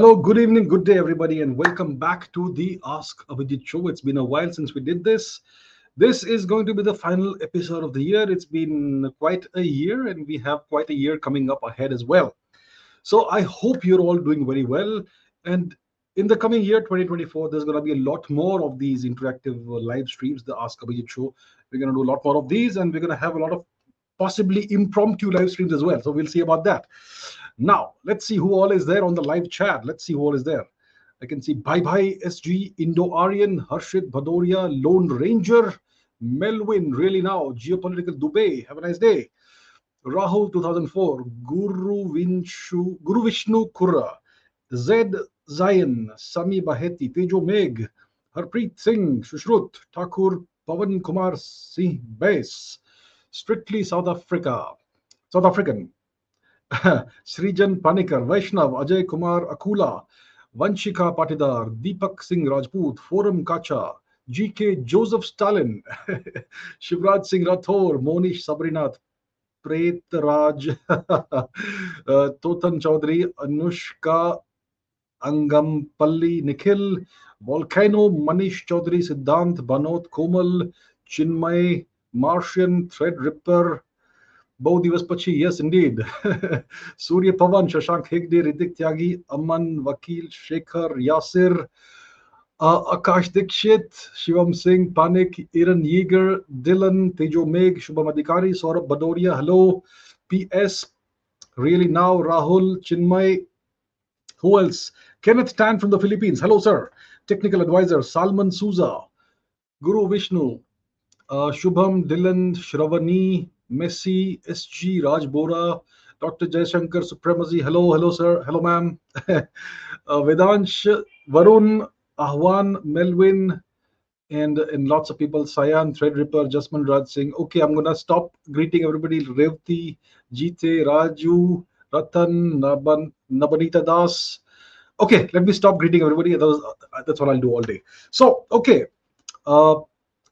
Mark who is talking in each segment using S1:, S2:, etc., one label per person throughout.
S1: Hello, good evening, good day, everybody, and welcome back to the Ask Abhijit show. It's been a while since we did this. This is going to be the final episode of the year. It's been quite a year, and we have quite a year coming up ahead as well. So I hope you're all doing very well. And in the coming year, 2024, there's going to be a lot more of these interactive uh, live streams, the Ask Abhijit show. We're going to do a lot more of these, and we're going to have a lot of possibly impromptu live streams as well. So we'll see about that. Now, let's see who all is there on the live chat. Let's see who all is there. I can see Bye Bye SG, Indo Aryan, Harshit Bhadoria, Lone Ranger, Melvin, really now, Geopolitical Dubai. Have a nice day. Rahul 2004, Guru Vinshu, Guru Vishnu Kura, Zed Zayan, Sami Baheti, Tejo Meg, Harpreet Singh, Shushrut, Thakur, Pavan Kumar Singh Base, Strictly South Africa, South African, Srijan Panekar Vaishnav Ajay Kumar Akula Vanshika Patidar Deepak Singh Rajput Foram Kacha GK Joseph Stalin Shivraj Singh Rathore Monish Sabrinath Pretraj Totan Chaudhary Anushka Angam Palli Nikhil Volcano Manish Chaudhary Siddhant Banot Komal Chinmay Martian Threadripper बहुत दिवस पछि yes indeed Surya Pawan Shashank Hegde Hrithik Tyagi Aman Vakil Shekhar Yasir आकाश दीक्षित शिवम सिंह पानिक इरन यीगर दिलन Tejo Megh Shubham Adhikari Saurabh Bhadauria hello P S really now Rahul Chinmay Who else? Kenneth Tan from the Philippines. Hello, sir. Technical advisor Salman Souza, Guru Vishnu, uh, Shubham Messi, SG, Raj Bora, Dr. Jaishankar Supremacy. Hello, hello, sir. Hello, ma'am. uh, Vedansh, Varun, Ahwan, Melvin, and and lots of people. Sayan, Threadripper, Jasmine Raj Singh. Okay, I'm gonna stop greeting everybody. Revti, Jite, Raju, Ratan, Naban, Nabanita Das. Okay, let me stop greeting everybody. That was, uh, that's what I'll do all day. So, okay. Uh,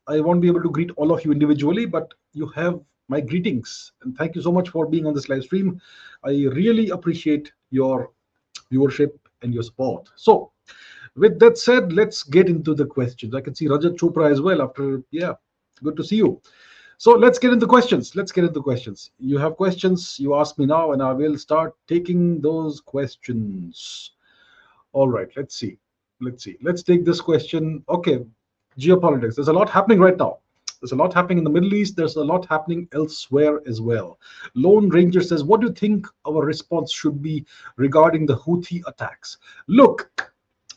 S1: I won't be able to greet all of you individually, but you have my greetings and thank you so much for being on this live stream. I really appreciate your viewership and your support. So, with that said, let's get into the questions. I can see Rajat Chopra as well. After yeah, good to see you. So let's get into questions. Let's get into questions. You have questions, you ask me now, and I will start taking those questions. All right, let's see. Let's see. Let's take this question. Okay, geopolitics. There's a lot happening right now. There's a lot happening in the Middle East. There's a lot happening elsewhere as well. Lone Ranger says, What do you think our response should be regarding the Houthi attacks? Look,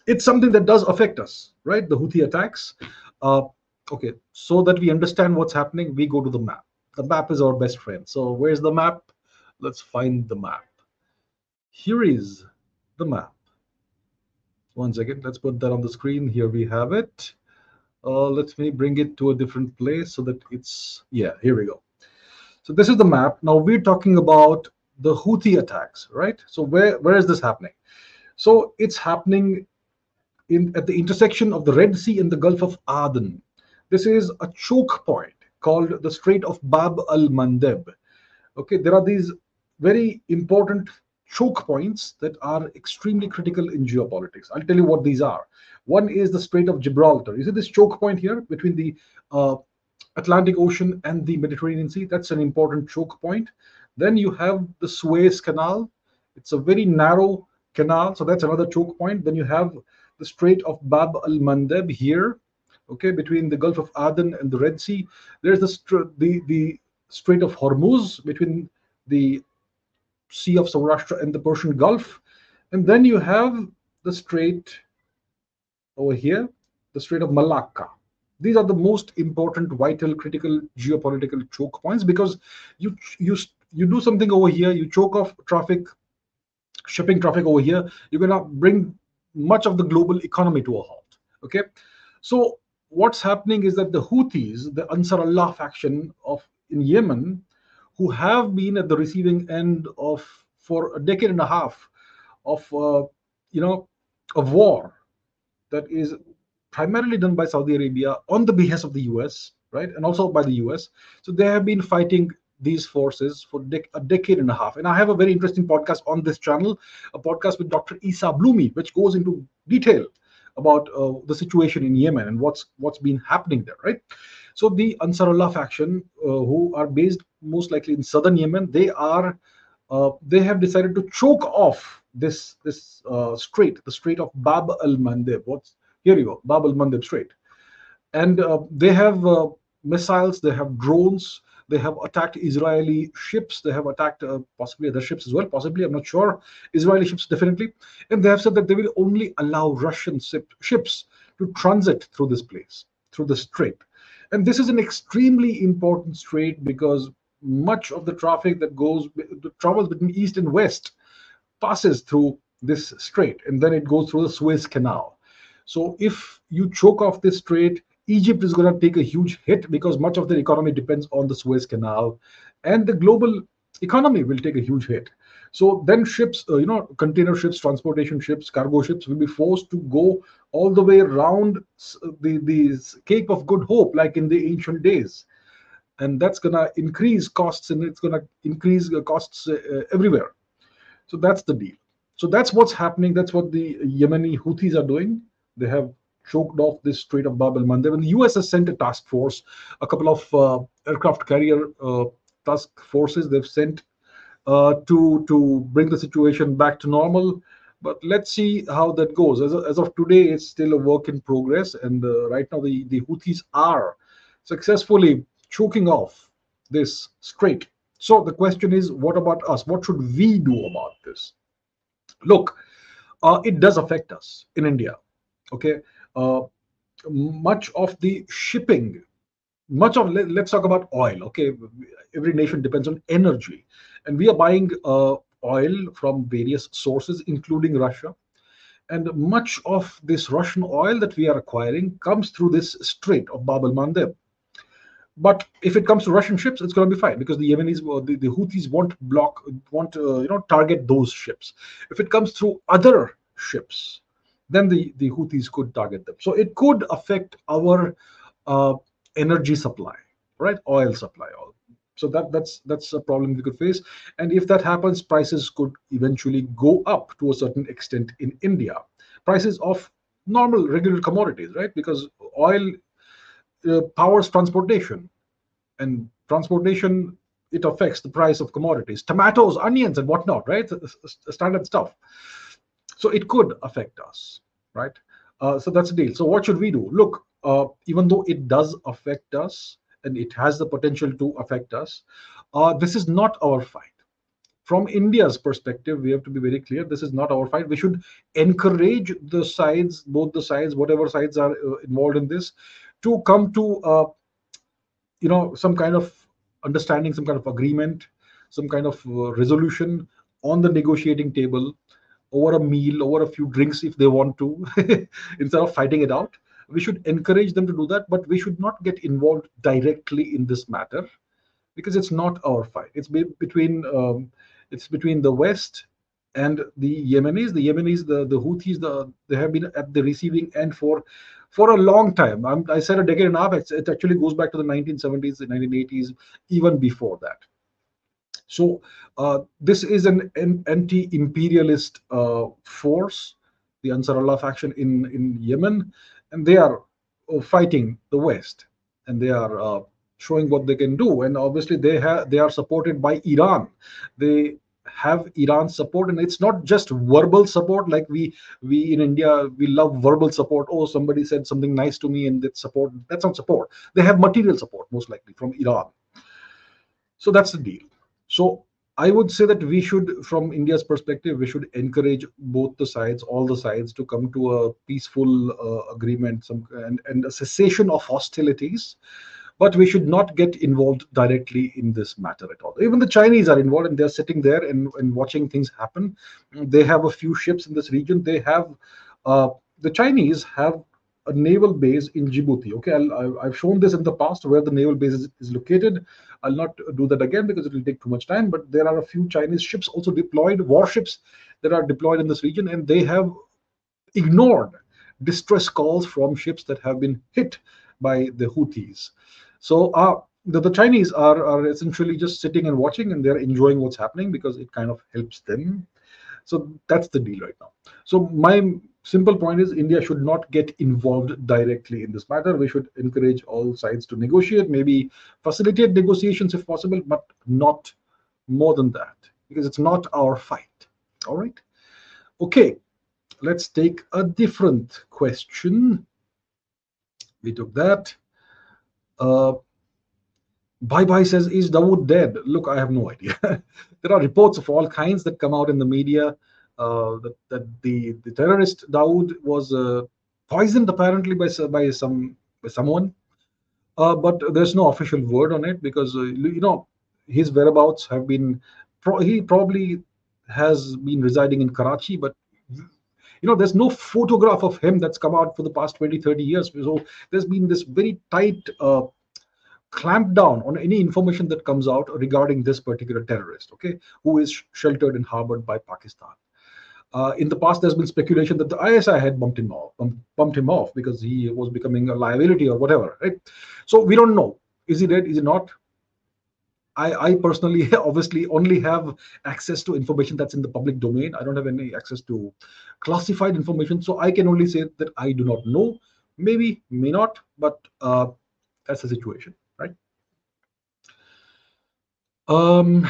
S1: it's something that does affect us, right? The Houthi attacks. Uh, okay, so that we understand what's happening, we go to the map. The map is our best friend. So, where's the map? Let's find the map. Here is the map. One second, let's put that on the screen. Here we have it uh, let me bring it to a different place so that it's yeah here we go. So this is the map. Now we're talking about the houthi attacks right? So where where is this happening? So it's happening in at the intersection of the red sea and the gulf of aden. This is a choke point called the Strait of Bab al Mandeb. Okay, there are these very important choke points that are extremely critical in geopolitics. I'll tell you what these are. One is the Strait of Gibraltar. You see this choke point here between the uh, Atlantic Ocean and the Mediterranean Sea? That's an important choke point. Then you have the Suez Canal. It's a very narrow canal, so that's another choke point. Then you have the Strait of Bab al Mandeb here, okay, between the Gulf of Aden and the Red Sea. There's the the the Strait of Hormuz between the Sea of Saurashtra and the Persian Gulf. And then you have the strait over here, the Strait of Malacca. These are the most important, vital, critical geopolitical choke points because you you you do something over here, you choke off traffic, shipping traffic over here, you're gonna bring much of the global economy to a halt. Okay, so what's happening is that the Houthis, the Ansar Allah faction of in Yemen, who have been at the receiving end of for a decade and a half of uh, you know of war that is primarily done by Saudi Arabia on the behest of the US, right, and also by the US. So they have been fighting these forces for dec- a decade and a half. And I have a very interesting podcast on this channel, a podcast with Dr. Isa Blumi, which goes into detail about uh, the situation in Yemen and what's what's been happening there, right? So the Ansarullah faction, uh, who are based most likely in southern Yemen, they are uh, they have decided to choke off this this uh, strait, the Strait of Bab al Mandeb. What's here you go, Bab al Mandeb Strait, and they have missiles, they have drones, they have attacked Israeli ships, they have attacked uh, possibly other ships as well, possibly I'm not sure, Israeli ships definitely, and they have said that they will only allow Russian ships to transit through this place, through the strait and this is an extremely important strait because much of the traffic that goes, the travels between east and west passes through this strait and then it goes through the Suez Canal. So if you choke off this strait, Egypt is going to take a huge hit because much of their economy depends on the Suez Canal, and the global economy will take a huge hit. So then ships, uh, you know, container ships, transportation ships, cargo ships will be forced to go all the way around the, the Cape of Good Hope, like in the ancient days. And that's going to increase costs and it's going to increase costs uh, everywhere. So that's the deal. So that's what's happening. That's what the Yemeni Houthis are doing. They have choked off this Strait of Bab el Mandeb. And the US has sent a task force, a couple of uh, aircraft carrier uh, task forces. They've sent uh, to to bring the situation back to normal. But let's see how that goes. As, as of today, it's still a work in progress, and uh, right now the the Houthis are successfully choking off this strait. So the question is, what about us? What should we do about this? Look, uh, it does affect us in India. Okay, uh, much of the shipping much of let, us talk about oil okay? Every nation depends on energy. And we are buying uh, oil from various sources including russia. And much of this russian oil that we are acquiring comes through this strait of bab el mandeb but if it comes to russian ships it's going to be fine because the yemenis uh, the, the houthis won't block won't uh, you know target those ships. If it comes through other ships then the the houthis could target them. So it could affect our uh, energy supply, right? Oil supply. All so that that's that's a problem we could face. And if that happens, prices could eventually go up to a certain extent in India. Prices of normal regular commodities, right? Because oil uh, powers transportation, and transportation it affects the price of commodities, tomatoes, onions, and whatnot, right? Standard stuff. So it could affect us, right? Uh, so that's the deal. So what should we do? Look, uh, even though it does affect us and it has the potential to affect us, uh, this is not our fight. From India's perspective, we have to be very clear this is not our fight. We should encourage the sides, both the sides, whatever sides are uh, involved in this, to come to uh, you know some kind of understanding, some kind of agreement, some kind of uh, resolution on the negotiating table over a meal, over a few drinks if they want to, instead of fighting it out we should encourage them to do that but we should not get involved directly in this matter because it's not our fight it's be- between um, it's between the west and the yemenis the yemenis the the houthis the they have been at the receiving end for for a long time. I'm, i said a decade and a half. It actually goes back to the 1970s, the 1980s, even before that. So uh, this is an, an anti-imperialist uh, force, the Ansar Allah faction in in Yemen, and they are uh, fighting the West, and they are uh, showing what they can do. And obviously, they have they are supported by Iran. They have Iran support, and it's not just verbal support like we we in India we love verbal support. Oh, somebody said something nice to me, and that support that's not support. They have material support most likely from Iran. So that's the deal. So I would say that we should, from India's perspective, we should encourage both the sides, all the sides, to come to a peaceful uh, agreement, some and, and a cessation of hostilities but we should not get involved directly in this matter at all. Even the Chinese are involved and they're sitting there and, and watching things happen. They have a few ships in this region. They have, uh, the Chinese have a naval base in Djibouti. Okay, i have shown this in the past where the naval base is, is, located. I'll not do that again because it will take too much time. But there are a few Chinese ships also deployed, warships that are deployed in this region, and they have ignored distress calls from ships that have been hit by the Houthis. So uh, the, the Chinese are, are essentially just sitting and watching and they're enjoying what's happening because it kind of helps them. So that's the deal right now. So my simple point is India should not get involved directly in this matter. We should encourage all sides to negotiate, maybe facilitate negotiations if possible, but not more than that because it's not our fight. All right. Okay. Let's take a different question. We took that. Uh, bye bye says, Is Dawood dead? Look, I have no idea. there are reports of all kinds that come out in the media that, that the, the terrorist Dawood was uh, poisoned apparently by, by, some, by someone. Uh, but there's no official word on it because, uh, you know, his whereabouts have been, pro- he probably has been residing in Karachi, but you know there's no photograph of him that's come out for the past 20 30 years so there's been this very tight uh, clamp down on any information that comes out regarding this particular terrorist okay who is sheltered and harbored by pakistan uh, in the past, there's been speculation that the ISI had bumped him off, bumped him off because he was becoming a liability or whatever, right? So we don't know. Is he dead? Is he not? I, I personally obviously only have access to information that's in the public domain. I don't have any access to classified information. So I can only say that I do not know. Maybe, may not, but uh, that's the situation, right? Um,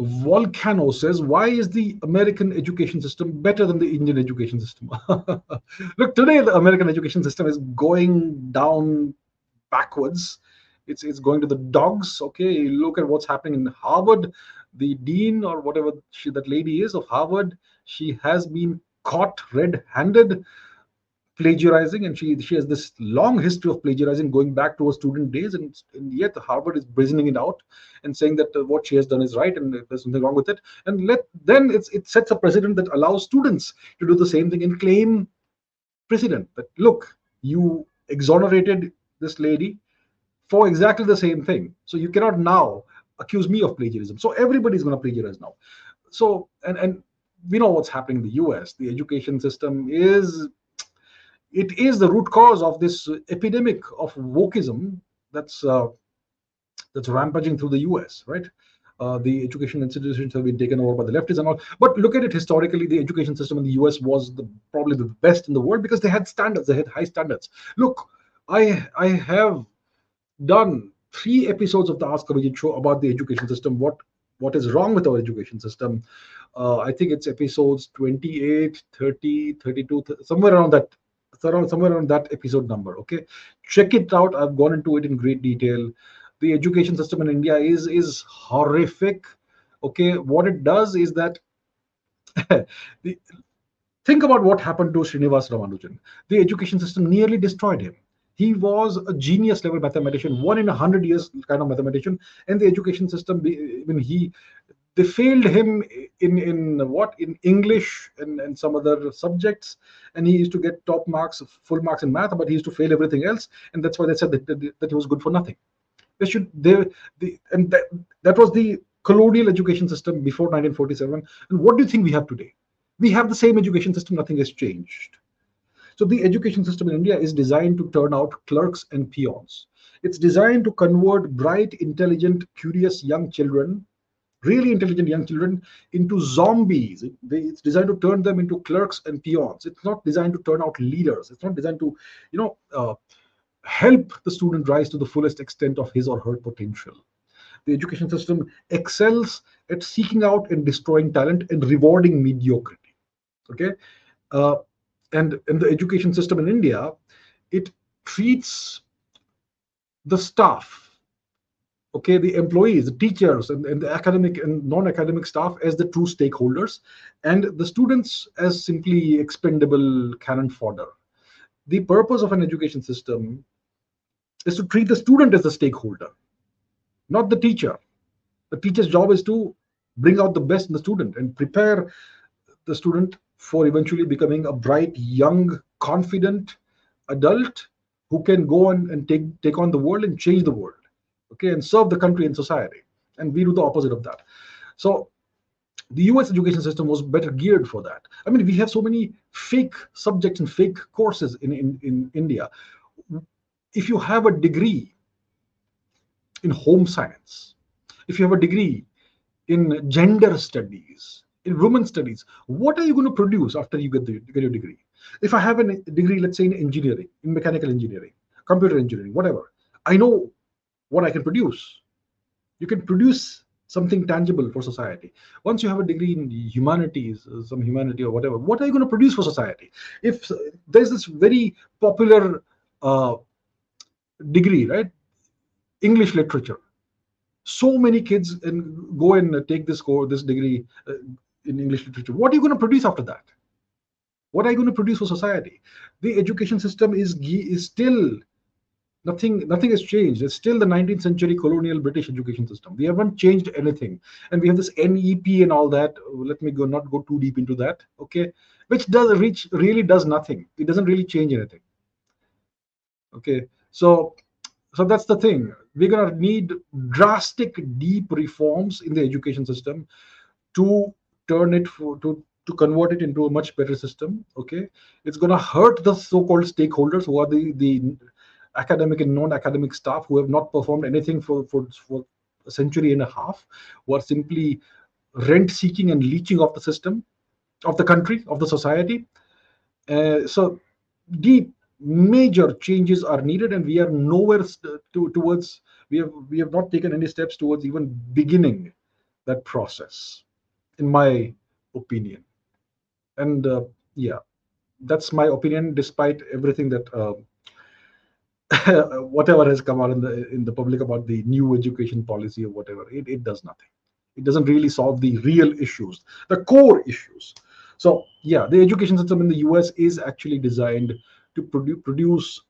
S1: Volcano says, why is the American education system better than the Indian education system? Look, today the American education system is going down backwards. It's it's going to the dogs okay? Look at what's happening in harvard. The dean or whatever she, that lady is of harvard she has been caught red-handed plagiarizing and she she has this long history of plagiarizing going back to her student days and, and yet harvard is brazening it out and saying that uh, what she has done is right and there's nothing wrong with it and let then it sets a precedent that allows students to do the same thing and claim precedent that look you exonerated this lady for exactly the same thing. So you cannot now accuse me of plagiarism. So everybody's going to plagiarize now. So and and we know what's happening in the U.S. The education system is it is the root cause of this epidemic of wokeism that's uh, that's rampaging through the U.S. Right. Uh, the education institutions have been taken over by the leftists and all. But look at it historically, the education system in the US was the, probably the best in the world because they had standards, they had high standards. Look, I I have done three episodes of the Ask Abhijit show about the education system. What what is wrong with our education system? Uh, I think it's episodes 28, 30, 32, th- somewhere around that, around somewhere around that episode number. Okay, check it out. I've gone into it in great detail. The education system in India is is horrific. Okay, what it does is that the, think about what happened to Srinivas Ramanujan. The education system nearly destroyed him he was a genius level mathematician, one in a hundred years kind of mathematician. And the education system, when he they failed him in in what in English and, and some other subjects, and he used to get top marks, full marks in math, but he used to fail everything else, and that's why they said that, that, that he was good for nothing. They should they the and that, that was the colonial education system before 1947. And what do you think we have today? We have the same education system. Nothing has changed. So the education system in India is designed to turn out clerks and peons. It's designed to convert bright, intelligent, curious young children, really intelligent young children, into zombies. It's designed to turn them into clerks and peons. It's not designed to turn out leaders. It's not designed to, you know, uh, help the student rise to the fullest extent of his or her potential. The education system excels at seeking out and destroying talent and rewarding mediocrity. Okay, uh, and in the education system in India, it treats the staff, okay, the employees, the teachers, and, and the academic and non-academic staff as the true stakeholders, and the students as simply expendable cannon fodder. The purpose of an education system is to treat the student as the stakeholder, not the teacher. The teacher's job is to bring out the best in the student and prepare the student for eventually becoming a bright, young, confident adult who can go on and take, take on the world and change the world, okay, and serve the country and society. And we do the opposite of that. So the US education system was better geared for that. I mean, we have so many fake subjects and fake courses in, in, in India. If you have a degree in home science, if you have a degree in gender studies, in women studies, what are you going to produce after you get, the, get your degree? If I have a degree, let's say in engineering, in mechanical engineering, computer engineering, whatever, I know what I can produce. You can produce something tangible for society. Once you have a degree in humanities, uh, some humanity or whatever, what are you going to produce for society? If uh, there's this very popular uh, degree, right? English literature. So many kids and go and uh, take this course, this degree uh, in English literature. What are you going to produce after that? What are you going to produce for society? The education system is is still nothing. Nothing has changed. It's still the 19th century colonial British education system. We haven't changed anything, and we have this NEP and all that. Let me go not go too deep into that. Okay, which does reach really does nothing. It doesn't really change anything. Okay, so so that's the thing we're going to need drastic deep reforms in the education system to turn it for, to to convert it into a much better system okay it's going to hurt the so-called stakeholders who are the the academic and non-academic staff who have not performed anything for for, for a century and a half who are simply rent seeking and leeching of the system of the country of the society. Uh, so deep major changes are needed and we are nowhere to, towards we have we have not taken any steps towards even beginning that process in my opinion. And uh, yeah that's my opinion despite everything that uh, whatever has come out in the in the public about the new education policy or whatever it, it does nothing it doesn't really solve the real issues the core issues so yeah the education system in the us is actually designed to produ- produce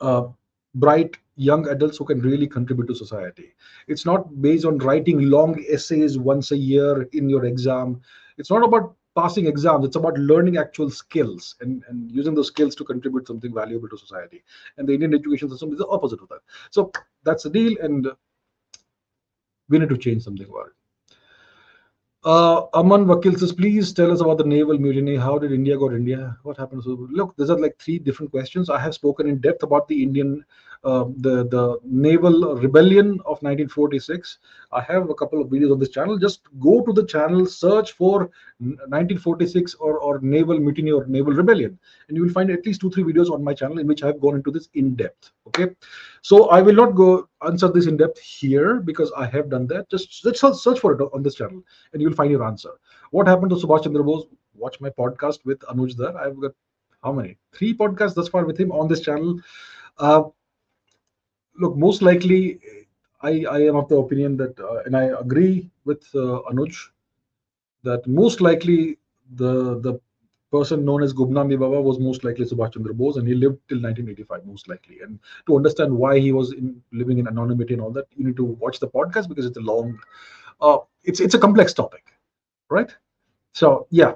S1: uh, bright young adults who can really contribute to society. It's not based on writing long essays once a year in your exam. It's not about passing exams. It's about learning actual skills and, and using those skills to contribute something valuable to society. And the Indian education system is the opposite of that. So that's the deal, and we need to change something about it. Uh, Aman Vakil says, please tell us about the naval mutiny. How did India got India? What happened? So, look, these are like three different questions. I have spoken in depth about the Indian, the the naval rebellion of 1946. I have a couple of videos on this channel. Just go to the channel, search for 1946 or or naval mutiny or naval rebellion, and you will find at least two three videos on my channel in which I have gone into this in depth. Okay, so I will not go answer this in depth here because I have done that. Just let's search for it on this channel, and you'll find your answer. What happened to Subhash Chandra Bose? Watch my podcast with Anuj there. I've got how many? Three podcasts thus far with him on this channel. Uh, look, most likely, I, I am of the opinion that, uh, and I agree with uh, Anuj, that most likely the the person known as Gumnami Baba was most likely Subhash Chandra Bose, and he lived till 1985, most likely. And to understand why he was in, living in anonymity and all that, you need to watch the podcast because it's a long, uh, it's it's a complex topic, right? So yeah.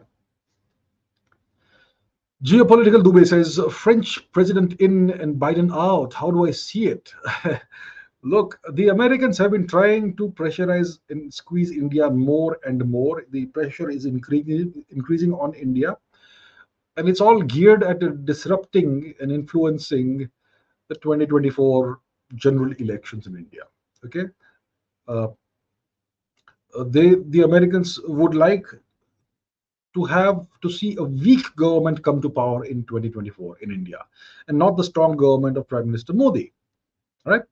S1: Geopolitical Dubey says French president in and Biden out. How do I see it? Look, the Americans have been trying to pressurize and squeeze India more and more. The pressure is increasing increasing on India and it's all geared at disrupting and influencing the 2024 general elections in India. Okay, uh, uh, they the Americans would like to have to see a weak government come to power in 2024 in India, and not the strong government of Prime Minister Modi. Right?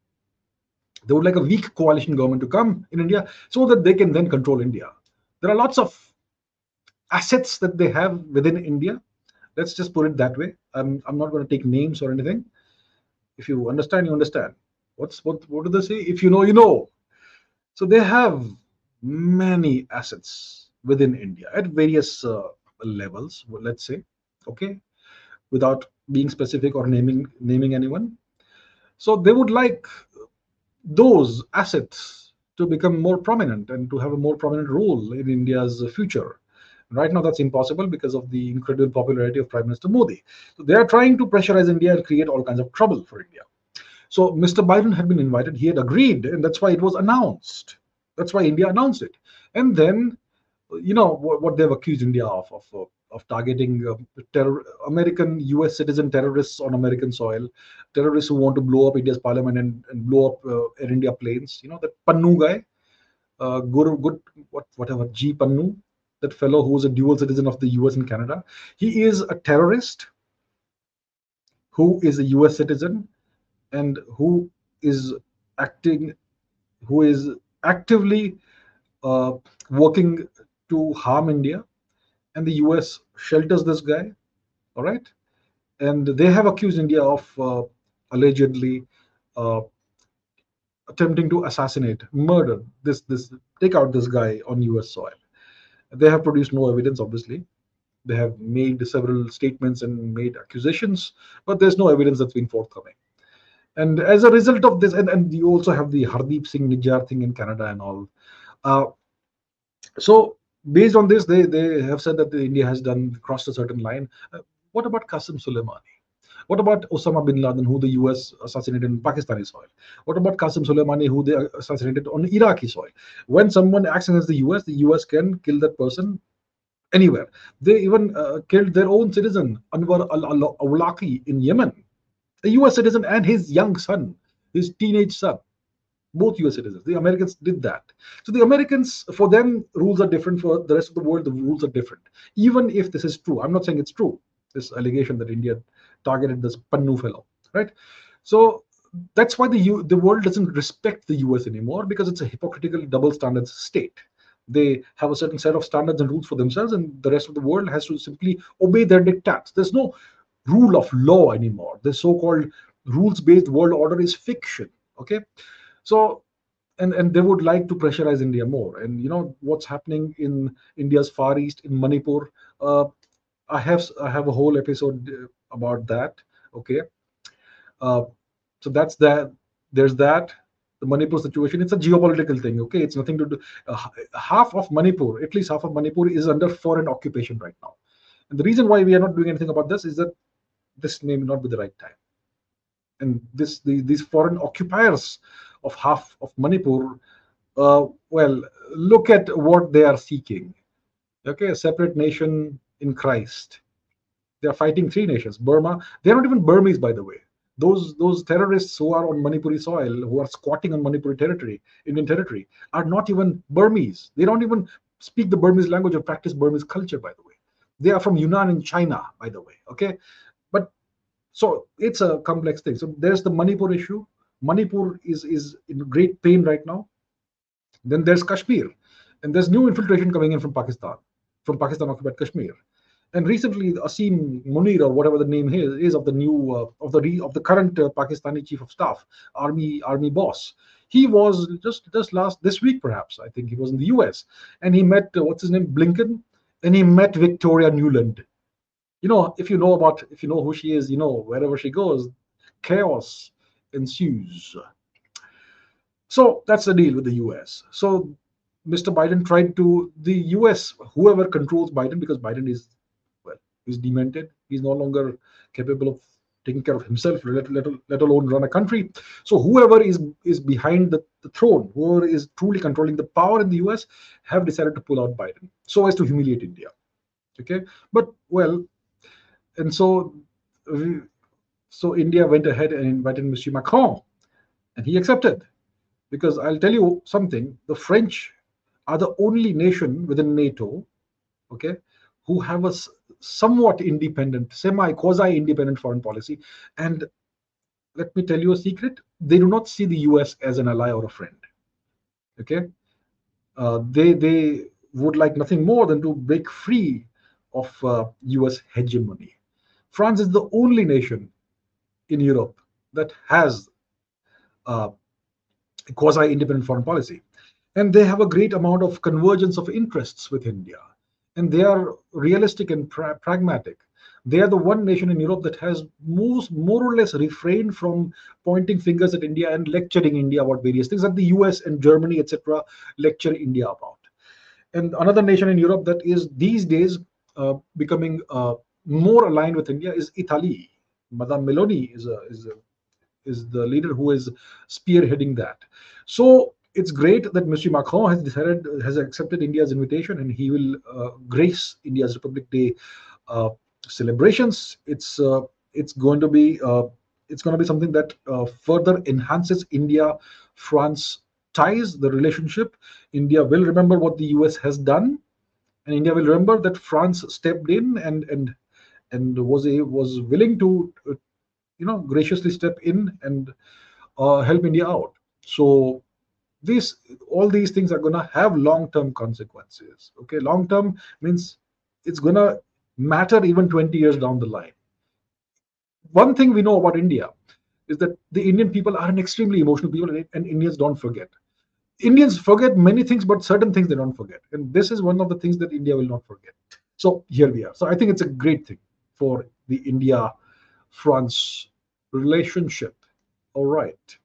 S1: They would like a weak coalition government to come in India so that they can then control India. There are lots of assets that they have within India. Let's just put it that way. I'm, I'm not going to take names or anything. If you understand, you understand. What's what? What do they say? If you know, you know. So they have many assets within India at various uh, levels. Let's say, okay, without being specific or naming naming anyone. So they would like those assets to become more prominent and to have a more prominent role in India's future. Right now, that's impossible because of the incredible popularity of Prime Minister Modi. So they are trying to pressurize India and create all kinds of trouble for India. So Mr. Biden had been invited, he had agreed, and that's why it was announced. That's why India announced it. And then, you know, what, what they've accused India of, of, of targeting uh, terror, American US citizen terrorists on American soil, terrorists who want to blow up India's parliament and, and blow up uh, Air India planes. You know, that Pannu guy, uh, good, good, what, whatever, G. Pannu, that fellow who is a dual citizen of the US and Canada. He is a terrorist who is a US citizen and who is acting, who is actively uh, working to harm India. And the US shelters this guy, all right? And they have accused India of uh, allegedly uh, attempting to assassinate, murder this, this, take out this guy on US soil. They have produced no evidence, obviously. They have made several statements and made accusations, but there's no evidence that's been forthcoming. And as a result of this, and, and you also have the Hardeep Singh Nijjar thing in Canada and all. Uh, so based on this, they, they have said that India has done crossed a certain line. Uh, what about Qasem Soleimani? What about Osama bin Laden, who the US assassinated in Pakistani soil? What about Qasem Soleimani, who they assassinated on Iraqi soil? When someone acts against the US, the US can kill that person anywhere. They even uh, killed their own citizen, Anwar al Awlaki in Yemen, a US citizen and his young son, his teenage son both US citizens. The Americans did that. So the Americans, for them, rules are different. For the rest of the world, the rules are different. Even if this is true, I'm not saying it's true. This allegation that India targeted this Pannu fellow, right? So that's why the U, the world doesn't respect the US anymore because it's a hypocritical double standards state. They have a certain set of standards and rules for themselves, and the rest of the world has to simply obey their diktats. There's no rule of law anymore. The so-called rules-based world order is fiction. Okay, so and and they would like to pressurize India more. And you know what's happening in India's far east in Manipur. Uh, I have I have a whole episode uh, about that. Okay, uh, so that's that. There's that. The Manipur situation. It's a geopolitical thing. Okay, it's nothing to do. Uh, half of Manipur, at least half of Manipur, is under foreign occupation right now. And the reason why we are not doing anything about this is that this may not be the right time. And this the, these foreign occupiers of half of Manipur, uh, well, look at what they are seeking. Okay, a separate nation in Christ. They are fighting three nations. Burma. They're not even Burmese, by the way. Those those terrorists who are on Manipuri soil, who are squatting on Manipuri territory, Indian territory, are not even Burmese. They don't even speak the Burmese language or practice Burmese culture, by the way. They are from Yunnan in China, by the way. Okay, but so it's a complex thing. So there's the Manipur issue. Manipur is is in great pain right now. Then there's Kashmir, and there's new infiltration coming in from Pakistan, from Pakistan occupied Kashmir. And recently, Asim Munir or whatever the name is, is of the new uh, of the re, of the current uh, Pakistani chief of staff, army army boss. He was just just last this week, perhaps I think he was in the U.S. and he met uh, what's his name Blinken, and he met Victoria Nuland. You know, if you know about if you know who she is, you know wherever she goes, chaos ensues. So that's the deal with the US. So Mr. Biden tried to, the US, whoever controls Biden, because Biden is, well, he's demented. He's no longer capable of taking care of himself, let, let, let alone run a country. So whoever is is behind the, the throne, whoever is truly controlling the power in the US, have decided to pull out Biden so as to humiliate India. Okay, but well, and so so India went ahead and invited Mr. Macron, and he accepted. Because I'll tell you something: the French are the only nation within NATO, okay, who have a somewhat independent, semi quasi independent foreign policy. And let me tell you a secret: they do not see the U.S. as an ally or a friend. Okay, uh, they they would like nothing more than to break free of uh, U.S. hegemony. France is the only nation in Europe that has uh, a quasi independent foreign policy. And they have a great amount of convergence of interests with India. And they are realistic and pra- pragmatic. They are the one nation in Europe that has most, more or less refrained from pointing fingers at India and lecturing India about various things that the US and Germany, etc., lecture India about. And another nation in Europe that is these days uh, becoming uh, more aligned with India is Italy. Madame Meloni is a, is a, is the leader who is spearheading that. So it's great that Mr. Macron has decided has accepted India's invitation and he will uh, grace India's Republic Day uh, celebrations. It's uh, it's going to be uh, it's going to be something that uh, further enhances India France ties, the relationship. India will remember what the US has done, and India will remember that France stepped in and and and was a was willing to uh, you know graciously step in and uh, help India out. So these all these things are going to have long term consequences. Okay, long term means it's going to matter even 20 years down the line. One thing we know about India is that the Indian people are an extremely emotional people, and Indians don't forget. Indians forget many things, but certain things they don't forget. And this is one of the things that India will not forget. So here we are. So I think it's a great thing for the India France relationship. All right.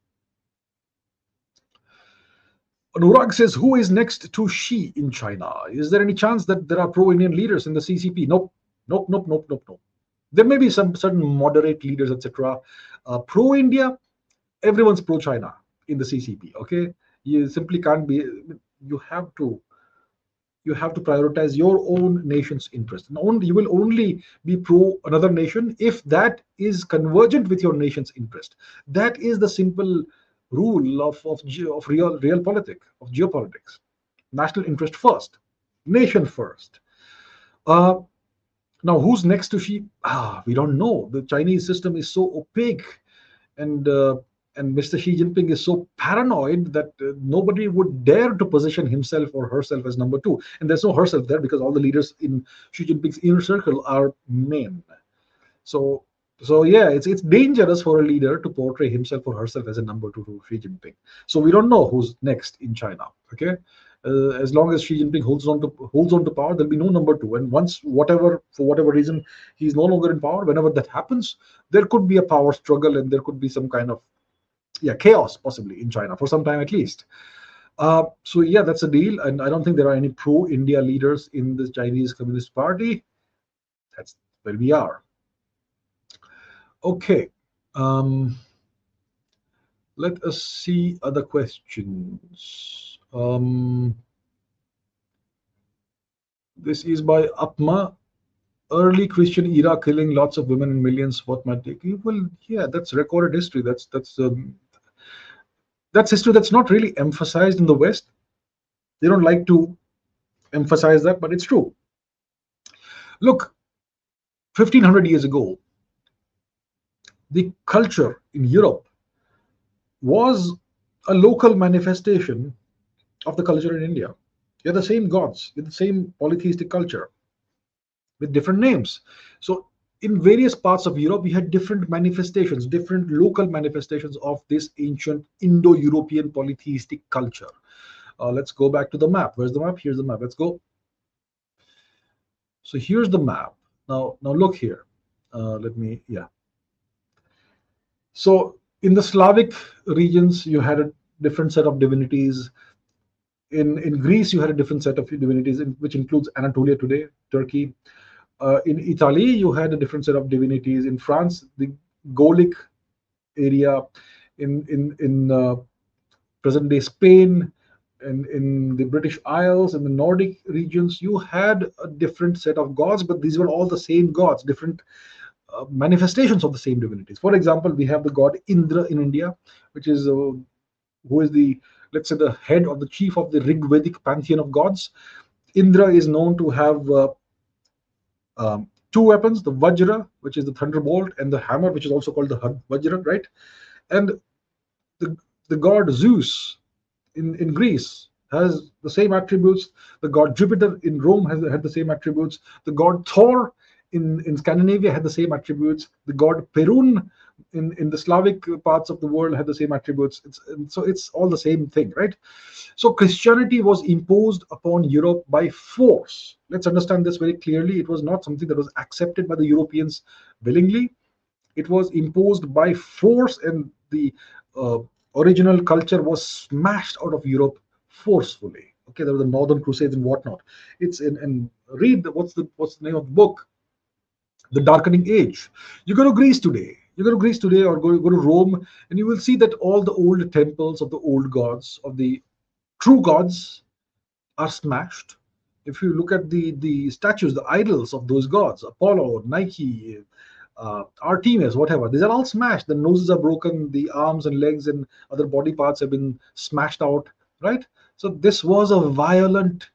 S1: Anurag says, Who is next to Xi in China? Is there any chance that there are pro Indian leaders in the CCP? Nope, nope, nope, nope, nope, nope. There may be some certain moderate leaders, etc. Uh, pro India, everyone's pro China in the CCP. Okay, you simply can't be. You have to you have to prioritize your own nation's interest. And only, you will only be pro another nation if that is convergent with your nation's interest. That is the simple rule of, of, of real, real politics, of geopolitics. National interest first, nation first. Uh, now, who's next to Xi? Ah, we don't know. The Chinese system is so opaque and uh, and Mr. Xi Jinping is so paranoid that uh, nobody would dare to position himself or herself as number two. And there's no herself there because all the leaders in Xi Jinping's inner circle are men. So, so yeah, it's it's dangerous for a leader to portray himself or herself as a number two to Xi Jinping. So we don't know who's next in China. Okay. Uh, as long as Xi Jinping holds on to holds on to power, there'll be no number two. And once, whatever for whatever reason, he's no longer in power. Whenever that happens, there could be a power struggle, and there could be some kind of yeah chaos possibly in China for some time at least. Uh, so yeah, that's a deal, and I don't think there are any pro-India leaders in the Chinese Communist Party. That's where we are. Okay, um, let us see other questions. Um, this is by Apma. Early Christian era killing lots of women and millions. What might take? Well, yeah, that's recorded history. That's that's um, that's history that's not really emphasized in the West. They don't like to emphasize that, but it's true. Look, 1500 years ago, the culture in Europe was a local manifestation of the culture in India. You're the same gods, you're the same polytheistic culture with different names. So in various parts of Europe, we had different manifestations, different local manifestations of this ancient Indo-European polytheistic culture. Uh, let's go back to the map. Where's the map? Here's the map. Let's go. So here's the map. Now, now look here. Uh, let me, yeah. So in the Slavic regions, you had a different set of divinities. In in Greece, you had a different set of divinities, in, which includes Anatolia today, Turkey. Uh, in Italy, you had a different set of divinities. In France, the Gallic area. In in in uh, present day Spain, and in the British Isles and the Nordic regions, you had a different set of gods, but these were all the same gods, different uh, manifestations of the same divinities. For example, we have the god Indra in India, which is uh, who is the let's say the head of the chief of the Rigvedic pantheon of gods. Indra is known to have uh, um, two weapons: the Vajra, which is the thunderbolt, and the hammer, which is also called the Vajra, right? And the the god Zeus in in Greece has the same attributes. The god Jupiter in Rome has had the same attributes. The god Thor in, in Scandinavia had the same attributes. The god Perun in, in the Slavic parts of the world had the same attributes. It's, so it's all the same thing, right? So Christianity was imposed upon Europe by force. Let's understand this very clearly. It was not something that was accepted by the Europeans willingly. It was imposed by force, and the uh, original culture was smashed out of Europe forcefully. Okay, there were the Northern Crusades and whatnot. It's in and read the, what's the what's the name of the book? The Darkening Age. You go to Greece today. You go to Greece today or go, go to Rome, and you will see that all the old temples of the old gods, of the true gods, are smashed. If you look at the the statues, the idols of those gods, Apollo, Nike, uh, Artemis, whatever. These are all smashed. The noses are broken, the arms and legs and other body parts have been smashed out, right? So this was a violent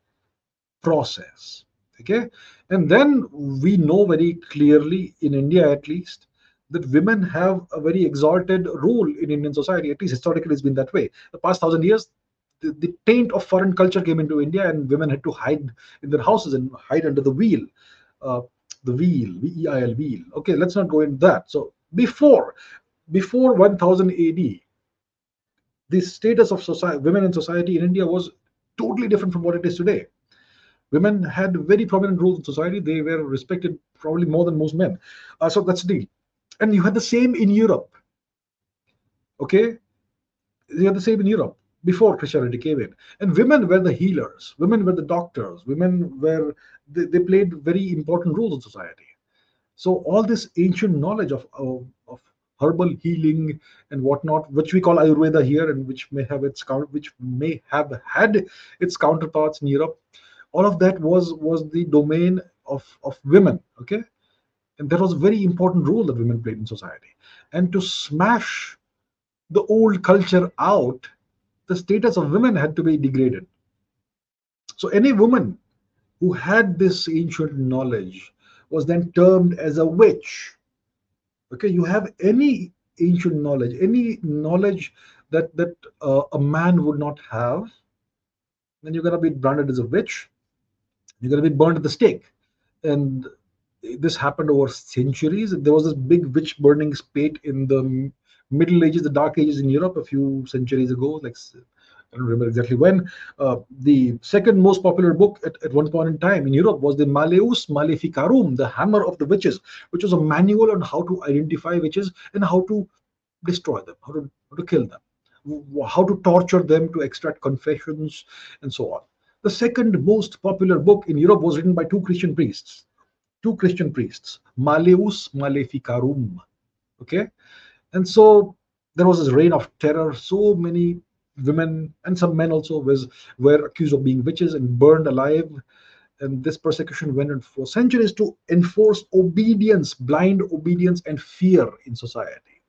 S1: process. Okay, and then we know very clearly in India, at least, that women have a very exalted role in Indian society. At least historically, it's been that way. The past thousand years, the, the taint of foreign culture came into India, and women had to hide in their houses and hide under the wheel. Uh, the wheel, V-E-I-L, wheel. Okay, let's not go into that. So before, before 1000 AD, the status of society, women in society in India was totally different from what it is today. Women had very prominent roles in society. They were respected probably more than most men. Uh, so that's the deal. And you had the same in Europe. Okay? You had the same in Europe before Christianity came in. And women were the healers. Women were the doctors. Women were, they, they played very important roles in society. So all this ancient knowledge of, of, of herbal healing and whatnot, which we call Ayurveda here, and which may have its which may have had its counterparts in Europe. All of that was was the domain of of women. Okay, and that was a very important role that women played in society. And to smash the old culture out, the status of women had to be degraded. So any woman who had this ancient knowledge was then termed as a witch okay you have any ancient knowledge any knowledge that that uh, a man would not have then you're going to be branded as a witch you're going to be burned at the stake and this happened over centuries there was this big witch burning spate in the middle ages the dark ages in europe a few centuries ago like I don't remember exactly when. Uh, the second most popular book at, at one point in time in Europe was the Malleus Maleficarum, the Hammer of the Witches, which was a manual on how to identify witches and how to destroy them, how to, how to kill them, how to torture them to extract confessions, and so on. The second most popular book in Europe was written by two Christian priests. Two Christian priests, Malleus Maleficarum. Okay, and so there was this reign of terror. So many women and some men also was were accused of being witches and burned alive and this persecution went on for centuries to enforce obedience blind obedience and fear in society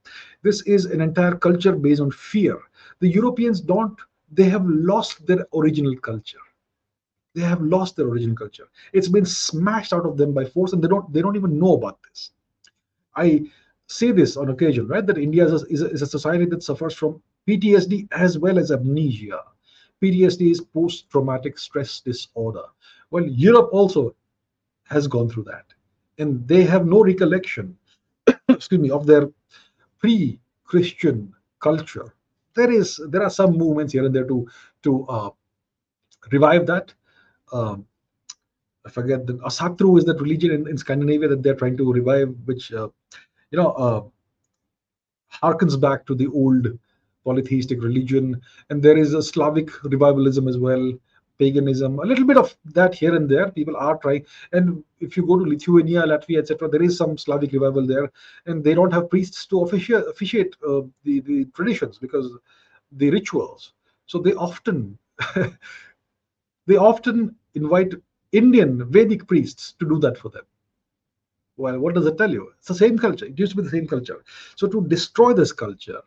S1: this is an entire culture based on fear the europeans don't they have lost their original culture they have lost their original culture it's been smashed out of them by force and they don't they don't even know about this i say this on occasion right that india is a, is a, is a society that suffers from PTSD as well as amnesia. PTSD is post traumatic stress disorder. Well, Europe also has gone through that. And they have no recollection, excuse me, of their pre Christian culture. There is there are some movements here and there to to uh, revive that. Um, I forget the Asatru is that religion in, in, Scandinavia that they're trying to revive, which uh, you know uh, harkens back to the old polytheistic religion, and there is a Slavic revivalism as well, paganism, a little bit of that here and there. People are trying, and if you go to Lithuania, Latvia, etc., there is some Slavic revival there, and they don't have priests to officiate, officiate uh, the the traditions because the rituals. So they often they often invite Indian Vedic priests to do that for them. Well, what does it tell you? It's the same culture. It used to be the same culture. So to destroy this culture,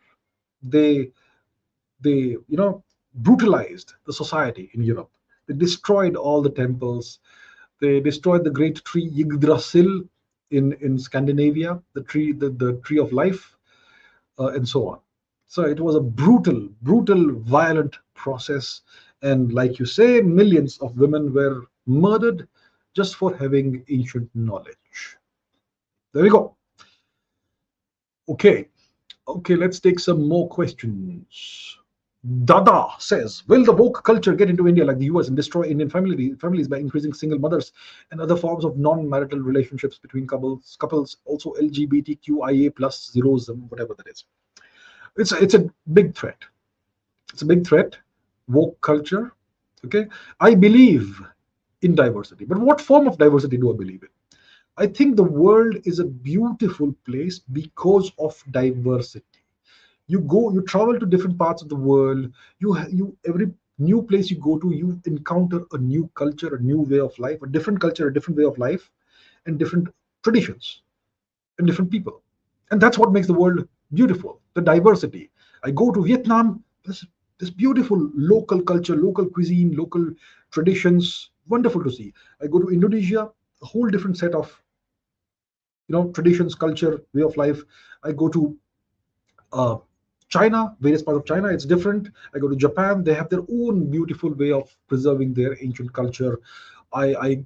S1: they they you know brutalized the society in Europe. They destroyed all the temples. They destroyed the great tree Yggdrasil in, in Scandinavia, the tree, the, the tree of life, uh, and so on. So it was a brutal, brutal, violent process. And like you say, millions of women were murdered just for having ancient knowledge. There we go. Okay. Okay, let's take some more questions. Dada says, Will the woke culture get into India like the US and destroy Indian family, families by increasing single mothers and other forms of non marital relationships between couples, couples also LGBTQIA plus zeros, whatever that is? It's a, it's a big threat. It's a big threat. Woke culture. Okay. I believe in diversity. But what form of diversity do I believe in? I think the world is a beautiful place because of diversity. You go, you travel to different parts of the world. You, you, every new place you go to, you encounter a new culture, a new way of life, a different culture, a different way of life, and different traditions, and different people. And that's what makes the world beautiful. The diversity. I go to Vietnam. This, this beautiful local culture, local cuisine, local traditions. Wonderful to see. I go to Indonesia. A whole different set of you know traditions culture way of life i go to uh, china various parts of china it's different i go to japan they have their own beautiful way of preserving their ancient culture i i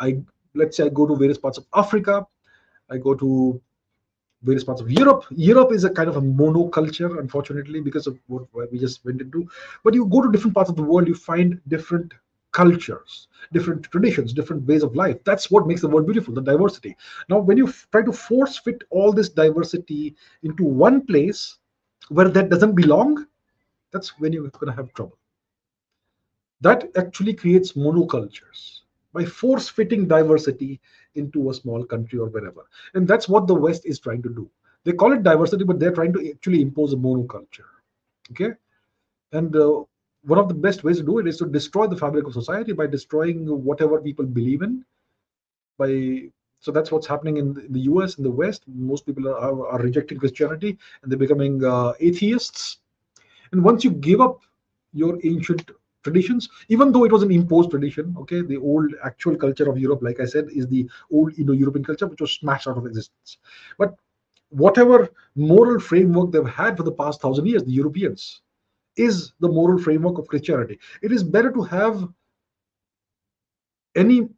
S1: i let's say i go to various parts of africa i go to various parts of europe europe is a kind of a monoculture unfortunately because of what, we just went into but you go to different parts of the world you find different cultures, different traditions, different ways of life. That's what makes the world beautiful, the diversity. Now, when you try to force fit all this diversity into one place where that doesn't belong, that's when you're going to have trouble. That actually creates monocultures by force fitting diversity into a small country or wherever. And that's what the West is trying to do. They call it diversity, but they're trying to actually impose a monoculture. Okay. And uh, one of the best ways to do it is to destroy the fabric of society by destroying whatever people believe in by so that's what's happening in the us in the west most people are, are rejecting christianity and they're becoming uh, atheists and once you give up your ancient traditions even though it was an imposed tradition okay the old actual culture of europe like i said is the old indo-european culture which was smashed out of existence but whatever moral framework they've had for the past thousand years the europeans is the moral framework of Christianity. It is better to have any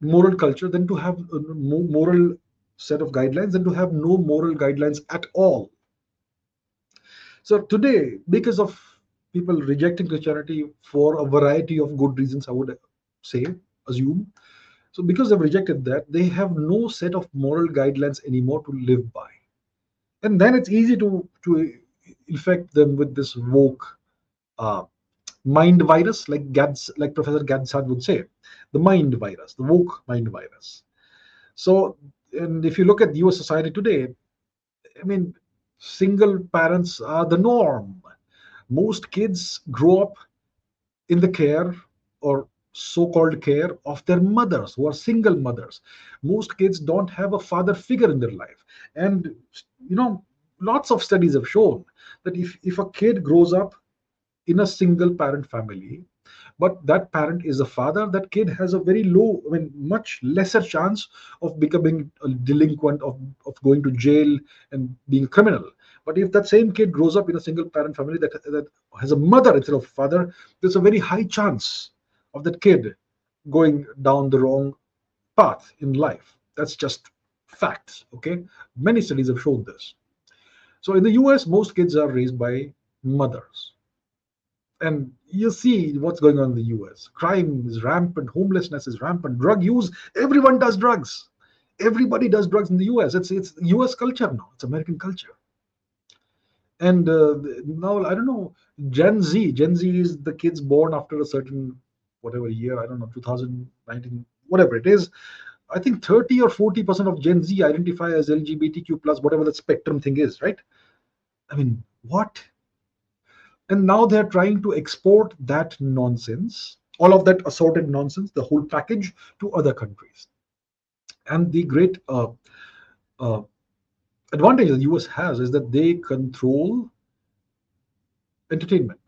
S1: moral culture than to have a moral set of guidelines than to have no moral guidelines at all. So today, because of people rejecting Christianity for a variety of good reasons, I would say, assume. So because they've rejected that, they have no set of moral guidelines anymore to live by. And then it's easy to, to infect them with this woke uh, mind virus, like Gads, like Professor Gad Saad would say, the mind virus, the woke mind virus. So, and if you look at U.S. society today, I mean, single parents are the norm. Most kids grow up in the care or so-called care of their mothers who are single mothers. Most kids don't have a father figure in their life. And you know lots of studies have shown that if, if a kid grows up in a single parent family but that parent is a father that kid has a very low i mean much lesser chance of becoming a delinquent of, of going to jail and being a criminal but if that same kid grows up in a single parent family that, that has a mother instead of father there's a very high chance of that kid going down the wrong path in life that's just facts okay many studies have shown this so in the US, most kids are raised by mothers. And you see what's going on in the US. Crime is rampant, homelessness is rampant, drug use, everyone does drugs. Everybody does drugs in the US. It's it's US culture now. It's American culture. And uh, now I don't know, Gen Z. Gen Z is the kids born after a certain whatever year, I don't know, 2019, whatever it is. I think 30 or 40% of Gen Z identify as LGBTQ plus, whatever the spectrum thing is, right? I mean, what? And now they're trying to export that nonsense, all of that assorted nonsense, the whole package to other countries. and the great uh, uh, advantage the us has is that they control entertainment.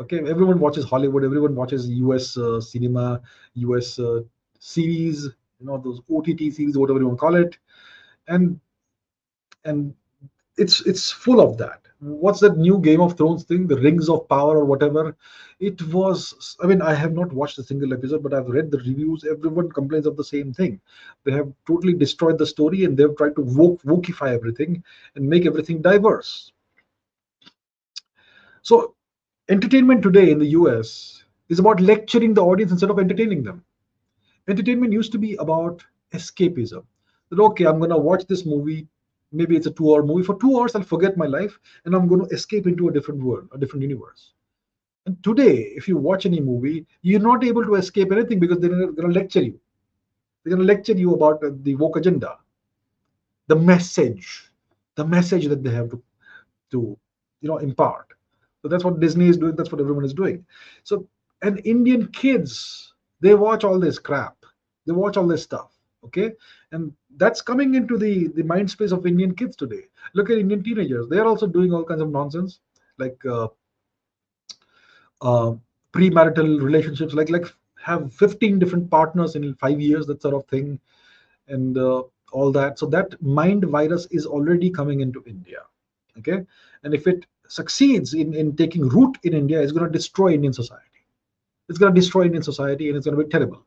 S1: Okay everyone watches hollywood everyone watches us uh, cinema us uh, series you know those ott series whatever you want to call it. And and it's it's full of that what's that new game of thrones thing? The rings of power or whatever? It was i mean i have not watched a single episode but i've read the reviews. Everyone complains of the same thing. They have totally destroyed the story and they've tried to woke wokeify everything and make everything diverse. So entertainment today in the us is about lecturing the audience instead of entertaining them. Entertainment used to be about escapism. That okay i'm going to watch this movie maybe it's a two hour movie. For two hours i'll forget my life and i'm going to escape into a different world a different universe. And today if you watch any movie you're not able to escape anything because they're going to lecture you. They're going to lecture you about the woke agenda. The message the message that they have to to you know impart. So that's what disney is doing. That's what everyone is doing. So and indian kids they watch all this crap. They watch all this stuff okay? And that's coming into the the mind space of indian kids today. Look at indian teenagers. They're also doing all kinds of nonsense like uh, uh, premarital relationships like like have 15 different partners in five years that sort of thing and uh, all that. So that mind virus is already coming into india okay? And if it succeeds in in taking root in india it's going to destroy indian society. It's going to destroy indian society and it's going to be terrible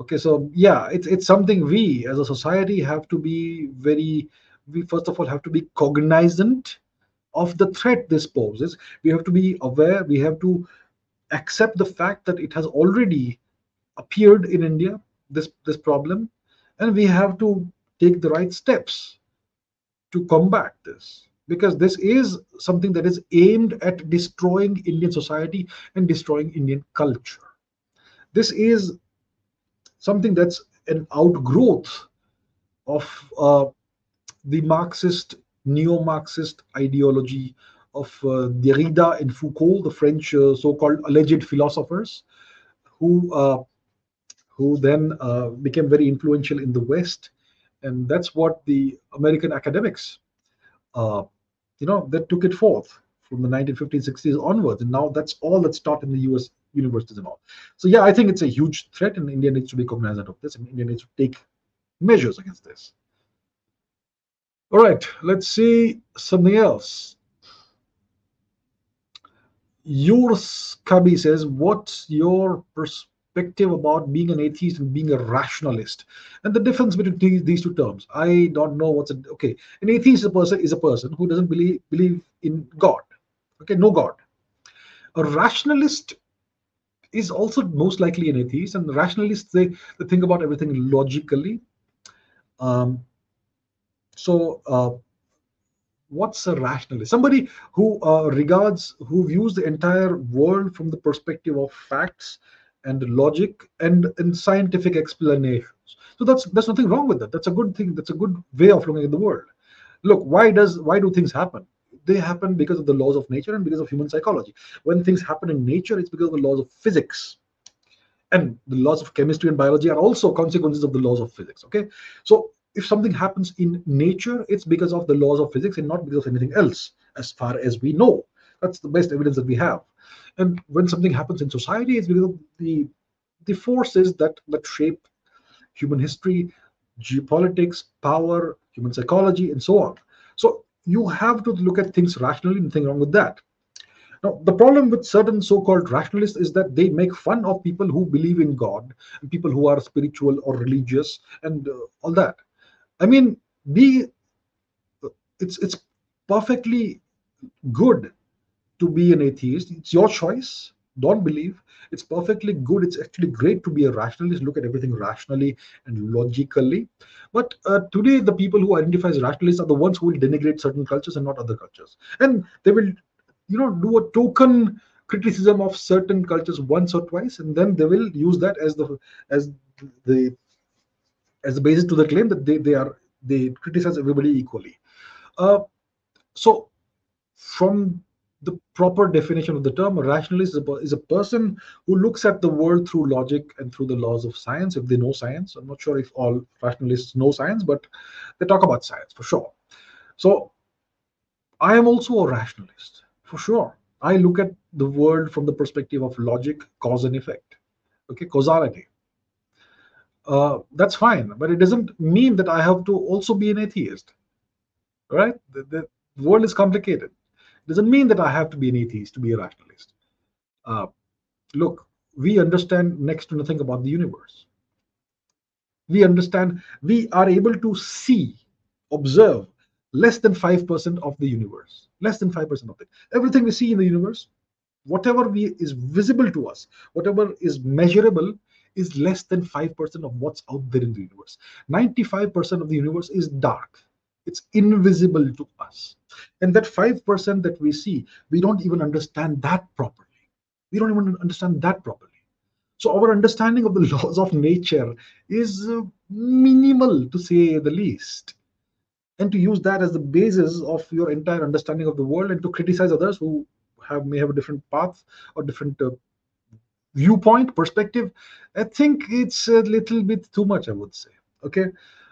S1: okay so yeah it's it's something we as a society have to be very we first of all have to be cognizant of the threat this poses. We have to be aware we have to accept the fact that it has already appeared in india this this problem and we have to take the right steps to combat this because this is something that is aimed at destroying indian society and destroying indian culture. This is something that's an outgrowth of uh, the Marxist, neo Marxist ideology of uh, Derrida and Foucault, the French uh, so called alleged philosophers, who, uh, who then uh, became very influential in the West. And that's what the American academics, uh, you know, that took it forth from the 1950s, 60s onwards. And now that's all that's taught in the US universities and all. So yeah, I think it's a huge threat, and India needs to be cognizant of this, and India needs to take measures against this. All right, let's see something else. Yours Kabi says, "What's your perspective about being an atheist and being a rationalist, and the difference between these, two terms?" I don't know what's a, okay. An atheist is a person is a person who doesn't believe believe in God. Okay, no God. A rationalist is also most likely an atheist, and rationalists they, they think about everything logically. Um, so, uh, what's a rationalist? Somebody who uh, regards, who views the entire world from the perspective of facts and logic and, and scientific explanations. So that's there's nothing wrong with that. That's a good thing. That's a good way of looking at the world. Look, why does why do things happen? They happen because of the laws of nature and because of human psychology. When things happen in nature, it's because of the laws of physics. And the laws of chemistry and biology are also consequences of the laws of physics. Okay. So if something happens in nature, it's because of the laws of physics and not because of anything else, as far as we know. That's the best evidence that we have. And when something happens in society, it's because of the the forces that that shape human history, geopolitics, power, human psychology, and so on. So you have to look at things rationally, nothing wrong with that. Now, the problem with certain so called rationalists is that they make fun of people who believe in God, people who are spiritual or religious, and uh, all that. I mean, be it's it's perfectly good to be an atheist. It's your choice. Don't believe. It's perfectly good. It's actually great to be a rationalist, look at everything rationally and logically. But uh, today, the people who identify as rationalists are the ones who will denigrate certain cultures and not other cultures. And they will, you know, do a token criticism of certain cultures once or twice, and then they will use that as the as the as the basis to the claim that they, they are they criticize everybody equally. Uh, so from the proper definition of the term. A rationalist is a, is a person who looks at the world through logic and through the laws of science, if they know science. I'm not sure if all rationalists know science, but they talk about science for sure. So I am also a rationalist for sure. I look at the world from the perspective of logic, cause and effect, okay, causality. Uh, that's fine, but it doesn't mean that I have to also be an atheist, right? The, the world is complicated doesn't mean that I have to be an atheist to be a rationalist. Uh, look, we understand next to nothing about the universe. We understand, we are able to see, observe less than 5% of the universe. Less than 5% of it. Everything we see in the universe, whatever we, is visible to us, whatever is measurable, is less than 5% of what's out there in the universe. 95% of the universe is dark it's invisible to us. And that 5% that we see we don't even understand that properly. We don't even understand that properly. So our understanding of the laws of nature is uh, minimal to say the least. And to use that as the basis of your entire understanding of the world and to criticize others who have may have a different path or different uh, viewpoint perspective i think it's a little bit too much i would say. Okay?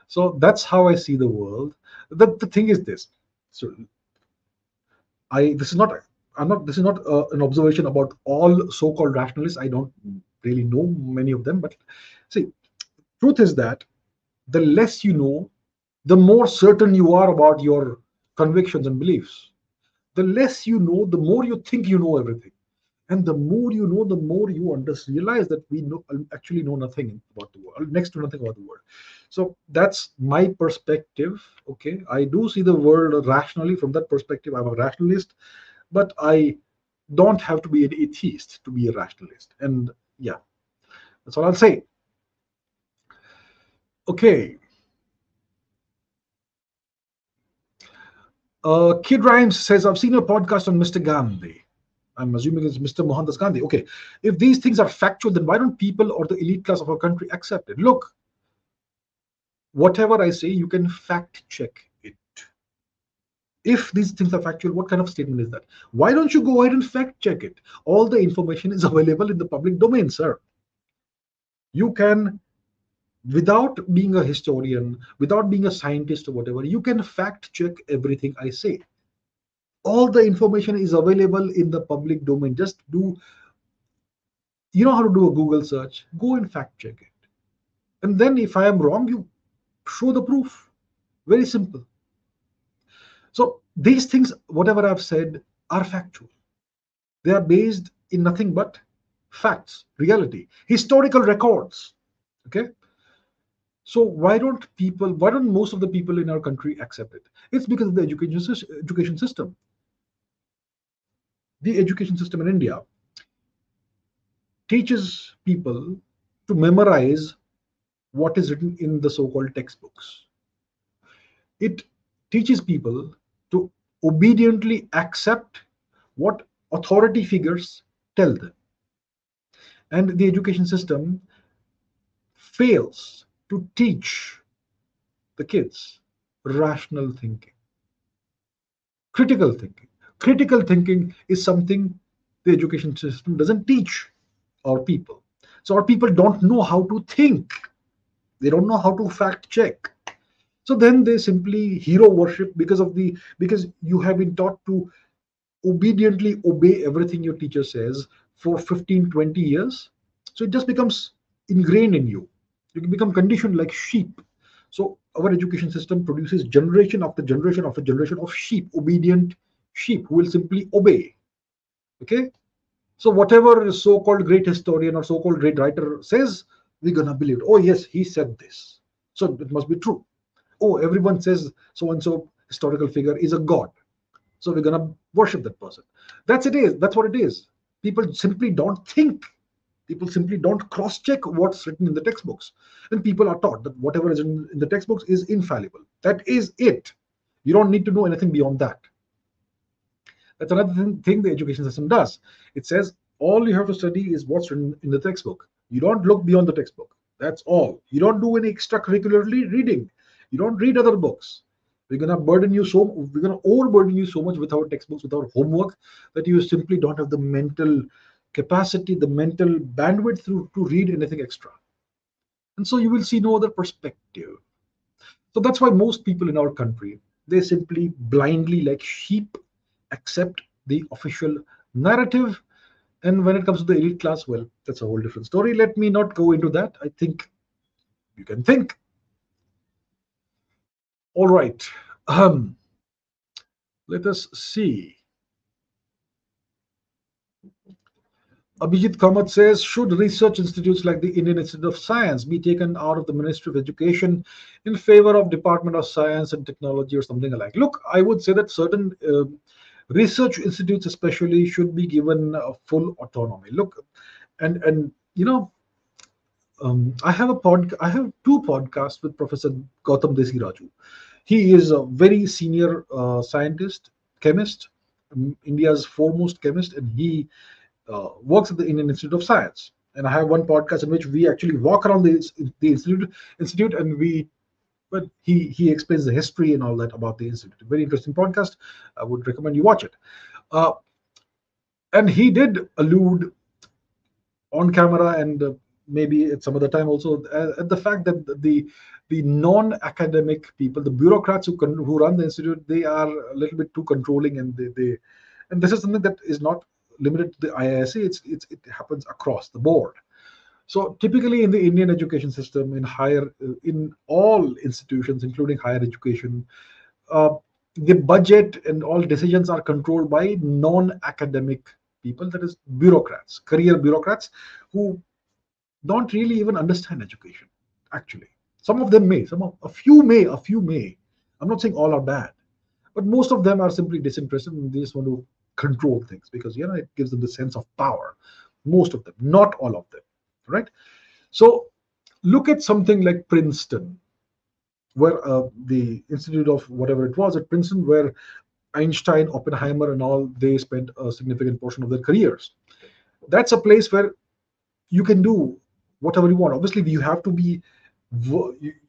S1: So that's how i see the world the, the thing is this. So i this is not i'm not this is not uh, an observation about all so-called rationalists. I don't really know many of them but see truth is that the less you know the more certain you are about your convictions and beliefs. The less you know the more you think you know everything. And the more you know the more you understand realize that we know actually know nothing about the world next to nothing about the world so that's my perspective okay i do see the world rationally from that perspective i'm a rationalist but i don't have to be an atheist to be a rationalist and yeah that's all i'll say okay uh, Kid Rhymes says, I've seen a podcast on Mr. Gandhi. I'm assuming it's Mr. Mohandas Gandhi. Okay, if these things are factual, then why don't people or the elite class of our country accept it? Look, whatever I say, you can fact check it. If these things are factual, what kind of statement is that? Why don't you go ahead and fact check it? All the information is available in the public domain, sir. You can, without being a historian, without being a scientist or whatever, you can fact check everything I say. All the information is available in the public domain. Just do, you know how to do a Google search, go and fact check it. And then if I am wrong, you show the proof. Very simple. So these things, whatever I've said, are factual. They are based in nothing but facts, reality, historical records. Okay. So why don't people, why don't most of the people in our country accept it? It's because of the education, education system. The education system in India teaches people to memorize what is written in the so-called textbooks. It teaches people to obediently accept what authority figures tell them. And the education system fails to teach the kids rational thinking, critical thinking. Critical thinking is something the education system doesn't teach our people. So our people don't know how to think they don't know how to fact check. So then they simply hero worship because of the because you have been taught to obediently obey everything your teacher says for 15 20 years. So it just becomes ingrained in you. You become conditioned like sheep. So our education system produces generation after generation after generation of sheep obedient sheep who will simply obey. Okay? So whatever so-called great historian or so-called great writer says we're gonna believe it. Oh, yes, he said this. So it must be true. Oh, everyone says so and so historical figure is a god. So we're gonna worship that person. That's it is. That's what it is. People simply don't think. People simply don't cross-check what's written in the textbooks. And people are taught that whatever is in, the textbooks is infallible. That is it. You don't need to know anything beyond that. That's another thing the education system does. It says all you have to study is what's written in the textbook. You don't look beyond the textbook. That's all. You don't do any extracurricular reading. You don't read other books. We're gonna burden you so we're gonna overburden you so much with our textbooks, with our homework, that you simply don't have the mental capacity, the mental bandwidth to, to read anything extra. And so you will see no other perspective. So that's why most people in our country, they simply blindly, like sheep, accept the official narrative. And when it comes to the elite class, well, that's a whole different story. Let me not go into that. I think you can think. All right. Um, let us see. Abhijit Kamath says, should research institutes like the Indian Institute of Science be taken out of the Ministry of Education in favor of Department of Science and Technology or something like? Look, I would say that certain uh, research institutes, especially, should be given full autonomy. Look, and and you know, um, I have a pod, I have two podcasts with Professor Gautam Desiraju. He is a very senior uh, scientist, chemist, um, India's foremost chemist, and he uh, works at the Indian Institute of Science. And I have one podcast in which we actually walk around the, the institute, institute and we but he he explains the history and all that about the institute. Very interesting podcast. I would recommend you watch it. Uh, and he did allude on camera and uh, maybe at some other time also uh, at the fact that the the non-academic people, the bureaucrats who who run the institute, they are a little bit too controlling and they, they and this is something that is not limited to the IISc. It's, it's it happens across the board. So typically in the Indian education system, in higher, in all institutions, including higher education, uh, the budget and all decisions are controlled by non-academic people, that is bureaucrats, career bureaucrats, who don't really even understand education. Actually, some of them may, some of a few may, a few may. I'm not saying all are bad, but most of them are simply disinterested and they just want to control things because you know it gives them the sense of power. Most of them, not all of them right? So look at something like Princeton, where uh, the Institute of whatever it was at Princeton, where Einstein, Oppenheimer, and all they spent a significant portion of their careers. That's a place where you can do whatever you want. Obviously, you have to be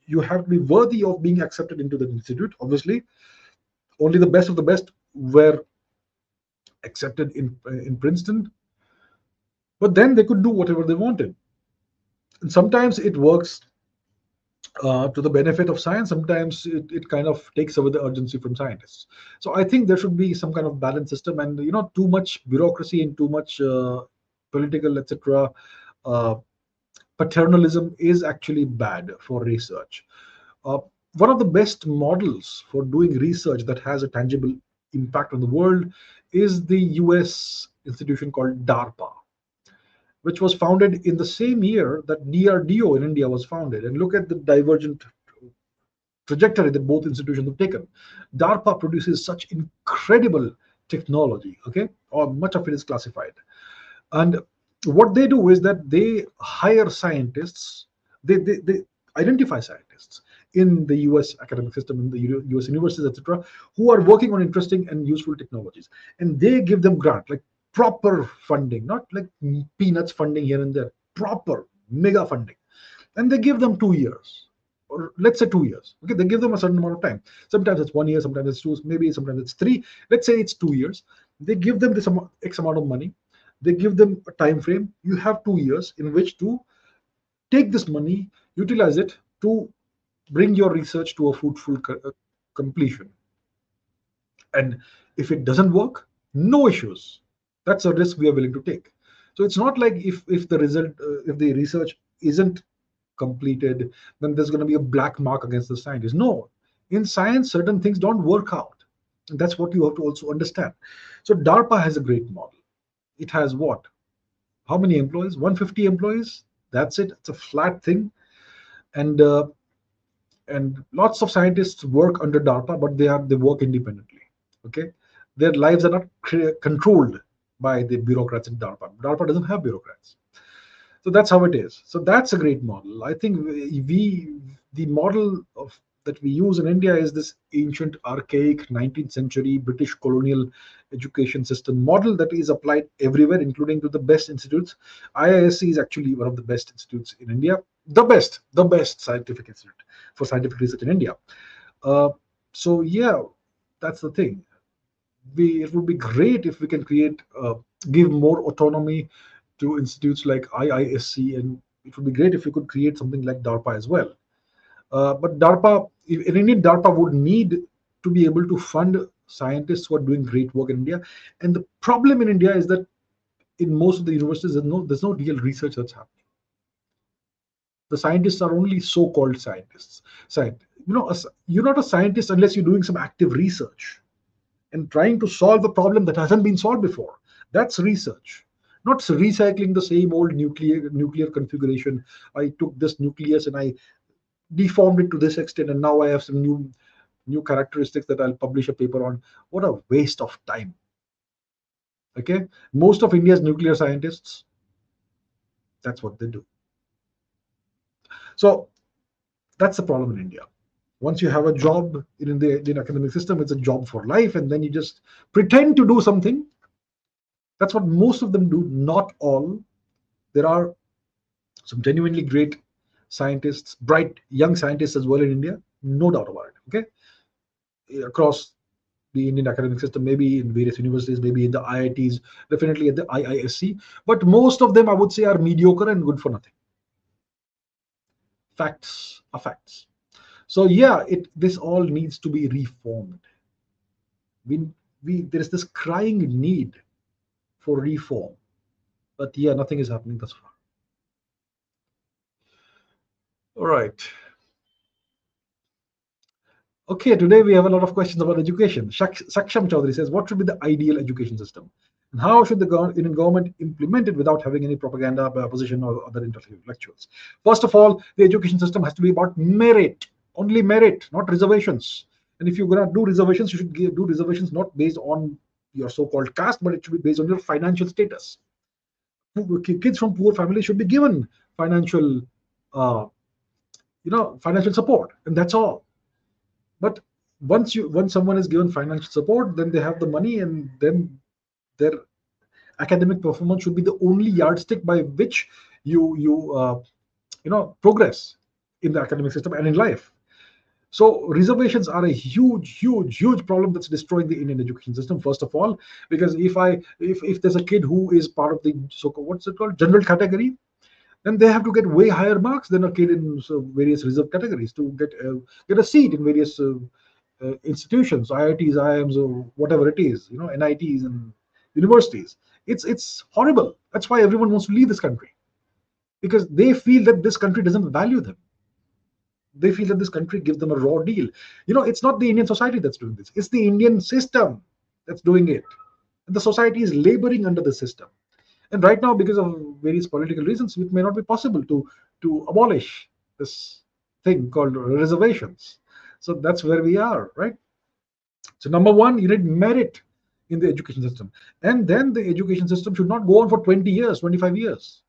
S1: you have to be worthy of being accepted into the institute. Obviously, only the best of the best were accepted in in Princeton, but then they could do whatever they wanted and sometimes it works uh, to the benefit of science. Sometimes it, it kind of takes away the urgency from scientists. So I think there should be some kind of balance system, and you know, too much bureaucracy and too much uh, political, etc. Uh, paternalism is actually bad for research. Uh, one of the best models for doing research that has a tangible impact on the world is the US institution called DARPA which was founded in the same year that DRDO in India was founded. And look at the divergent trajectory that both institutions have taken. DARPA produces such incredible technology, okay, or much of it is classified. And what they do is that they hire scientists, they, they, they identify scientists in the US academic system, in the US universities, etc., who are working on interesting and useful technologies. And they give them grant, like proper funding, not like peanuts funding here and there, proper mega funding. And they give them two years, or let's say two years. Okay, they give them a certain amount of time. Sometimes it's one year, sometimes it's two, maybe sometimes it's three. Let's say it's two years. They give them this amount, X amount of money. They give them a time frame. You have two years in which to take this money, utilize it to bring your research to a fruitful uh, completion. And if it doesn't work, no issues that's a risk we are willing to take. So it's not like if if the result uh, if the research isn't completed then there's going to be a black mark against the scientist no. In science certain things don't work out. And that's what you have to also understand. So darpa has a great model. It has what? How many employees? 150 employees. That's it. It's a flat thing. And uh, and lots of scientists work under darpa but they are they work independently. Okay? Their lives are not controlled by the bureaucrats in DARPA. DARPA doesn't have bureaucrats. So that's how it is. So that's a great model. I think we, the model of that we use in India is this ancient, archaic 19th century British colonial education system model that is applied everywhere, including to the best institutes. IISc is actually one of the best institutes in India, the best, the best scientific institute for scientific research in India. Uh, so yeah that's the thing we it would be great if we can create uh, give more autonomy to institutes like IISc, and it would be great if we could create something like DARPA as well. Uh, but DARPA, in India, DARPA would need to be able to fund scientists who are doing great work in India. And the problem in India is that in most of the universities, there's no there's no real research that's happening. The scientists are only so-called scientists. Scientists. You know, you're not a scientist unless you're doing some active research and trying to solve a problem that hasn't been solved before. That's research not recycling the same old nuclear nuclear configuration. I took this nucleus and I deformed it to this extent, and now I have some new new characteristics that I'll publish a paper on. What a waste of time. Okay, most of India's nuclear scientists, that's what they do. So that's the problem in India. Once you have a job in the Indian academic system, it's a job for life, and then you just pretend to do something that's what most of them do, not all. There are some genuinely great scientists, bright young scientists as well in India, no doubt about it. Okay. Across the Indian academic system, maybe in various universities, maybe in the IITs, definitely at the IISc. But most of them, I would say, are mediocre and good for nothing. Facts are facts. So yeah, it this all needs to be reformed. We, we there is this crying need for reform. But yeah, nothing is happening thus far. All right. Okay, today we have a lot of questions about education. Saksham Chaudhary says, what should be the ideal education system? And how should the Indian government implement it without having any propaganda, by opposition, or other intellectuals? First of all, the education system has to be about merit, only merit, not reservations. And if you're going to do reservations, you should do reservations not based on your so-called caste, but it should be based on your financial status. Kids from poor families should be given financial, uh, you know, financial support, and that's all. But once you once someone is given financial support, then they have the money, and then their academic performance should be the only yardstick by which you you uh, you know progress in the academic system and in life so reservations are a huge, huge, huge problem that's destroying the Indian education system. First of all, because if I if if there's a kid who is part of the so what's it called general category, then they have to get way higher marks than a kid in so various reserve categories to get uh, get a seat in various uh, uh, institutions, IITs, IIMs, or whatever it is, you know, NITs and universities. It's it's horrible. That's why everyone wants to leave this country because they feel that this country doesn't value them they feel that this country gives them a raw deal. You know, it's not the Indian society that's doing this, it's the Indian system that's doing it. And the society is laboring under the system. And right now, because of various political reasons, it may not be possible to, to abolish this thing called reservations. So that's where we are, right? So, number one, you need merit in the education system. And then the education system should not go on for 20 years, 25 years.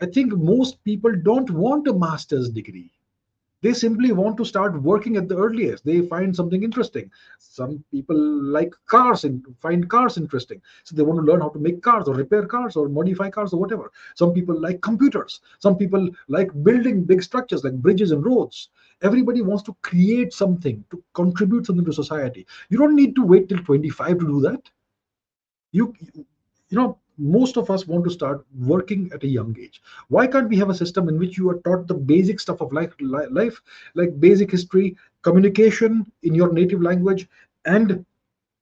S1: I think most people don't want a master's degree they simply want to start working at the earliest. They find something interesting. Some people like cars and find cars interesting. So they want to learn how to make cars or repair cars or modify cars or whatever. Some people like computers. Some people like building big structures like bridges and roads. Everybody wants to create something to contribute something to society. You don't need to wait till 25 to do that. You you know most of us want to start working at a young age. Why can't we have a system in which you are taught the basic stuff of life life like basic history communication in your native language and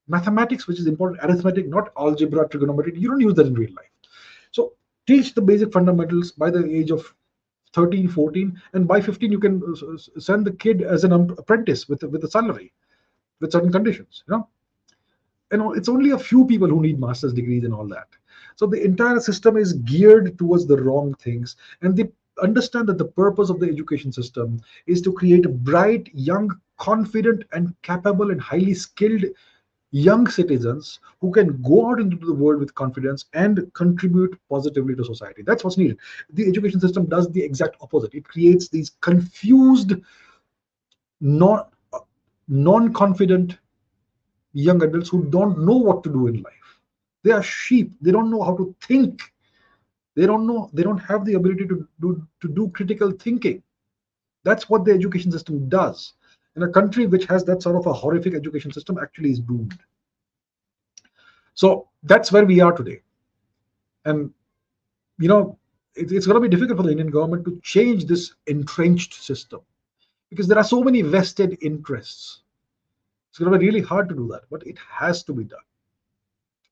S1: mathematics which is important arithmetic not algebra trigonometry. You don't use that in real life. So teach the basic fundamentals by the age of 13 14 and by 15 you can send the kid as an apprentice with with a salary with certain conditions you know? And it's only a few people who need master's degrees and all that so the entire system is geared towards the wrong things. And they understand that the purpose of the education system is to create bright, young, confident, and capable and highly skilled young citizens who can go out into the world with confidence and contribute positively to society. That's what's needed. The education system does the exact opposite. It creates these confused, non uh, non-confident young adults who don't know what to do in life they are sheep they don't know how to think they don't know they don't have the ability to do to do critical thinking that's what the education system does And a country which has that sort of a horrific education system actually is doomed. So that's where we are today. And, you know, it, it's going to be difficult for the Indian government to change this entrenched system because there are so many vested interests. It's going to be really hard to do that, but it has to be done.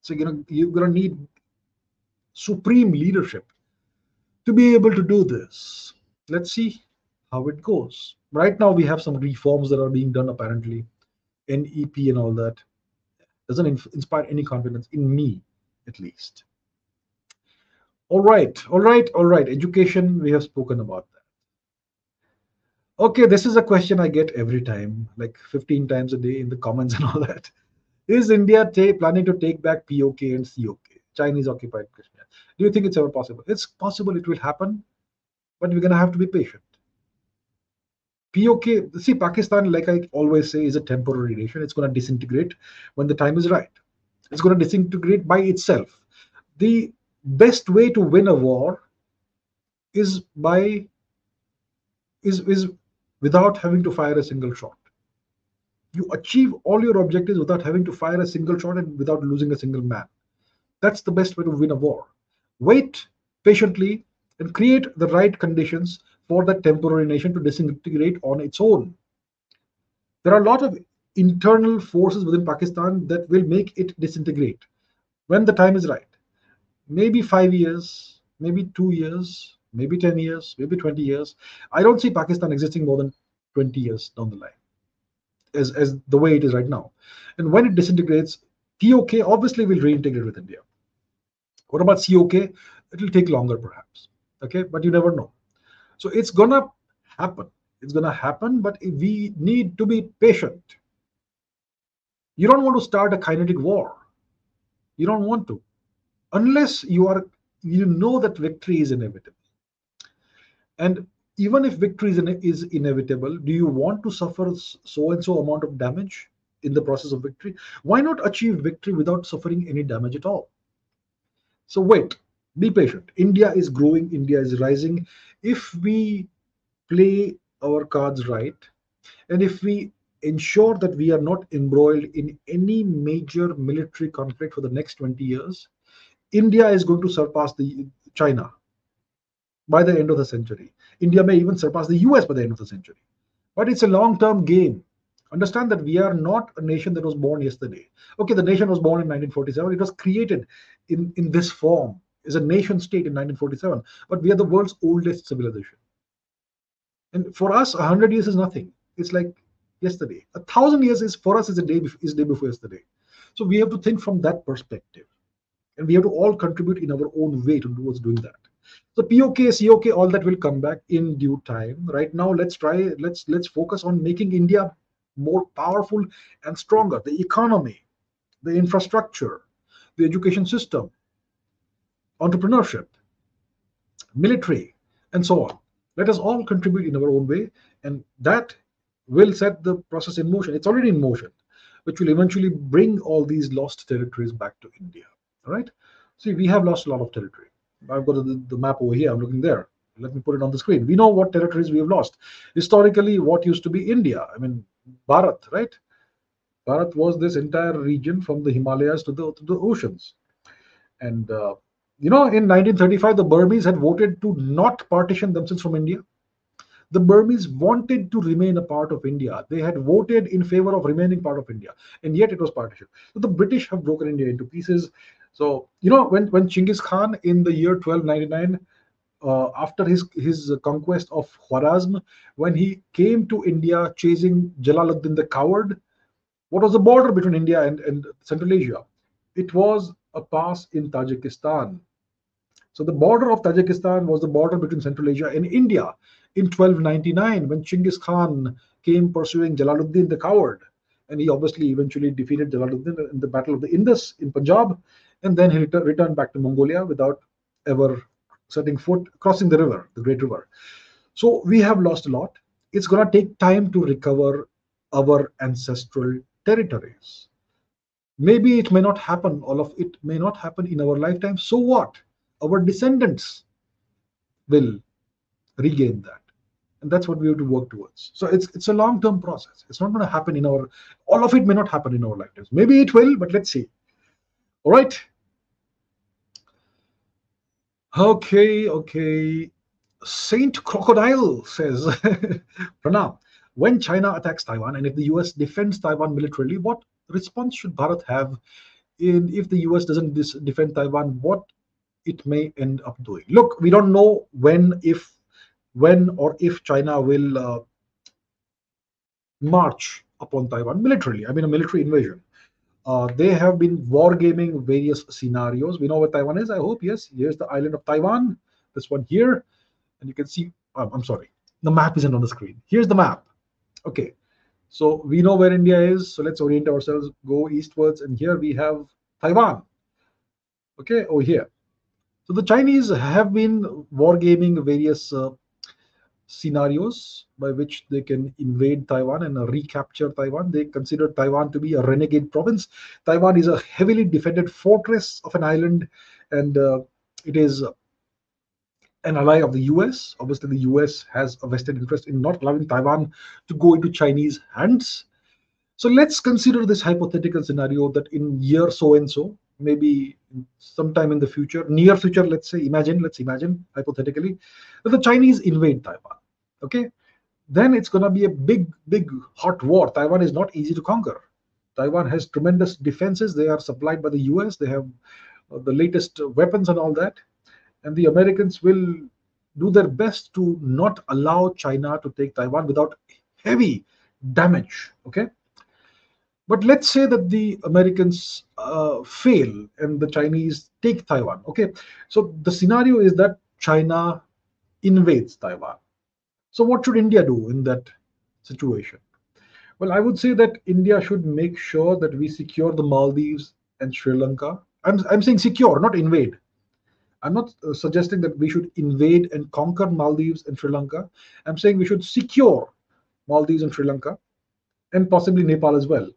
S1: So you know you're going to need supreme leadership to be able to do this. Let's see how it goes. Right now we have some reforms that are being done apparently, NEP and all that doesn't inspire any confidence in me, at least. All right, all right, all right. Education, we have spoken about that. Okay, this is a question I get every time, like 15 times a day in the comments and all that. Is India planning to take back POK and COK, Chinese occupied Kashmir? Do you think it's ever possible? It's possible it will happen, but we're going to have to be patient. POK, see, Pakistan, like I always say, is a temporary nation. It's going to disintegrate when the time is right. It's going to disintegrate by itself. The best way to win a war is by is is without having to fire a single shot you achieve all your objectives without having to fire a single shot and without losing a single man. That's the best way to win a war. Wait patiently and create the right conditions for that temporary nation to disintegrate on its own. There are a lot of internal forces within pakistan that will make it disintegrate when the time is right. Maybe five years, maybe two years, maybe 10 years, maybe 20 years. I don't see Pakistan existing more than 20 years down the line as, as the way it is right now. And when it disintegrates, POK obviously will reintegrate with India. What about COK? It will take longer perhaps. Okay, but you never know. So it's gonna happen. It's gonna happen, but we need to be patient. You don't want to start a kinetic war. You don't want to unless you are you know that victory is inevitable and even if victory is, in, is inevitable do you want to suffer so and so amount of damage in the process of victory? Why not achieve victory without suffering any damage at all? So wait be patient. India is growing india is rising. If we play our cards right and if we ensure that we are not embroiled in any major military conflict for the next 20 years India is going to surpass the China by the end of the century. India may even surpass the US by the end of the century. But it's a long-term game. Understand that we are not a nation that was born yesterday. Okay, the nation was born in 1947. It was created in, in this form as a nation state in 1947. But we are the world's oldest civilization. And for us, 100 years is nothing. It's like yesterday. A thousand years is for us is a day is day before yesterday. So we have to think from that perspective and we have to all contribute in our own way to towards doing that so pok cok all that will come back in due time. Right now let's try let's let's focus on making india more powerful and stronger. The economy the infrastructure the education system entrepreneurship military and so on. Let us all contribute in our own way and that will set the process in motion. It's already in motion which will eventually bring all these lost territories back to india. All right. See, we have lost a lot of territory. I've got the, the map over here. I'm looking there. Let me put it on the screen. We know what territories we have lost. Historically, what used to be India? I mean, Bharat, right? Bharat was this entire region from the Himalayas to the, to the oceans. And, uh, you know, in 1935, the Burmese had voted to not partition themselves from India. The Burmese wanted to remain a part of India. They had voted in favor of remaining part of India, and yet it was partition. So the British have broken India into pieces. So you know when when Chinggis Khan in the year 1299, uh, after his his conquest of Khwarazm, when he came to India chasing Jalaluddin the Coward, what was the border between India and, and Central Asia? It was a pass in Tajikistan. So the border of Tajikistan was the border between Central Asia and India in 1299 when Chinggis Khan came pursuing Jalaluddin the Coward. And he obviously eventually defeated Jalaluddin in the Battle of the Indus in Punjab and then he ret- returned back to Mongolia without ever setting foot crossing the river, the Great River. So we have lost a lot. It's going to take time to recover our ancestral territories. Maybe it may not happen, all of it may not happen in our lifetime. So what? Our descendants will regain that. and that's what we have to work towards. So it's it's a long-term process. It's not going to happen in our all of it may not happen in our lifetimes. Maybe it will, but let's see. All right. Okay, okay. Saint Crocodile says, Pranam, when China attacks Taiwan and if the US defends Taiwan militarily, what response should Bharat have in if the US doesn't defend Taiwan? What it may end up doing? Look, we don't know when, if, when or if China will uh, march upon Taiwan militarily. I mean, a military invasion. Uh, they have been wargaming various scenarios. We know what Taiwan is, I hope. Yes, here's the island of Taiwan. This one here. And you can see, um, I'm sorry, the map isn't on the screen. Here's the map. Okay, so we know where India is. So let's orient ourselves, go eastwards. And here we have Taiwan. Okay, over here. So the Chinese have been wargaming various uh, scenarios by which they can invade Taiwan and recapture Taiwan. They consider Taiwan to be a renegade province. Taiwan is a heavily defended fortress of an island, and uh, it is an ally of the US. Obviously, the US has a vested interest in not allowing Taiwan to go into Chinese hands. So let's consider this hypothetical scenario that in year so and so, maybe sometime in the future, near future, let's say, imagine, let's imagine hypothetically, that the Chinese invade Taiwan. Okay, then it's going to be a big, big hot war. Taiwan is not easy to conquer. Taiwan has tremendous defenses. They are supplied by the US. They have uh, the latest weapons and all that. And the Americans will do their best to not allow China to take Taiwan without heavy damage. Okay. But let's say that the Americans uh, fail and the Chinese take Taiwan. Okay, so the scenario is that China invades Taiwan. So what should India do in that situation? Well, I would say that India should make sure that we secure the Maldives and Sri Lanka. I'm, I'm saying secure, not invade. I'm not uh, suggesting that we should invade and conquer Maldives and Sri Lanka. I'm saying we should secure Maldives and Sri Lanka and possibly Nepal as well.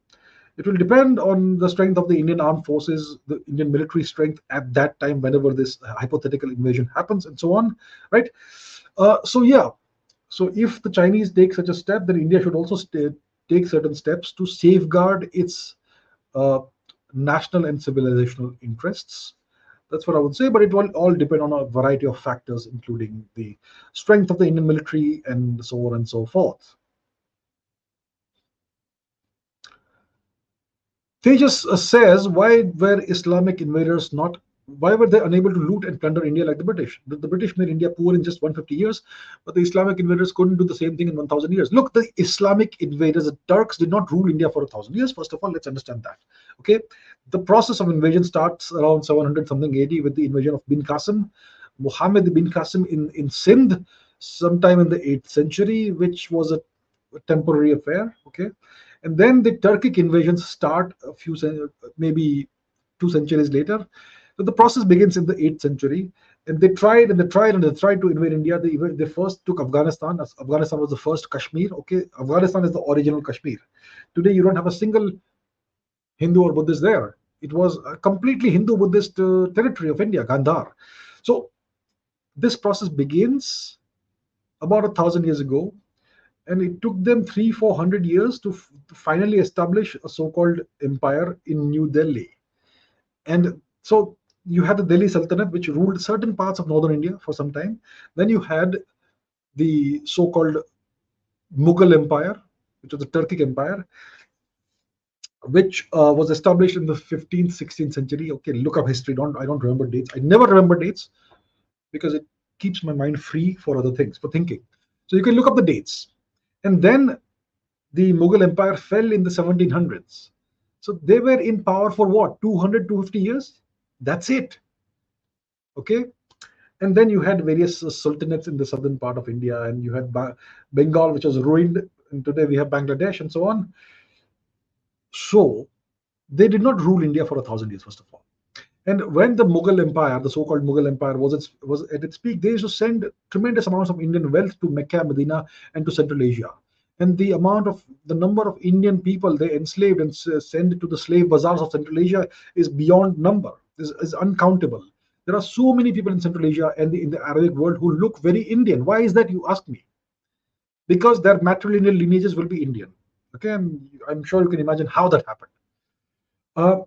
S1: It will depend on the strength of the Indian armed forces, the Indian military strength at that time, whenever this hypothetical invasion happens, and so on, right? Uh, so yeah, so if the Chinese take such a step, then India should also take certain steps to safeguard its uh, national and civilizational interests. That's what I would say, but it will all depend on a variety of factors, including the strength of the Indian military and so on and so forth. Tejas uh, says, why were Islamic invaders not, why were they unable to loot and plunder India like the British? The, the, British made India poor in just 150 years, but the Islamic invaders couldn't do the same thing in 1000 years. Look, the Islamic invaders, the Turks did not rule India for a thousand years. First of all, let's understand that. Okay. The process of invasion starts around 700 something AD with the invasion of Bin Qasim, Muhammad bin Qasim in, in Sindh, sometime in the 8th century, which was a, a temporary affair. Okay and then the Turkic invasions start a few maybe two centuries later. So the process begins in the 8th century, and they tried and they tried and they tried to invade India. They, they first took Afghanistan. Afghanistan was the first Kashmir. Okay, Afghanistan is the original Kashmir. Today you don't have a single Hindu or Buddhist there. It was a completely Hindu Buddhist uh, territory of India, Gandhar. So this process begins about a thousand years ago and it took them three, four hundred years to, to finally establish a so-called empire in New Delhi. And so you had the Delhi Sultanate, which ruled certain parts of northern India for some time. Then you had the so-called Mughal Empire, which was the Turkic Empire, which uh, was established in the 15th, 16th century. Okay, look up history. Don't I don't remember dates. I never remember dates because it keeps my mind free for other things, for thinking. So you can look up the dates. And then the Mughal Empire fell in the 1700s. So they were in power for what, 200, 250 years? That's it. Okay. And then you had various uh, sultanates in the southern part of India, and you had Bengal, which was ruined. And today we have Bangladesh and so on. So they did not rule India for a thousand years, first of all. And when the Mughal Empire, the so-called Mughal Empire, was its, was at its peak, they used to send tremendous amounts of Indian wealth to Mecca, Medina, and to Central Asia. And the amount of the number of Indian people they enslaved and sent to the slave bazaars of Central Asia is beyond number, is, is uncountable. There are so many people in Central Asia and the, in the Arabic world who look very Indian. Why is that? You ask me. because their matrilineal lineages will be Indian. Okay, I'm, I'm sure you can imagine how that happened. Uh,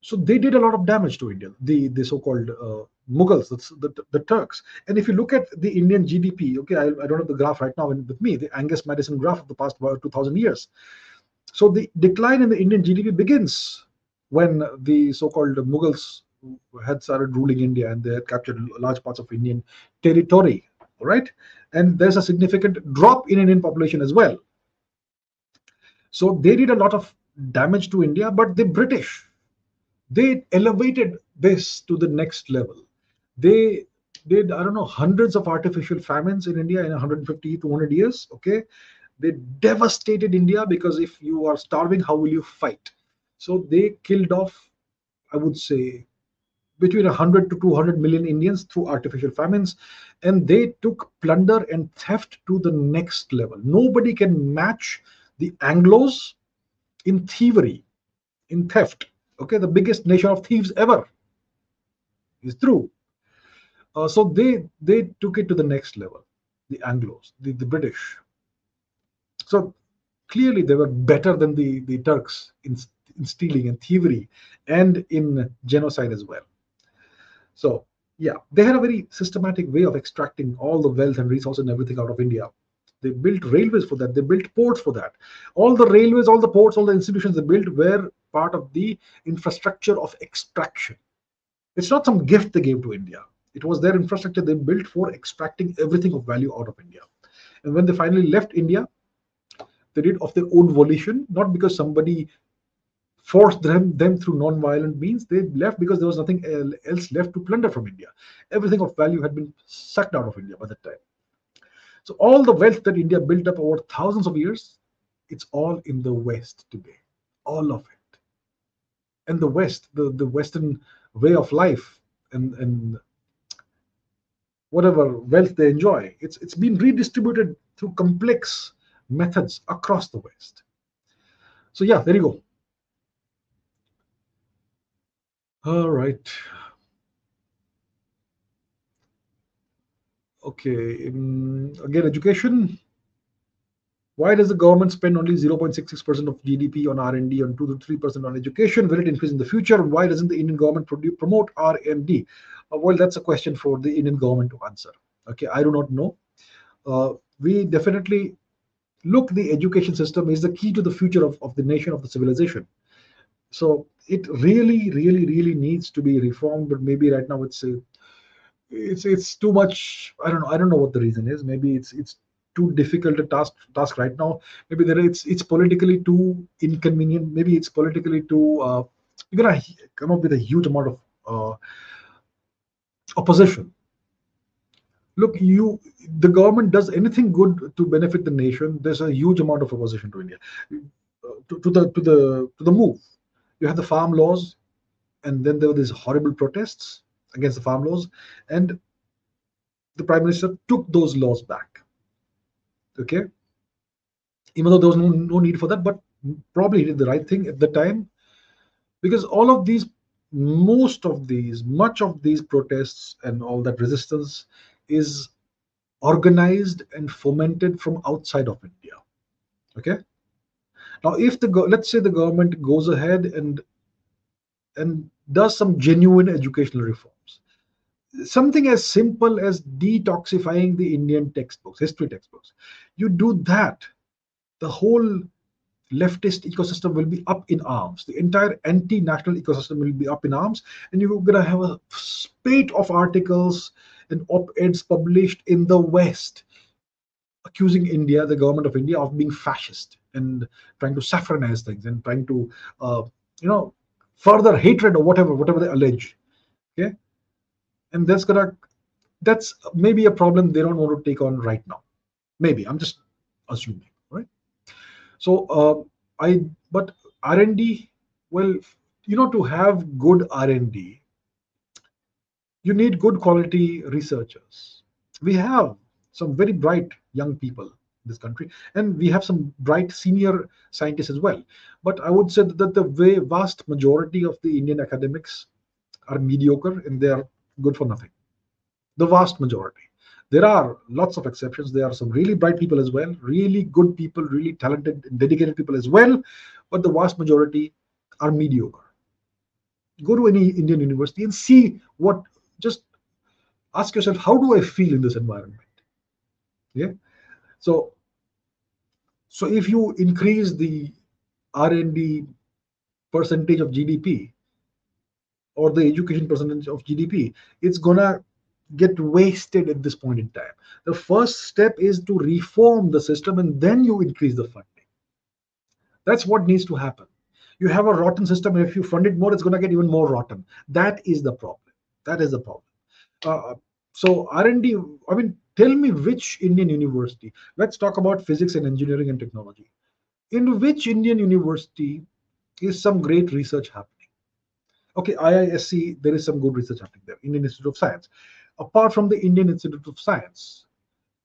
S1: so they did a lot of damage to India, the, the so-called uh, Mughals, the, the, the, Turks. And if you look at the Indian GDP, okay, I, I don't have the graph right now with me, the Angus Maddison graph of the past 2000 years. So the decline in the Indian GDP begins when the so-called Mughals had started ruling India and they had captured large parts of Indian territory, right? And there's a significant drop in Indian population as well. So they did a lot of damage to India, but the British, they elevated this to the next level. They did, I don't know, hundreds of artificial famines in India in 150, to 200 years. Okay. They devastated India because if you are starving, how will you fight? So they killed off, I would say, between 100 to 200 million Indians through artificial famines. And they took plunder and theft to the next level. Nobody can match the Anglos in thievery, in theft. Okay, the biggest nation of thieves ever is true. Uh, so they they took it to the next level, the Anglos, the, the British. So clearly they were better than the, the Turks in, in stealing and thievery and in genocide as well. So yeah, they had a very systematic way of extracting all the wealth and resources and everything out of India. They built railways for that. They built ports for that. All the railways, all the ports, all the institutions they built were part of the infrastructure of extraction. It's not some gift they gave to India. It was their infrastructure they built for extracting everything of value out of India. And when they finally left India, they did of their own volition, not because somebody forced them, them through non-violent means. They left because there was nothing else left to plunder from India. Everything of value had been sucked out of India by that time. So all the wealth that India built up over thousands of years, it's all in the West today. All of it. And the West, the, the Western way of life and, and whatever wealth they enjoy, it's it's been redistributed through complex methods across the West. So yeah, there you go. All right. Okay. Um, again, education. Why does the government spend only 0.66% of GDP on R&D and 2 to 3% on education? Will it increase in the future? Why doesn't the Indian government promote R&D? Uh, well, that's a question for the Indian government to answer. Okay, I do not know. Uh, we definitely look the education system is the key to the future of, of the nation of the civilization so it really really really needs to be reformed but maybe right now it's a, it's it's too much i don't know i don't know what the reason is maybe it's it's too difficult a task task right now. Maybe there it's it's politically too inconvenient. Maybe it's politically too uh, you're gonna come up with a huge amount of uh, opposition. Look you the government does anything good to benefit the nation there's a huge amount of opposition to india. Uh, to, to the to the to the move. You have the farm laws, and then there were these horrible protests against the farm laws, and the prime minister took those laws back. Okay, even though there was no, no need for that, but probably did the right thing at the time, because all of these, most of these, much of these protests and all that resistance is organized and fomented from outside of India. Okay, now, if the let's say the government goes ahead and and does some genuine educational reforms, something as simple as detoxifying the Indian textbooks, history textbooks, you do that, the whole leftist ecosystem will be up in arms. The entire anti-national ecosystem will be up in arms, and you're gonna have a spate of articles and op-eds published in the West accusing India, the government of India, of being fascist and trying to saffronize things and trying to, uh, you know, further hatred or whatever, whatever they allege. Okay, and that's gonna, that's maybe a problem they don't want to take on right now. Maybe I'm just assuming, right? So uh, I, but R and D, well, you know, to have good R and D, you need good quality researchers. We have some very bright young people in this country and we have some bright senior scientists as well but i would say that the vast majority of the indian academics are mediocre and they are good for nothing the vast majority There are lots of exceptions. There are some really bright people as well, really good people, really talented, and dedicated people as well. But the vast majority are mediocre. Go to any Indian university and see what. Just ask yourself, how do I feel in this environment? Yeah. So, so if you increase the R&D percentage of GDP or the education percentage of GDP, it's gonna get wasted at this point in time. The first step is to reform the system and then you increase the funding. That's what needs to happen. You have a rotten system, and if you fund it more, it's going to get even more rotten. That is the problem. That is the problem. Uh, so R&D, I mean, tell me which Indian university. Let's talk about physics and engineering and technology. In which Indian university is some great research happening? Okay, IISc, there is some good research happening there, Indian Institute of Science. Apart from the Indian Institute of Science,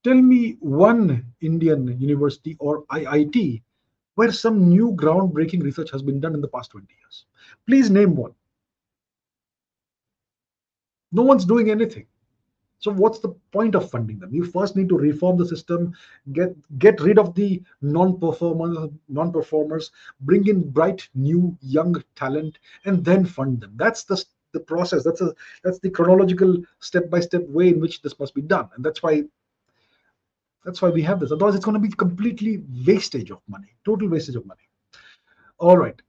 S1: tell me one Indian university or IIT where some new groundbreaking research has been done in the past 20 years. Please name one. No one's doing anything. So what's the point of funding them? You first need to reform the system, get get rid of the non-performers, non-performers, bring in bright, new, young talent, and then fund them. That's the the process. That's a that's the chronological step-by-step way in which this must be done, and that's why that's why we have this. Otherwise, it's going to be completely wastage of money, total wastage of money. All right.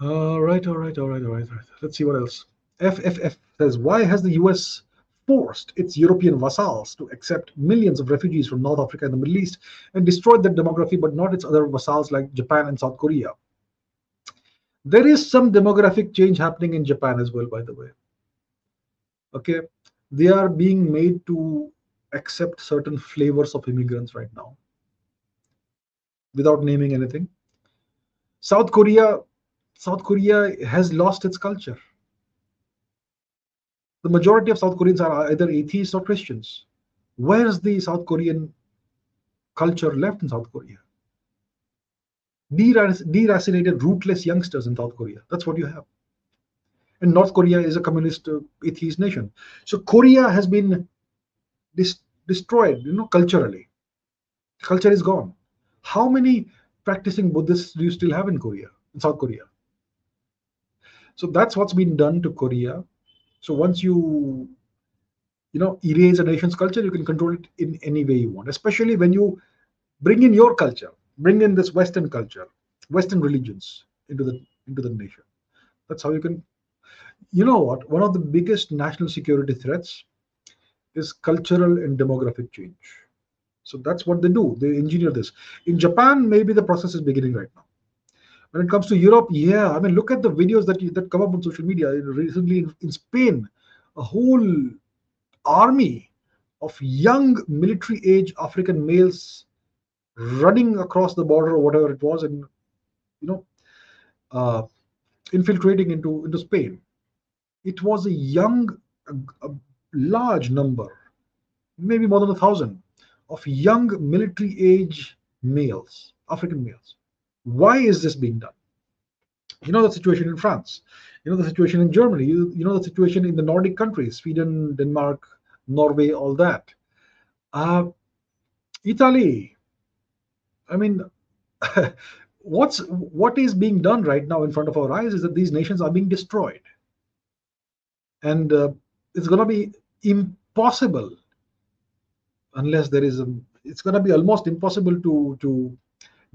S1: All right, all right, all right, all right, all right. Let's see what else. FFF says, why has the US forced its European vassals to accept millions of refugees from North Africa and the Middle East and destroyed their demography, but not its other vassals like Japan and South Korea? There is some demographic change happening in Japan as well, by the way. Okay, they are being made to accept certain flavors of immigrants right now without naming anything. South Korea South Korea has lost its culture. The majority of South Koreans are either atheists or Christians. Where's the South Korean culture left in South Korea? Deracinated, rootless youngsters in South Korea. That's what you have. And North Korea is a communist uh, atheist nation. So Korea has been dis- destroyed, you know, culturally. Culture is gone. How many practicing Buddhists do you still have in Korea, in South Korea? So that's what's been done to Korea. So once you you know erase a nation's culture, you can control it in any way you want, especially when you bring in your culture, bring in this Western culture, Western religions into the into the nation. That's how you can. You know what? One of the biggest national security threats is cultural and demographic change. So that's what they do. They engineer this. In Japan, maybe the process is beginning right now when it comes to Europe, yeah, I mean, look at the videos that you, that come up on social media. Recently in, in Spain, a whole army of young military age African males running across the border or whatever it was, and you know, uh, infiltrating into into Spain. It was a young, a, a large number, maybe more than a thousand, of young military age males, African males why is this being done? You know the situation in France. You know the situation in Germany. You, you know the situation in the Nordic countries, Sweden, Denmark, Norway, all that. Uh, Italy. I mean, what's what is being done right now in front of our eyes is that these nations are being destroyed, and uh, it's going to be impossible unless there is a. It's going to be almost impossible to to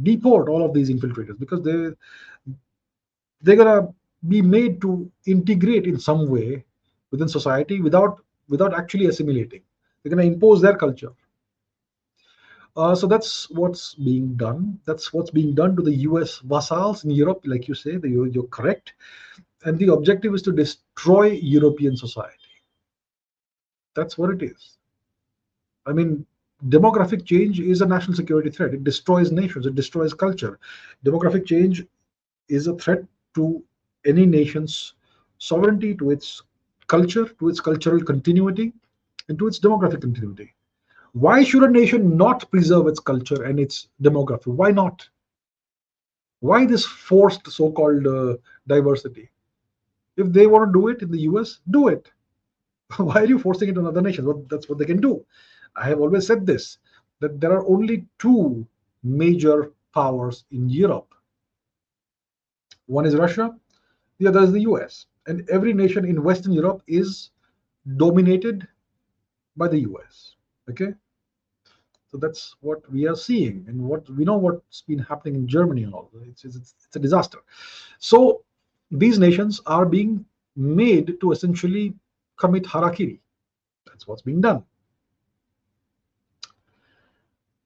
S1: deport all of these infiltrators because they they're gonna be made to integrate in some way within society without without actually assimilating. They're gonna impose their culture. Uh, so that's what's being done. That's what's being done to the U.S. vassals in Europe, like you say. The, you're, you're correct, and the objective is to destroy European society. That's what it is. I mean, demographic change is a national security threat. It destroys nations, it destroys culture. Demographic change is a threat to any nation's sovereignty, to its culture, to its cultural continuity, and to its demographic continuity. Why should a nation not preserve its culture and its demography? Why not? Why this forced so called uh, diversity? If they want to do it in the US, do it. Why are you forcing it on other nations? Well, that's what they can do. I have always said this that there are only two major powers in Europe. One is Russia, the other is the US. And every nation in Western Europe is dominated by the US. Okay? So that's what we are seeing, and what we know what's been happening in Germany and all. It's, it's, it's a disaster. So these nations are being made to essentially commit harakiri. That's what's being done.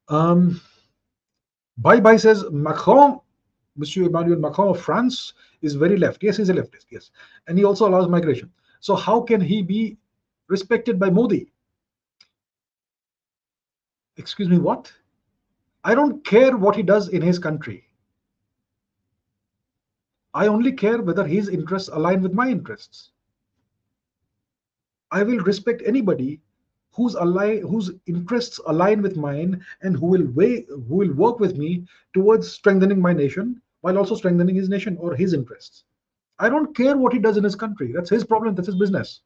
S1: Um, bye bye says Macron, Monsieur Emmanuel Macron of France is very left. Yes, he's a leftist. Yes, and he also allows migration. So how can he be respected by Modi? Excuse me, what? I don't care what he does in his country. I only care whether his interests align with my interests. I will respect anybody whose align whose interests align with mine and who will weigh, who will work with me towards strengthening my nation while also strengthening his nation or his interests. I don't care what he does in his country. That's his problem. That's his business.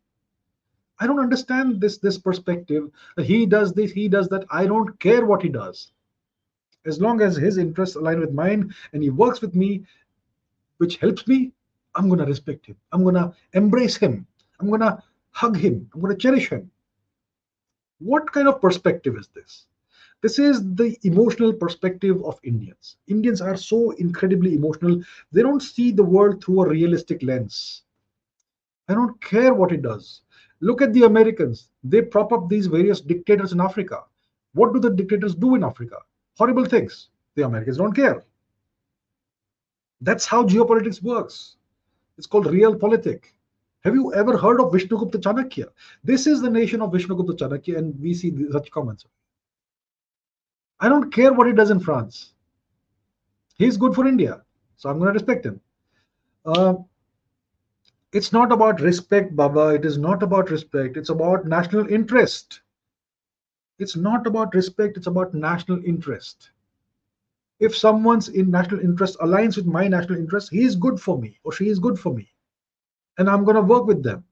S1: I don't understand this this perspective he does this, he does that. I don't care what he does. As long as his interests align with mine and he works with me, which helps me, I'm gonna respect him. I'm gonna embrace him. I'm gonna hug him. I'm gonna cherish him. What kind of perspective is this? This is the emotional perspective of Indians. Indians are so incredibly emotional. They don't see the world through a realistic lens. I don't care what it does. Look at the Americans. They prop up these various dictators in Africa. What do the dictators do in Africa? Horrible things. The Americans don't care. That's how geopolitics works. It's called real realpolitik. Have you ever heard of Vishnugupta Chanakya? This is the nation of Vishnugupta Chanakya, and we see such comments. I don't care what he does in France. He's good for India, so I'm going to respect him. Uh, it's not about respect, Baba. It is not about respect. It's about national interest. It's not about respect. It's about national interest. If someone's in national interest aligns with my national interest, he is good for me or she is good for me. And I'm going to work with them.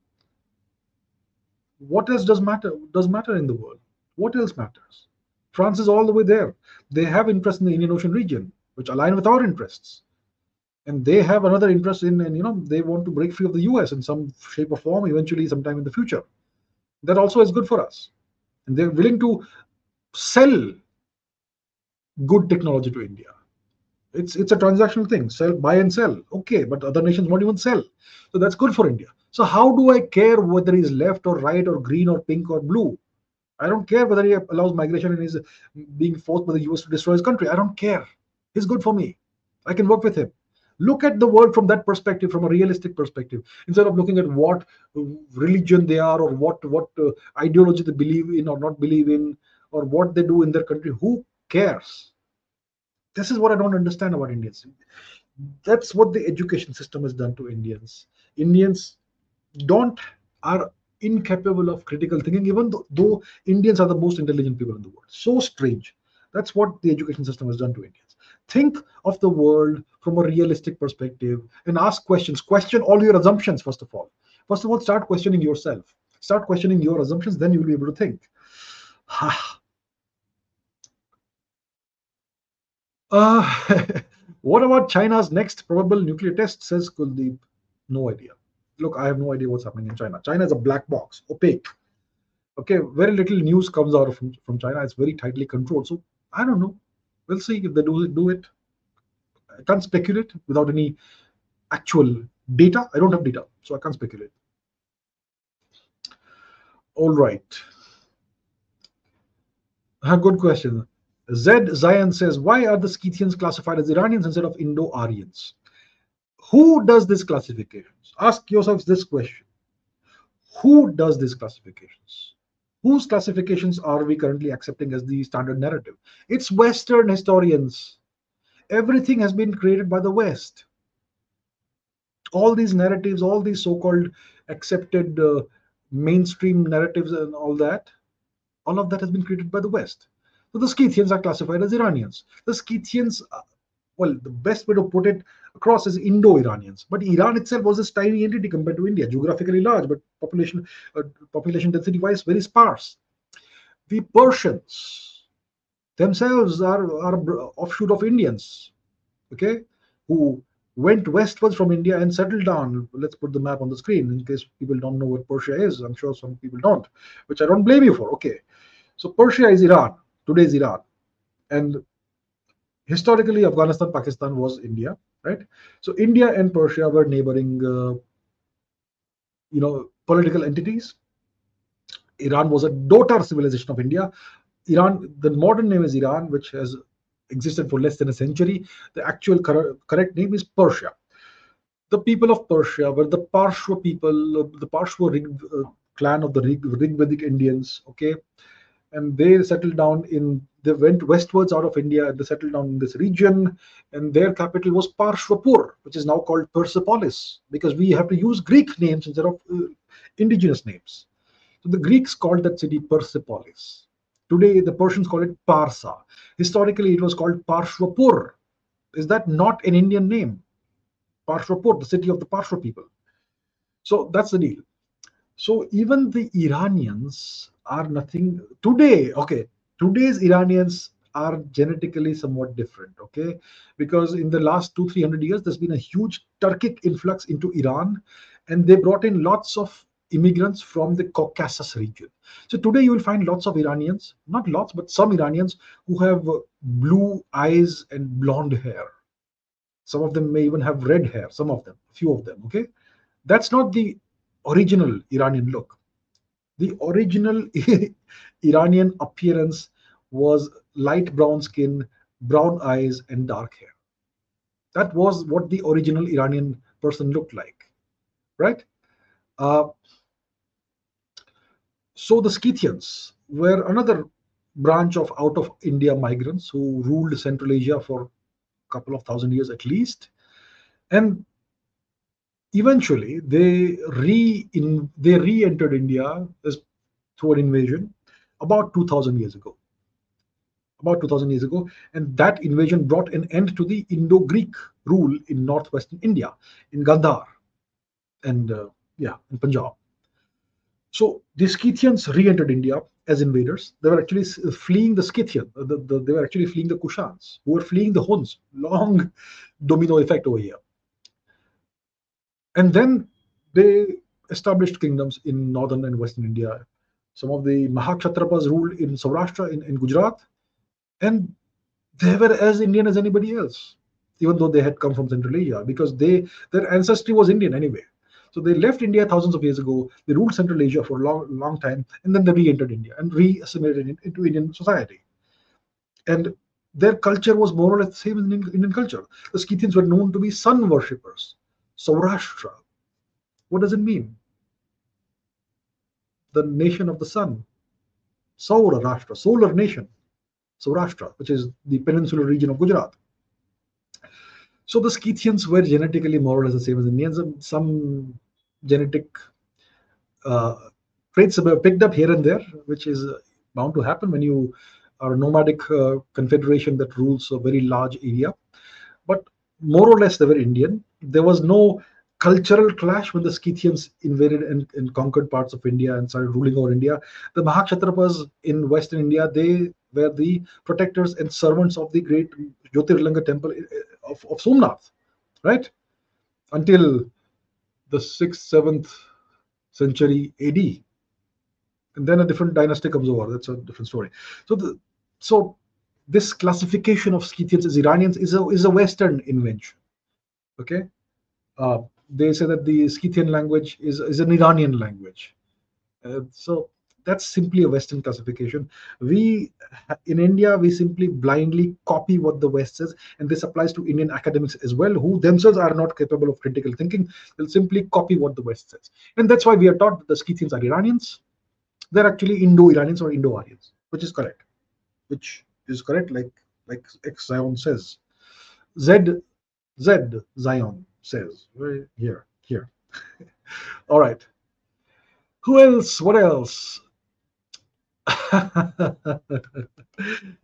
S1: What else does matter? Does matter in the world? What else matters? France is all the way there. They have interest in the Indian Ocean region, which align with our interests and they have another interest in and you know they want to break free of the us in some shape or form eventually sometime in the future that also is good for us and they're willing to sell good technology to india it's it's a transactional thing. Sell buy and sell. Okay but other nations won't even sell. So that's good for india. So how do i care whether he's left or right or green or pink or blue? I don't care whether he allows migration and is being forced by the us to destroy his country. I don't care. He's good for me. I can work with him. Look at the world from that perspective from a realistic perspective. Instead of looking at what religion they are or what what uh, ideology they believe in or not believe in or what they do in their country who cares this is what i don't understand about indians. That's what the education system has done to indians. Indians don't are incapable of critical thinking even though, though indians are the most intelligent people in the world. So strange. That's what the education system has done to indians. Think of the world from a realistic perspective and ask questions. Question all your assumptions first of all. First of all start questioning yourself. Start questioning your assumptions then you'll be able to think ah, uh, what about china's next probable nuclear test says kuldeep no idea look i have no idea what's happening in china china is a black box opaque okay very little news comes out from, from china it's very tightly controlled so i don't know we'll see if they do, do it. I can't speculate without any actual data. I don't have data, so I can't speculate. All right. A good question. Zed Zion says, why are the Scythians classified as Iranians instead of Indo-Aryans? Who does this classifications? Ask yourselves this question. Who does these classifications? whose classifications are we currently accepting as the standard narrative? It's Western historians. Everything has been created by the West. All these narratives, all these so called accepted uh, mainstream narratives and all that, all of that has been created by the West. So the Scythians are classified as Iranians. The Scythians, uh, well, the best way to put it across is Indo-Iranians. But Iran itself was this tiny entity compared to India, geographically large, but population uh, population density-wise very sparse. The Persians themselves are, are offshoot of Indians, okay, who went westwards from India and settled down. Let's put the map on the screen in case people don't know where Persia is. I'm sure some people don't, which I don't blame you for. Okay, so Persia is Iran. Today is Iran, and historically Afghanistan, Pakistan was India, right? So India and Persia were neighboring, uh, you know, political entities. Iran was a daughter civilization of India. Iran, the modern name is Iran, which has existed for less than a century. The actual cor correct name is Persia. The people of Persia were the Parshva people, the Parshva Rig, uh, clan of the Rig, Rigvedic Indians, okay? And they settled down in, they went westwards out of India and they settled down in this region. And their capital was Parshvapur, which is now called Persepolis, because we have to use Greek names instead of uh, indigenous names. So the Greeks called that city Persepolis. Today, the Persians call it Parsa. Historically, it was called Parshvapur. Is that not an Indian name? Parshvapur, the city of the Parshva people. So that's the deal. So even the Iranians are nothing today. Okay, today's Iranians are genetically somewhat different. Okay, because in the last two three hundred years, there's been a huge Turkic influx into Iran, and they brought in lots of immigrants from the Caucasus region. So today you will find lots of Iranians, not lots, but some Iranians who have blue eyes and blonde hair. Some of them may even have red hair, some of them, a few of them, okay? That's not the original Iranian look. The original Iranian appearance was light brown skin, brown eyes, and dark hair. That was what the original Iranian person looked like, right? Uh, so the Scythians were another branch of out of India migrants who ruled Central Asia for a couple of thousand years at least. And eventually they re in they re-entered India as through an invasion about 2000 years ago. About 2000 years ago, and that invasion brought an end to the Indo-Greek rule in northwestern India, in Gandhar, and uh, yeah, in Punjab. So the Scythians re-entered India as invaders. They were actually fleeing the Scythian. The, the, they were actually fleeing the Kushans, who were fleeing the Huns. Long domino effect over here. And then they established kingdoms in northern and western India. Some of the Mahakshatrapas ruled in Saurashtra, in, in Gujarat, and they were as Indian as anybody else, even though they had come from Central Asia, because they their ancestry was Indian anyway. So they left India thousands of years ago. They ruled Central Asia for a long, long time, and then they re-entered India and re-assimilated into Indian society. And their culture was more or less the same as Indian, culture. The Scythians were known to be sun worshippers. Saurashtra. What does it mean? The nation of the sun. Saurashtra, solar nation. Saurashtra, which is the peninsular region of Gujarat. So the Scythians were genetically more or less the same as Indians. Some genetic uh, traits were picked up here and there, which is bound to happen when you are a nomadic uh, confederation that rules a very large area. But more or less, they were Indian. There was no cultural clash when the Scythians invaded and, and, conquered parts of India and started ruling over India. The Mahakshatrapas in Western India, they were the protectors and servants of the great Jyotirlinga temple uh, of, of Somnath, right? Until the 6th, 7th century AD. And then a different dynasty comes over. That's a different story. So the so this classification of Scythians as Iranians is a is a Western invention. Okay. Uh, they say that the Scythian language is, is an Iranian language. Uh, so that's simply a western classification. We in india we simply blindly copy what the west says and this applies to indian academics as well who themselves are not capable of critical thinking. They'll simply copy what the west says. And that's why we are taught that the scythians are iranians. They're actually indo-iranians or indo-aryans which is correct. Which is correct like like x zion says. Z z zion says right here here all right who else what else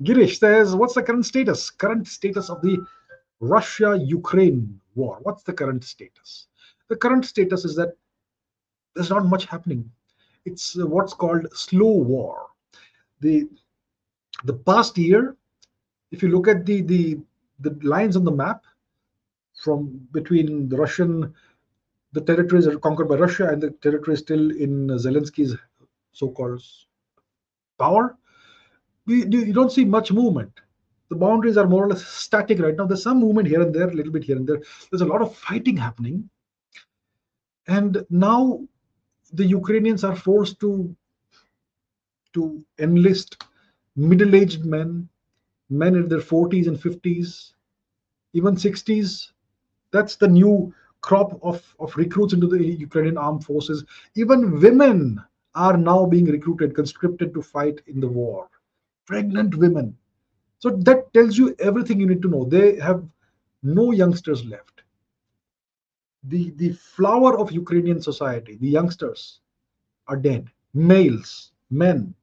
S1: Girish says, what's the current status? Current status of the Russia Ukraine war. What's the current status? The current status is that there's not much happening. It's uh, what's called slow war. The the past year, if you look at the the the lines on the map from between the Russian the territories are conquered by Russia and the territory is still in Zelensky's so-called power, we, you don't see much movement. The boundaries are more or less static right now. There's some movement here and there, a little bit here and there. There's a lot of fighting happening. And now the Ukrainians are forced to, to enlist middle-aged men, men in their 40s and 50s, even 60s. That's the new crop of, of recruits into the Ukrainian armed forces. Even women are now being recruited, conscripted to fight in the war. Pregnant women. So that tells you everything you need to know. They have no youngsters left. The, the flower of Ukrainian society, the youngsters, are dead. Males, men,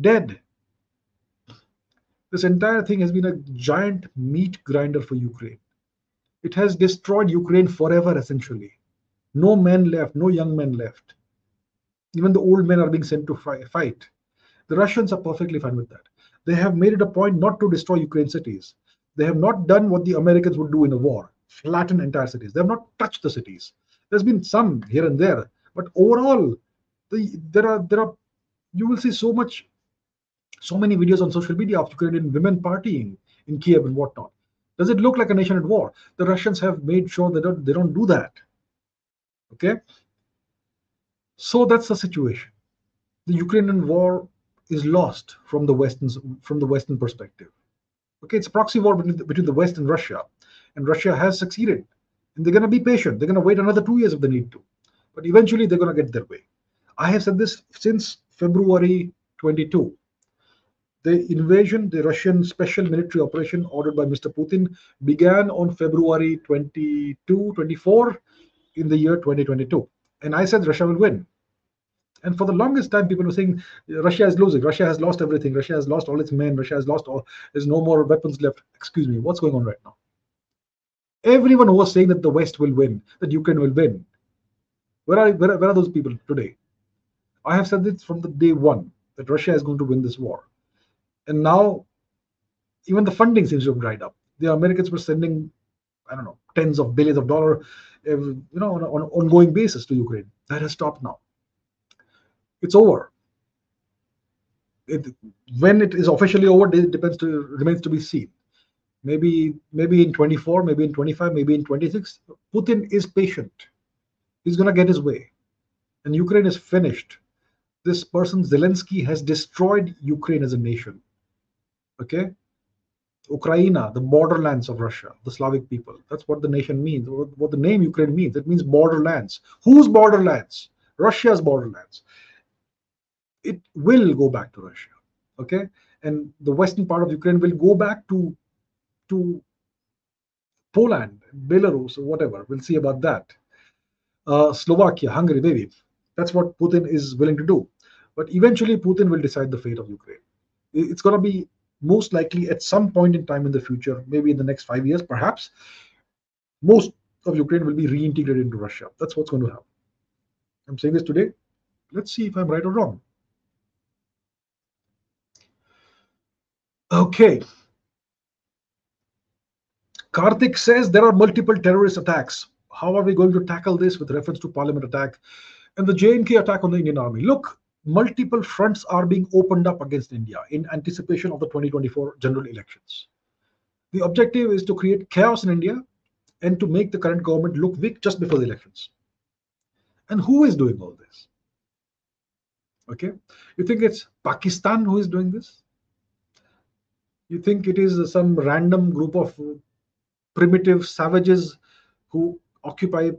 S1: dead. This entire thing has been a giant meat grinder for Ukraine. It has destroyed Ukraine forever, essentially. No men left, no young men left. Even the old men are being sent to fight. The Russians are perfectly fine with that. They have made it a point not to destroy Ukraine cities. They have not done what the Americans would do in a war flatten entire cities. They have not touched the cities. There's been some here and there, but overall, the, there are there are you will see so much, so many videos on social media of Ukrainian women partying in Kiev and whatnot. Does it look like a nation at war? The Russians have made sure they don't they don't do that. Okay. So that's the situation. The Ukrainian war is lost from the Western from the Western perspective. Okay, it's a proxy war between the, between the West and Russia, and Russia has succeeded. And they're going to be patient. They're going to wait another two years if they need to, but eventually they're going to get their way. I have said this since February 22 the invasion, the Russian special military operation ordered by Mr. Putin, began on February 22, 24 in the year 2022. And I said Russia will win. And for the longest time, people were saying Russia is losing. Russia has lost everything. Russia has lost all its men. Russia has lost all. There's no more weapons left. Excuse me. What's going on right now? Everyone was saying that the West will win, that Ukraine will win, where are where, where are those people today? I have said this from the day one that Russia is going to win this war and now even the funding seems to have dried up. The Americans were sending, I don't know, tens of billions of dollars, you know, on, an ongoing basis to Ukraine. That has stopped now. It's over. It, when it is officially over, it depends to remains to be seen. Maybe maybe in 24, maybe in 25, maybe in 26. Putin is patient. He's gonna get his way, and Ukraine is finished. This person Zelensky has destroyed Ukraine as a nation okay Ukraine, the borderlands of Russia, the Slavic people. That's what the nation means, what the name Ukraine means. It means borderlands. Whose borderlands? Russia's borderlands. It will go back to Russia, okay? And the western part of Ukraine will go back to to Poland, Belarus, whatever. We'll see about that. Uh, Slovakia, Hungary, maybe. That's what Putin is willing to do. But eventually, Putin will decide the fate of Ukraine. It's going to be most likely at some point in time in the future, maybe in the next five years, perhaps, most of Ukraine will be reintegrated into Russia. That's what's going to happen. I'm saying this today. Let's see if I'm right or wrong. Okay. Karthik says there are multiple terrorist attacks. How are we going to tackle this with reference to parliament attack and the J&K attack on the Indian army? Look, multiple fronts are being opened up against India in anticipation of the 2024 general elections. The objective is to create chaos in India and to make the current government look weak just before the elections. And who is doing all this? Okay, you think it's Pakistan who is doing this? You think it is some random group of primitive savages who occupy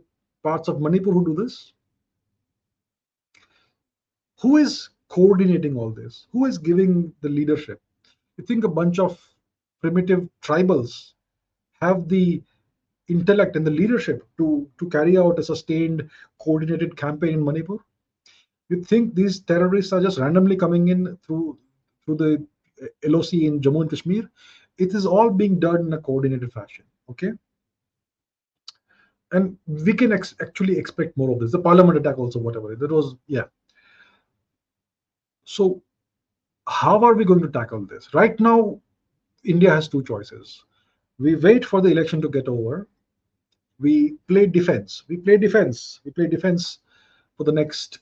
S1: parts of Manipur who do this? Who is coordinating all this? Who is giving the leadership? You think a bunch of primitive tribals have the intellect and the leadership to, to carry out a sustained, coordinated campaign in Manipur? You think these terrorists are just randomly coming in through through the LOC in Jammu and Kashmir? It is all being done in a coordinated fashion. Okay. And we can ex- actually expect more of this. The parliament attack, also, whatever. That was, yeah. So, how are we going to tackle this? Right now, India has two choices. We wait for the election to get over. We play defense. We play defense. We play defense for the next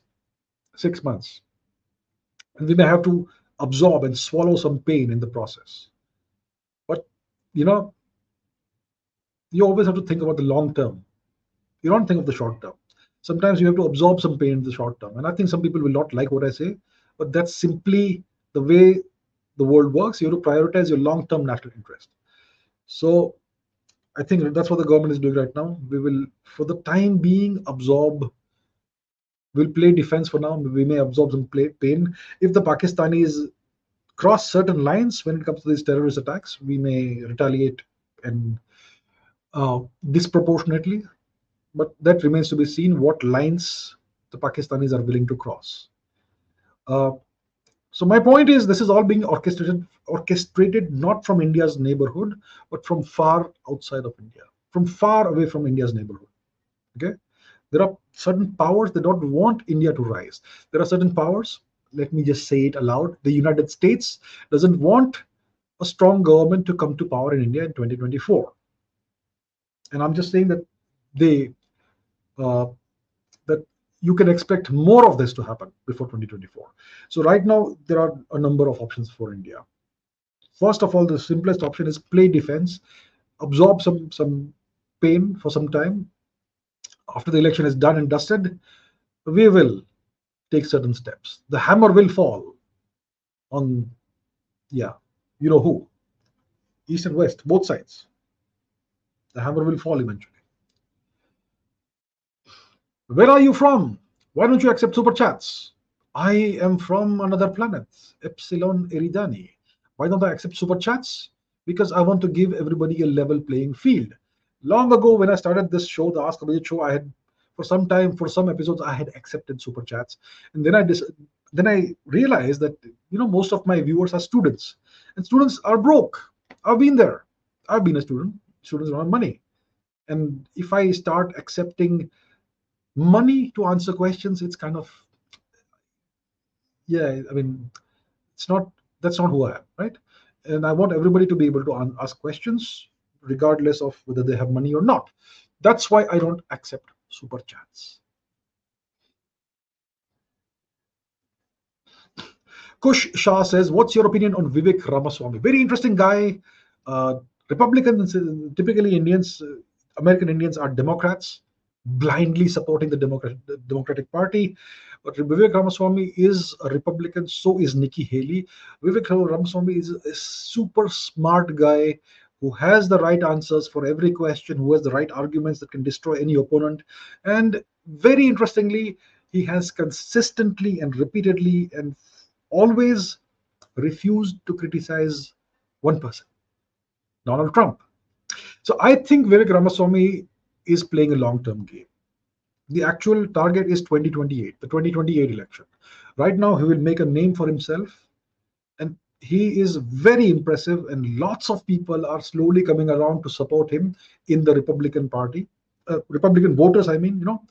S1: six months. And we may have to absorb and swallow some pain in the process. But, you know, you always have to think about the long term. You don't think of the short term. Sometimes you have to absorb some pain in the short term. And I think some people will not like what I say, but that's simply the way the world works. You have to prioritize your long term national interest. So I think that's what the government is doing right now. We will, for the time being, absorb. We'll play defense for now. We may absorb some play, pain. If the Pakistanis cross certain lines when it comes to these terrorist attacks, we may retaliate and uh, disproportionately. But that remains to be seen what lines the Pakistanis are willing to cross. Uh, so my point is, this is all being orchestrated, orchestrated not from India's neighborhood, but from far outside of India, from far away from India's neighborhood. Okay, there are certain powers that don't want India to rise. There are certain powers. Let me just say it aloud: the United States doesn't want a strong government to come to power in India in 2024. And I'm just saying that they uh, you can expect more of this to happen before 2024. So right now there are a number of options for India. First of all, the simplest option is play defense, absorb some some pain for some time. After the election is done and dusted, we will take certain steps. The hammer will fall on, yeah, you know who, east and west, both sides. The hammer will fall eventually. Where are you from? Why don't you accept super chats? I am from another planet, Epsilon Eridani. Why don't I accept super chats? Because I want to give everybody a level playing field. Long ago, when I started this show, the Ask Abhijit show, I had for some time, for some episodes, I had accepted super chats, and then I dis- then I realized that you know most of my viewers are students, and students are broke. I've been there. I've been a student. Students don't have money, and if I start accepting money to answer questions it's kind of yeah i mean it's not that's not who i am right? And i want everybody to be able to ask questions regardless of whether they have money or not. That's why i don't accept super chats. Kush shah says what's your opinion on vivek ramaswamy? Very interesting guy. Uh, republicans typically indians uh, american indians are democrats blindly supporting the Democratic, the Democratic Party. But Vivek Ramaswamy is a Republican, so is Nikki Haley. Vivek Ramaswamy is a super smart guy who has the right answers for every question, who has the right arguments that can destroy any opponent. And very interestingly, he has consistently and repeatedly and always refused to criticize one person, Donald Trump. So I think Vivek Ramaswamy is playing a long-term game. The actual target is 2028, the 2028 election. Right now, he will make a name for himself, and he is very impressive. And lots of people are slowly coming around to support him in the Republican Party, uh, Republican voters. I mean, you know,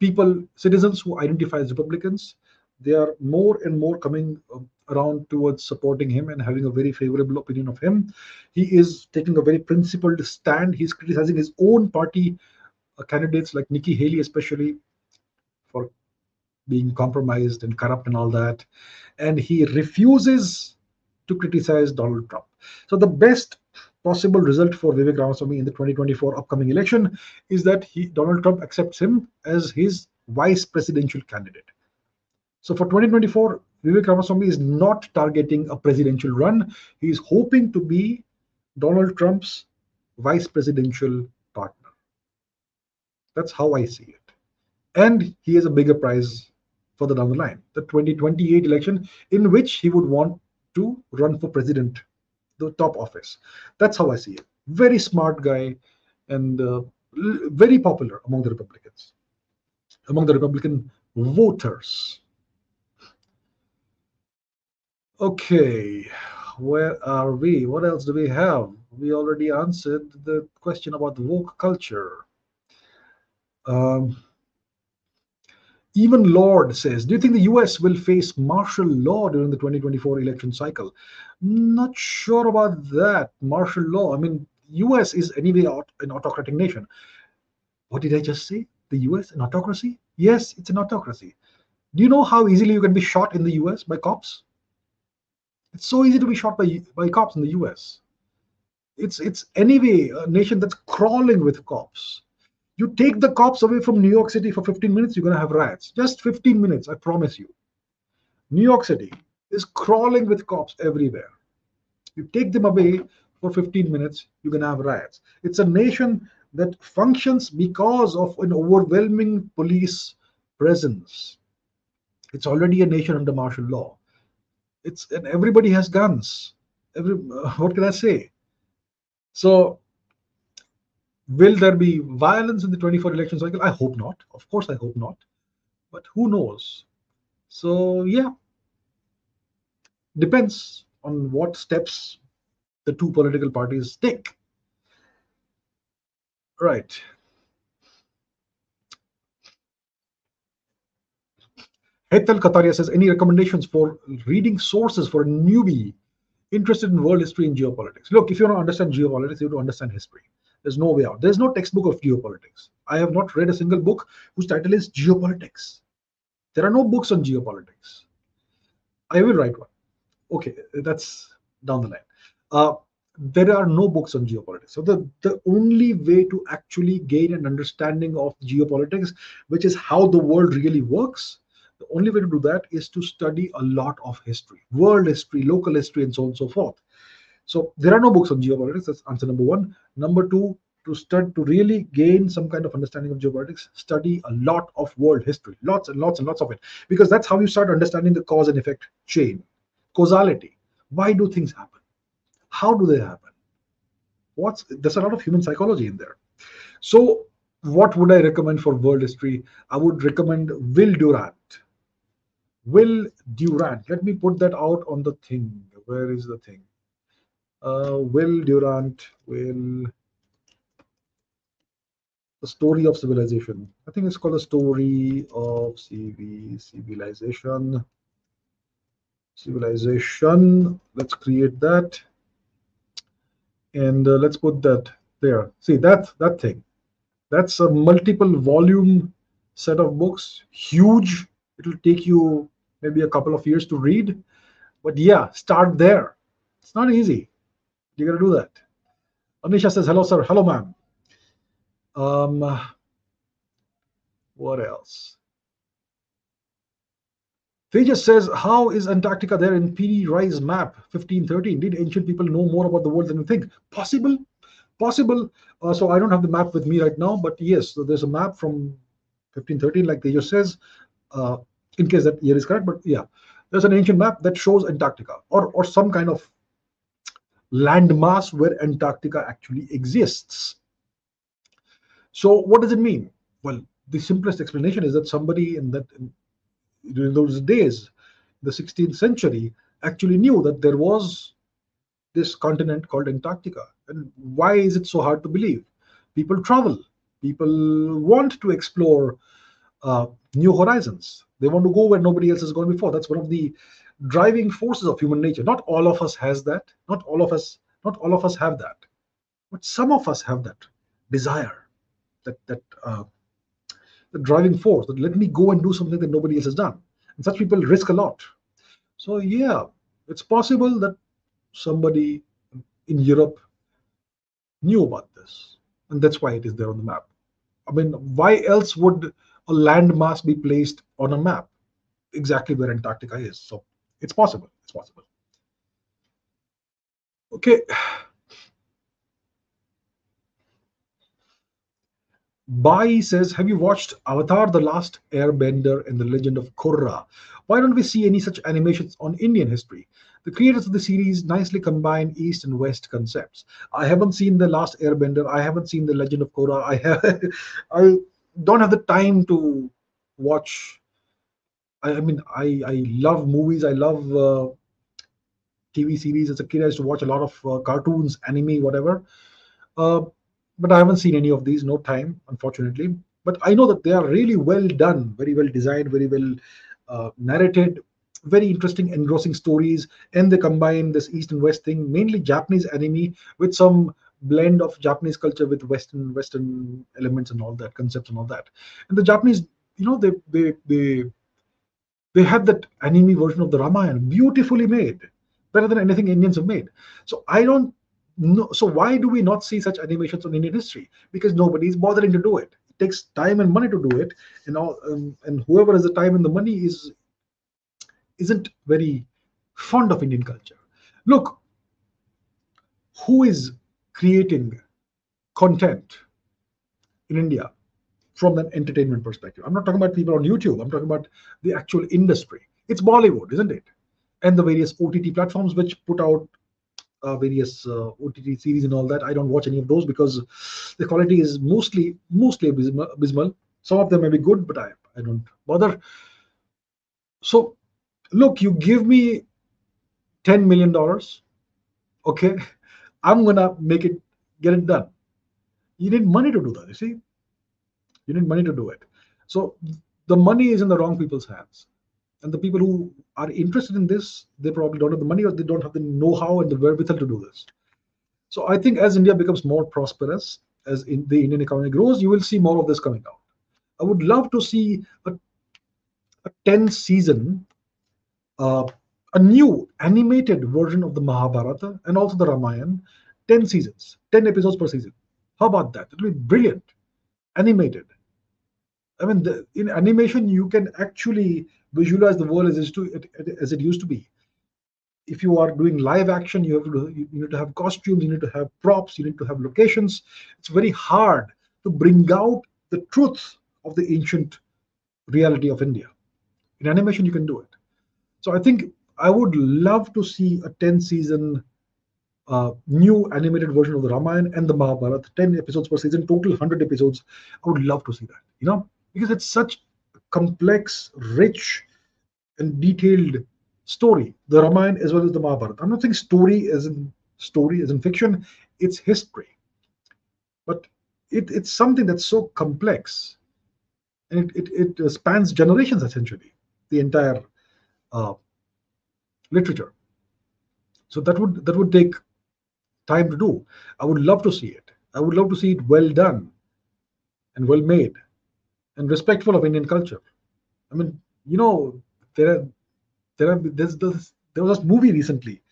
S1: people, citizens who identify as Republicans, they are more and more coming um, around towards supporting him and having a very favorable opinion of him. He is taking a very principled stand. He's criticizing his own party uh, candidates like Nikki Haley, especially for being compromised and corrupt and all that. And he refuses to criticize Donald Trump. So the best possible result for Vivek Ramaswamy in the 2024 upcoming election is that he Donald Trump accepts him as his vice presidential candidate. So for 2024, Vivek Ramaswamy is not targeting a presidential run. He is hoping to be Donald Trump's vice presidential partner. That's how I see it. And he has a bigger prize further down the line, the 2028 election, in which he would want to run for president, the top office. That's how I see it. Very smart guy and uh, very popular among the Republicans, among the Republican voters. Okay, where are we? What else do we have? We already answered the question about woke culture. Um, even Lord says, Do you think the US will face martial law during the 2024 election cycle? Not sure about that. Martial law. I mean, US is anyway an autocratic nation. What did I just say? The US, an autocracy? Yes, it's an autocracy. Do you know how easily you can be shot in the US by cops? It's so easy to be shot by, by cops in the US. It's it's anyway a nation that's crawling with cops. You take the cops away from New York City for 15 minutes, you're gonna have riots. Just 15 minutes, I promise you. New York City is crawling with cops everywhere. You take them away for 15 minutes, you're gonna have riots. It's a nation that functions because of an overwhelming police presence. It's already a nation under martial law. It's and everybody has guns. Every uh, what can I say? So, will there be violence in the 24 election cycle? I hope not. Of course, I hope not. But who knows? So, yeah, depends on what steps the two political parties take. Right. Hetal Kataria says, any recommendations for reading sources for a newbie interested in world history and geopolitics? Look, if you want to understand geopolitics, you have to understand history. There's no way out. There's no textbook of geopolitics. I have not read a single book whose title is Geopolitics. There are no books on geopolitics. I will write one. Okay, that's down the line. Uh, there are no books on geopolitics. So the, the only way to actually gain an understanding of geopolitics, which is how the world really works, the only way to do that is to study a lot of history, world history, local history, and so on and so forth. So there are no books on geopolitics. That's answer number one. Number two, to start to really gain some kind of understanding of geopolitics, study a lot of world history, lots and lots and lots of it, because that's how you start understanding the cause and effect chain, causality. Why do things happen? How do they happen? What's there's a lot of human psychology in there. So what would I recommend for world history? I would recommend Will Durant. Will Durant. Let me put that out on the thing. Where is the thing? Uh, Will Durant. Will. The story of civilization. I think it's called the story of CV civilization. Civilization. Let's create that, and uh, let's put that there. See that that thing. That's a multiple volume set of books. Huge. It'll take you maybe a couple of years to read. But yeah, start there. It's not easy. You got to do that. Anisha says, hello, sir. Hello, ma'am. Um, what else? Tejas says, how is Antarctica there in Piri Reis map 1513? Did ancient people know more about the world than we think? Possible, possible. Uh, so I don't have the map with me right now, but yes, so there's a map from 1513, like Tejas says. Uh, in case that year is correct. But yeah, there's an ancient map that shows Antarctica or, or some kind of landmass where Antarctica actually exists. So what does it mean? Well, the simplest explanation is that somebody in that in, during those days, the 16th century, actually knew that there was this continent called Antarctica. And why is it so hard to believe? People travel. People want to explore uh, new horizons. They want to go where nobody else has gone before. That's one of the driving forces of human nature. Not all of us has that. Not all of us. Not all of us have that. But some of us have that desire, that that uh, the driving force. That let me go and do something that nobody else has done. And such people risk a lot. So yeah, it's possible that somebody in Europe knew about this, and that's why it is there on the map. I mean, why else would a landmass be placed on a map exactly where Antarctica is. So it's possible. It's possible. Okay. Bai says, Have you watched Avatar The Last Airbender and The Legend of Korra? Why don't we see any such animations on Indian history? The creators of the series nicely combine East and West concepts. I haven't seen The Last Airbender. I haven't seen The Legend of Korra. I have I don't have the time to watch I, I mean I I love movies I love uh, TV series. As a kid, I used to watch a lot of uh, cartoons, anime, whatever. Uh, but I haven't seen any of these. No time, unfortunately. But I know that they are really well done, very well designed, very well uh, narrated, very interesting, engrossing stories. And they combine this East and West thing, mainly Japanese anime, with some blend of Japanese culture with Western Western elements and all that concepts and all that. And the Japanese, you know, they they they they had that anime version of the Ramayana, beautifully made, better than anything Indians have made. So I don't know. So why do we not see such animations on Indian history? Because nobody is bothering to do it. It takes time and money to do it, and all, um, and whoever has the time and the money is isn't very fond of Indian culture. Look, who is creating content in India from an entertainment perspective. I'm not talking about people on YouTube. I'm talking about the actual industry. It's Bollywood, isn't it? And the various OTT platforms which put out uh, various uh, OTT series and all that. I don't watch any of those because the quality is mostly mostly abysmal. Some of them may be good, but I I don't bother. So, look, you give me ten million dollars, okay? I'm gonna make it get it done. You need money to do that. You see, you need money to do it. So the money is in the wrong people's hands, and the people who are interested in this, they probably don't have the money or they don't have the know-how and the wherewithal to do this. So I think as India becomes more prosperous, as in the Indian economy grows, you will see more of this coming out. I would love to see a, a 10 season uh, a new animated version of the Mahabharata and also the Ramayana, 10 seasons, 10 episodes per season. How about that? It will be brilliant, animated. I mean, the, in animation, you can actually visualize the world as it, as it used to be. If you are doing live action, you have to you need to have costumes, you need to have props, you need to have locations. It's very hard to bring out the truth of the ancient reality of India. In animation, you can do it. So I think I would love to see a 10 season uh, new animated version of the Ramayana and the Mahabharata, 10 episodes per season, total 100 episodes. I would love to see that, you know, because it's such a complex, rich, and detailed story, the Ramayana as well as the Mahabharata. I'm not saying story as in story as in fiction, it's history. But it, it's something that's so complex and it, it, it spans generations essentially, the entire uh, literature. So that would that would take time to do. I would love to see it. I would love to see it well done and well made and respectful of Indian culture. I mean, you know, there are there are there's, there's there was a movie recently.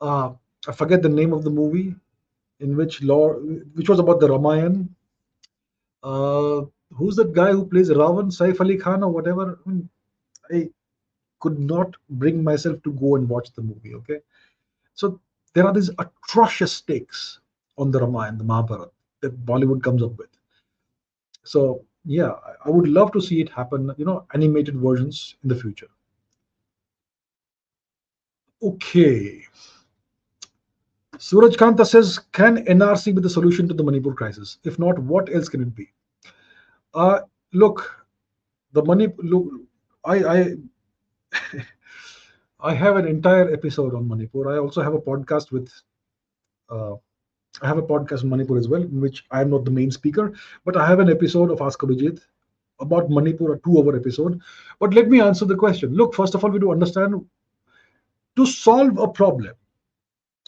S1: Uh, I forget the name of the movie, in which law which was about the Ramayana. Uh, who's that guy who plays Ravan, Saif Ali Khan or whatever? I, mean, I could not bring myself to go and watch the movie. Okay, so there are these atrocious takes on the Ramayana, the Mahabharata that Bollywood comes up with. So yeah, I would love to see it happen. You know, animated versions in the future. Okay. Suraj Kanta says, can NRC be the solution to the Manipur crisis? If not, what else can it be? Uh, look, the money. Look, I, I I have an entire episode on Manipur. I also have a podcast with. Uh, I have a podcast on Manipur as well, in which I am not the main speaker, but I have an episode of Ask Abhijit about Manipur, a two-hour episode. But let me answer the question. Look, first of all, we do understand to solve a problem.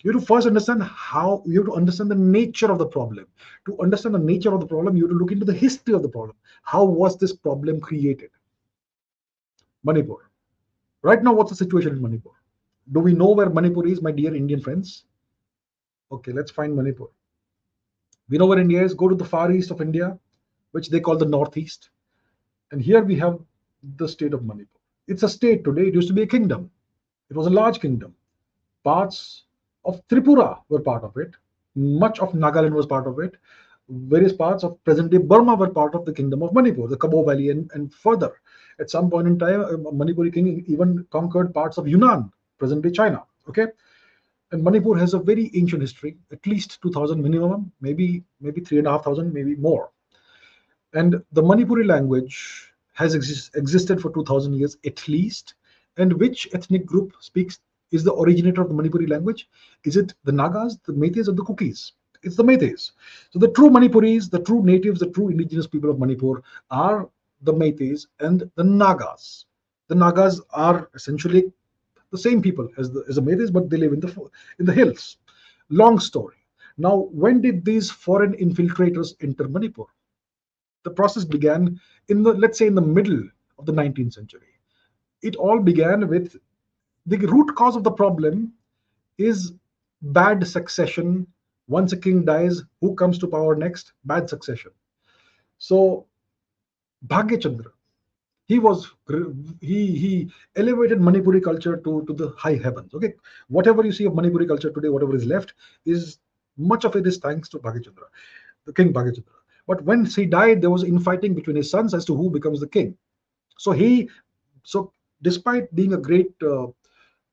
S1: You have to first understand how you have to understand the nature of the problem. To understand the nature of the problem, you have to look into the history of the problem. How was this problem created? Manipur. Right now, what's the situation in Manipur? Do we know where Manipur is, my dear Indian friends? Okay, let's find Manipur. We know where India is. Go to the far east of India, which they call the northeast. And here we have the state of Manipur. It's a state today. It used to be a kingdom. It was a large kingdom. Parts of Tripura were part of it. Much of Nagaland was part of it. Various parts of present-day Burma were part of the kingdom of Manipur, the Kabaw Valley, and, and further. At some point in time, uh, Manipuri king even conquered parts of Yunnan, present-day China. Okay, and Manipur has a very ancient history, at least 2,000 minimum, maybe maybe three and a half thousand, maybe more. And the Manipuri language has exist, existed for 2,000 years at least. And which ethnic group speaks is the originator of the Manipuri language? Is it the Nagas, the Meiteis, or the Kukis? It's the Meiteis. So the true Manipuris, the true natives, the true indigenous people of Manipur are the Meiteis and the Nagas. The Nagas are essentially the same people as the, as the Meiteis, but they live in the in the hills. Long story. Now, when did these foreign infiltrators enter Manipur? The process began in the let's say in the middle of the 19th century. It all began with the root cause of the problem is bad succession. Once a king dies, who comes to power next? Bad succession. So Bhagya Chandra, he was he he elevated Manipuri culture to to the high heavens. Okay, whatever you see of Manipuri culture today, whatever is left, is much of it is thanks to Bhagya Chandra, the king Bhagya Chandra. But when he died, there was infighting between his sons as to who becomes the king. So he, so despite being a great uh,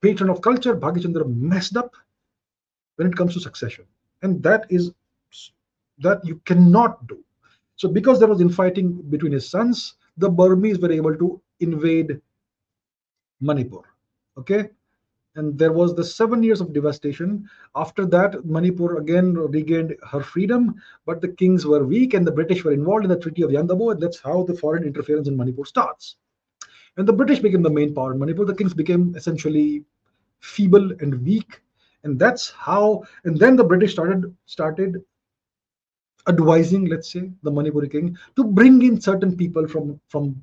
S1: patron of culture, Bhagyachandra messed up when it comes to succession. And that is that you cannot do. So because there was infighting between his sons, the Burmese were able to invade Manipur. Okay. And there was the seven years of devastation. After that, Manipur again regained her freedom, but the kings were weak and the British were involved in the Treaty of Yandabo. And that's how the foreign interference in Manipur starts. and the British became the main power in Manipur, the kings became essentially feeble and weak and that's how and then the british started started advising let's say the manipuri king to bring in certain people from from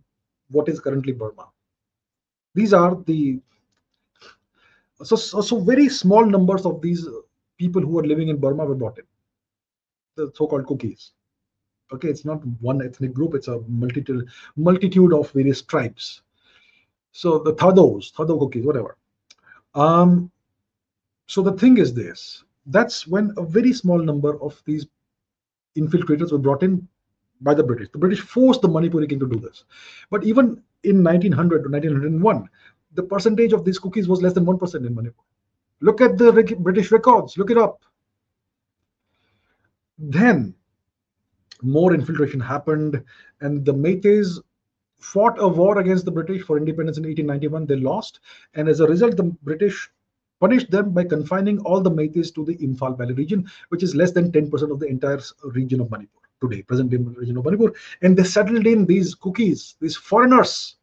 S1: what is currently burma. These are the so, so, very small numbers of these people who are living in burma were brought in. The so-called Kukis. Okay it's not one ethnic group it's a multitude multitude of various tribes. So the Thados, Thado Kukis, whatever. Um, so the thing is this that's when a very small number of these infiltrators were brought in by the British. The British forced the Manipuri king to do this. But even in 1900 to 1901, the percentage of these Kukis was less than 1% in Manipur. Look at the British records, look it up. Then more infiltration happened, and the Meiteis fought a war against the British for independence in 1891. They lost, and as a result, the British punished them by confining all the Meiteis to the Imphal Valley region, which is less than 10% of the entire region of Manipur today, present day region of Manipur. And they settled in these Kukis, these foreigners,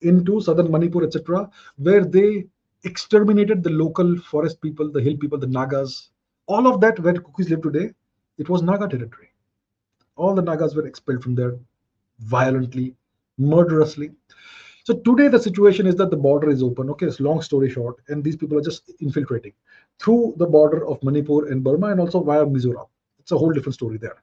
S1: into southern Manipur, etc., where they exterminated the local forest people, the hill people, the Nagas. All of that, where Kukis live today, it was Naga territory. All the Nagas were expelled from there violently murderously. So today the situation is that the border is open. Okay, it's long story short, and these people are just infiltrating through the border of Manipur and Burma and also via Mizoram. It's a whole different story there.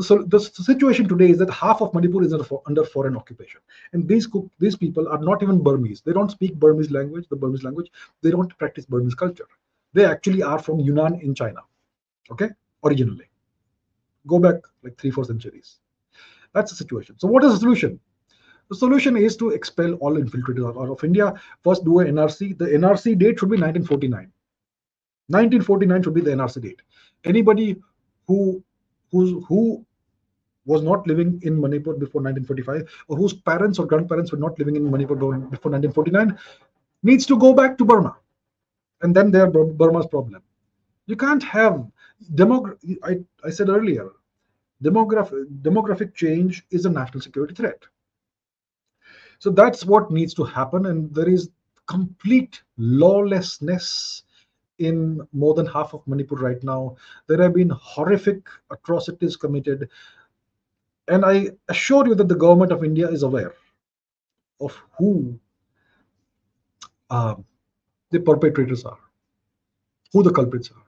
S1: So the situation today is that half of Manipur is under foreign occupation, and these these people are not even Burmese. They don't speak Burmese language, the Burmese language. They don't practice Burmese culture. They actually are from Yunnan in China. Okay, originally. Go back like three, four centuries. That's the situation. So what is the solution? The solution is to expel all infiltrators out of India. First, do an NRC. The NRC date should be 1949. 1949 should be the NRC date. Anybody who who's who was not living in Manipur before 1945, or whose parents or grandparents were not living in Manipur before 1949, needs to go back to Burma, and then they're Burma's problem. You can't have demographic. I, I said earlier, demographic demographic change is a national security threat. So that's what needs to happen. And there is complete lawlessness in more than half of Manipur right now. There have been horrific atrocities committed. And I assure you that the government of India is aware of who uh, the perpetrators are, who the culprits are.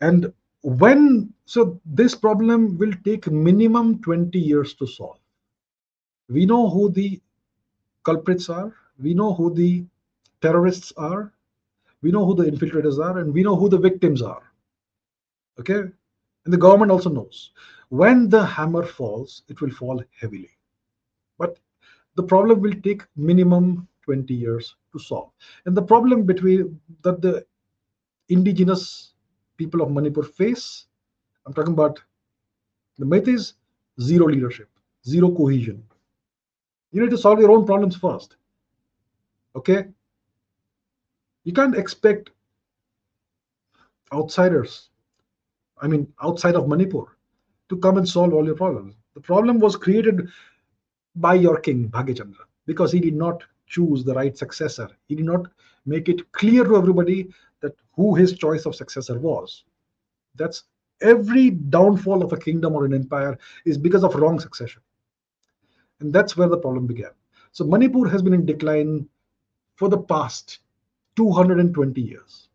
S1: And when, so this problem will take minimum 20 years to solve. We know who the culprits are, we know who the terrorists are, we know who the infiltrators are, and we know who the victims are. Okay? And the government also knows. When the hammer falls, it will fall heavily. But the problem will take minimum 20 years to solve. And the problem between that the indigenous people of Manipur face, I'm talking about the myth is zero leadership, zero cohesion, you need to solve your own problems first. Okay? You can't expect outsiders, I mean, outside of Manipur, to come and solve all your problems. The problem was created by your king, Bhagyachandra, because he did not choose the right successor. He did not make it clear to everybody that who his choice of successor was. That's every downfall of a kingdom or an empire is because of wrong succession. And that's where the problem began. So Manipur has been in decline for the past 220 years.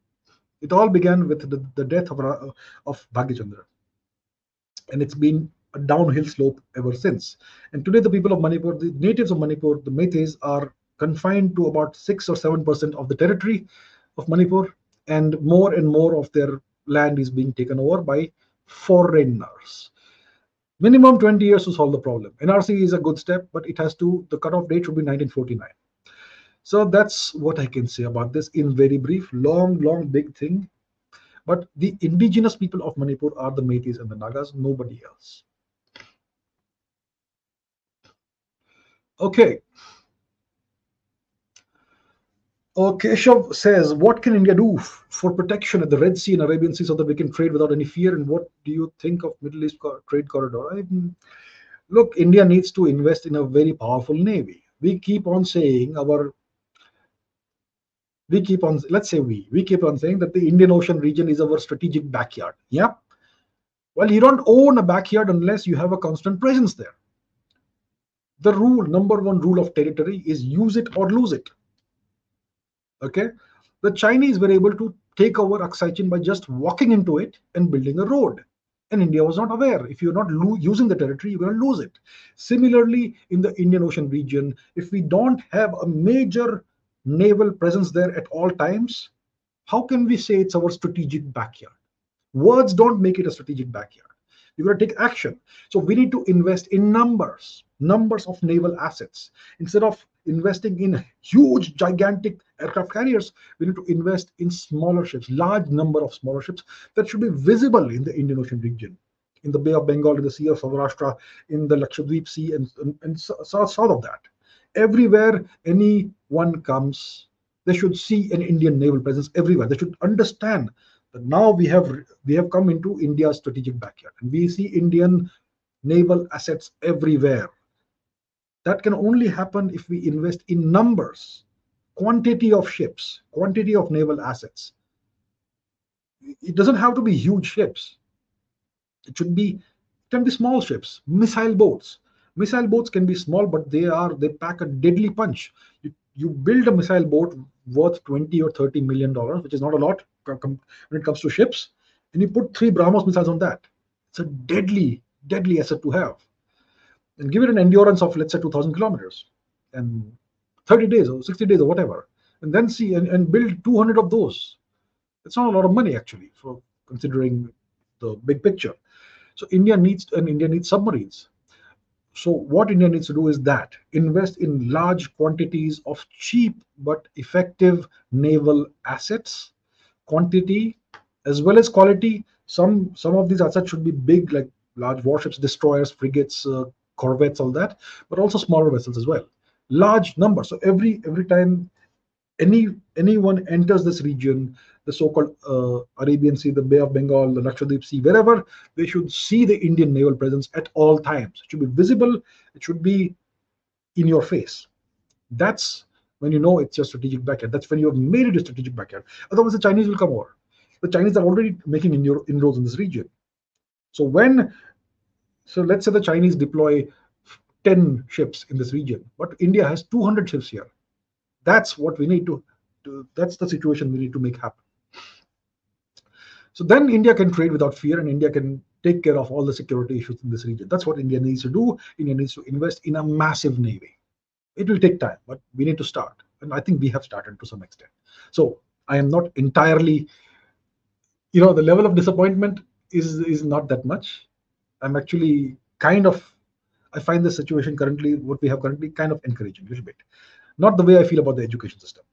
S1: It all began with the, the death of, of Bhagyachandra. And it's been a downhill slope ever since. And today, the people of Manipur, the natives of Manipur, the Meiteis, are confined to about 6 or 7% of the territory of Manipur, and more and more of their land is being taken over by foreigners. Minimum 20 years to solve the problem. NRC is a good step, but it has to, the cutoff date should be 1949. So that's what I can say about this in very brief, long, long, big thing. But the indigenous people of Manipur are the Meiteis and the Nagas, nobody else. Okay. Uh, Keshav says, what can India do for protection at the Red Sea and Arabian Sea so that we can trade without any fear? And what do you think of Middle East trade corridor? I look, India needs to invest in a very powerful navy. We keep on saying our, we keep on, let's say we, we keep on saying that the Indian Ocean region is our strategic backyard. Yeah. Well, you don't own a backyard unless you have a constant presence there. The rule, number one rule of territory is use it or lose it okay? The chinese were able to take over aksai chin by just walking into it and building a road. And india was not aware. If you're not using the territory you're going to lose it. Similarly in the indian ocean region if we don't have a major naval presence there at all times how can we say it's our strategic backyard? Words don't make it a strategic backyard. You've got to take action. So we need to invest in numbers numbers of naval assets. Instead of investing in huge gigantic aircraft carriers we need to invest in smaller ships large number of smaller ships that should be visible in the indian ocean region in the bay of bengal in the sea of saurashtra in the lakshadweep sea and, and, and south, south of that. Everywhere anyone comes they should see an indian naval presence everywhere. They should understand that now we have we have come into india's strategic backyard and we see indian naval assets everywhere that can only happen if we invest in numbers, quantity of ships, quantity of naval assets. It doesn't have to be huge ships. It should be, it can be small ships, missile boats. Missile boats can be small, but they are they pack a deadly punch. You, you build a missile boat worth 20 or 30 million dollars, which is not a lot when it comes to ships, and you put three BrahMos missiles on that. It's a deadly, deadly asset to have and give it an endurance of let's say 2000 kilometers and 30 days or 60 days or whatever and then see and, and build 200 of those. It's not a lot of money actually for considering the big picture. So india needs and india needs submarines. So what india needs to do is that invest in large quantities of cheap but effective naval assets quantity as well as quality. Some some of these assets should be big like large warships destroyers frigates uh, corvettes, all that, but also smaller vessels as well. Large numbers. So every every time any anyone enters this region, the so-called uh, Arabian Sea, the Bay of Bengal, the Lakshadweep Sea, wherever, they should see the Indian naval presence at all times. It should be visible. It should be in your face. That's when you know it's your strategic backyard. That's when you have made it a strategic backyard. Otherwise, the Chinese will come over. The Chinese are already making inroads in this region. So when so let's say the Chinese deploy 10 ships in this region, but India has 200 ships here. That's what we need to, to that's the situation we need to make happen. So then India can trade without fear and India can take care of all the security issues in this region. That's what India needs to do. India needs to invest in a massive navy. It will take time, but we need to start. And I think we have started to some extent. So I am not entirely, you know, the level of disappointment is is not that much. I'm actually kind of I find the situation currently, what we have currently, kind of encouraging a little bit. Not the way I feel about the education system.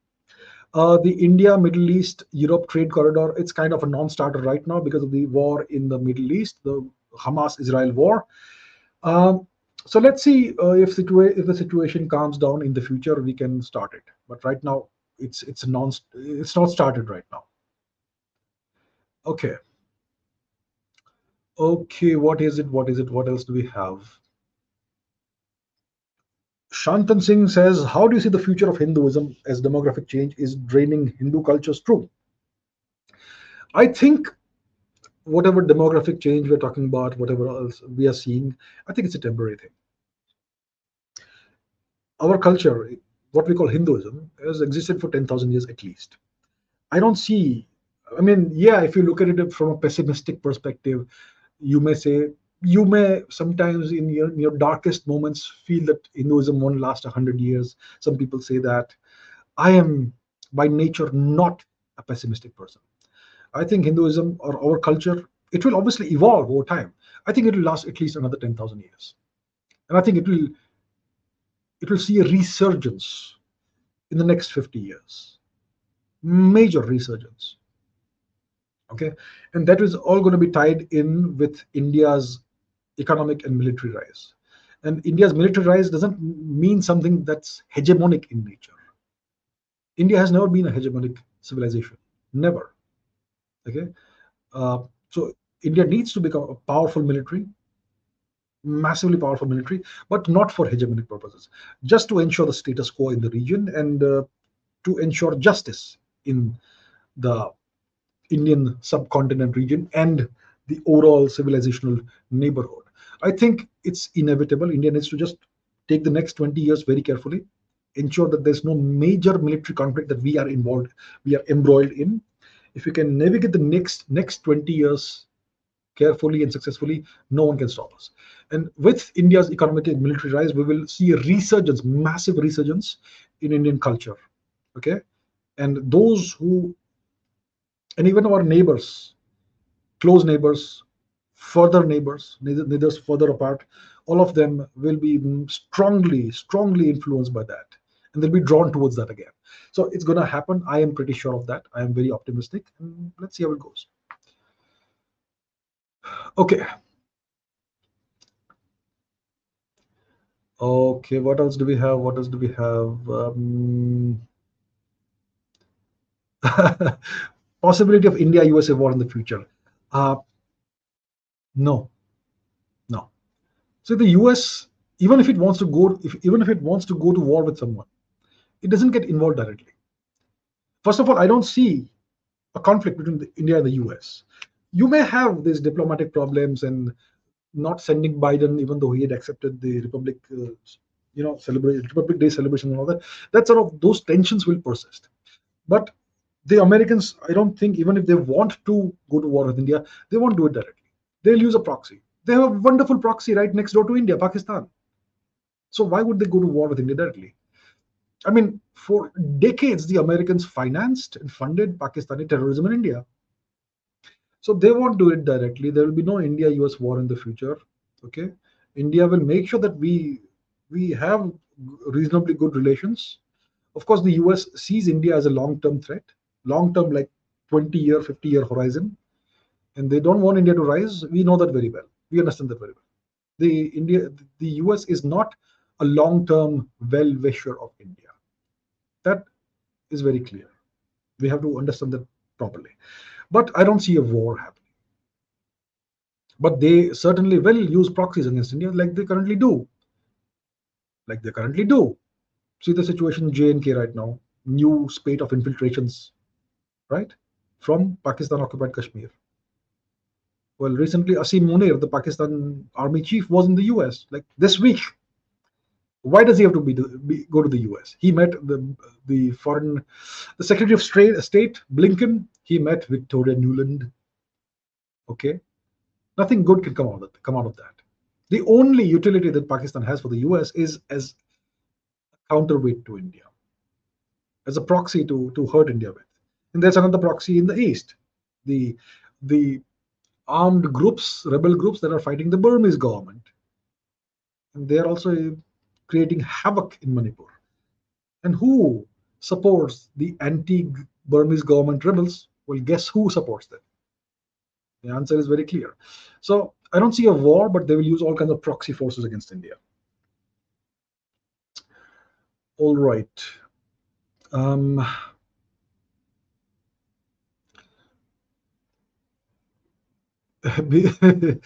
S1: Uh, the India, Middle East, Europe trade corridor, it's kind of a non-starter right now because of the war in the Middle East, the Hamas-Israel war. Um, so let's see uh, if, situa- if the situation calms down in the future, we can start it. But right now, it's it's non it's not started right now. Okay. Okay, what is it? What is it? What else do we have? Shantan Singh says, How do you see the future of Hinduism as demographic change is draining Hindu culture's true? I think whatever demographic change we're talking about, whatever else we are seeing, I think it's a temporary thing. Our culture, what we call Hinduism, has existed for 10,000 years at least. I don't see, I mean, yeah, if you look at it from a pessimistic perspective, you may say, you may sometimes in your, in your darkest moments feel that Hinduism won't last 100 years. Some people say that. I am by nature not a pessimistic person. I think Hinduism or our culture, it will obviously evolve over time. I think it will last at least another 10,000 years. And I think it will it will see a resurgence in the next 50 years. Major resurgence. Okay. And that is all going to be tied in with India's economic and military rise. And India's military rise doesn't mean something that's hegemonic in nature. India has never been a hegemonic civilization. Never. Okay. Uh, so India needs to become a powerful military, massively powerful military, but not for hegemonic purposes, just to ensure the status quo in the region and uh, to ensure justice in the Indian subcontinent region and the overall civilizational neighborhood. I think it's inevitable. India needs to just take the next 20 years very carefully, ensure that there's no major military conflict that we are involved, we are embroiled in. If we can navigate the next next 20 years carefully and successfully, no one can stop us. And with India's economic and military rise, we will see a resurgence, massive resurgence in Indian culture. Okay. And those who, and even our neighbors, close neighbors, further neighbors, neighbors further apart, all of them will be strongly, strongly influenced by that. And they'll be drawn towards that again. So it's going to happen. I am pretty sure of that. I am very optimistic. And let's see how it goes. Okay. Okay, what else do we have? What else do we have? Um, possibility of India-USA war in the future. Uh, no, no. So the US, even if it wants to go, if, even if it wants to go to war with someone, it doesn't get involved directly. First of all, I don't see a conflict between the, India and the US. You may have these diplomatic problems and not sending Biden, even though he had accepted the Republic, uh, you know, celebrate Republic Day celebration and all that. That sort of those tensions will persist. But the Americans, I don't think, even if they want to go to war with India, they won't do it directly they'll use a proxy. They have a wonderful proxy right next door to India, Pakistan. So why would they go to war with India directly? I mean, for decades, the Americans financed and funded Pakistani terrorism in India. So they won't do it directly. There will be no India-US war in the future. Okay, India will make sure that we we have reasonably good relations. Of course, the US sees India as a long-term threat, long-term like 20-year, 50-year horizon and they don't want India to rise. We know that very well. We understand that very well. The India, the US is not a long-term well-wisher of India. That is very clear. We have to understand that properly. But I don't see a war happening. But they certainly will use proxies against India like they currently do. Like they currently do. See the situation in J&K right now. New spate of infiltrations, right? From Pakistan occupied Kashmir well, recently Asim Munir, the Pakistan army chief, was in the US like this week. Why does he have to be, be go to the US? He met the the foreign, the Secretary of State Blinken. He met Victoria Nuland. Okay, nothing good can come out of that, come out of that. The only utility that Pakistan has for the US is as a counterweight to India, as a proxy to to hurt India with. And there's another proxy in the east, the the armed groups, rebel groups that are fighting the Burmese government. And they are also creating havoc in Manipur. And who supports the anti Burmese government rebels? Well, guess who supports them? The answer is very clear. So I don't see a war, but they will use all kinds of proxy forces against India. All right. Um,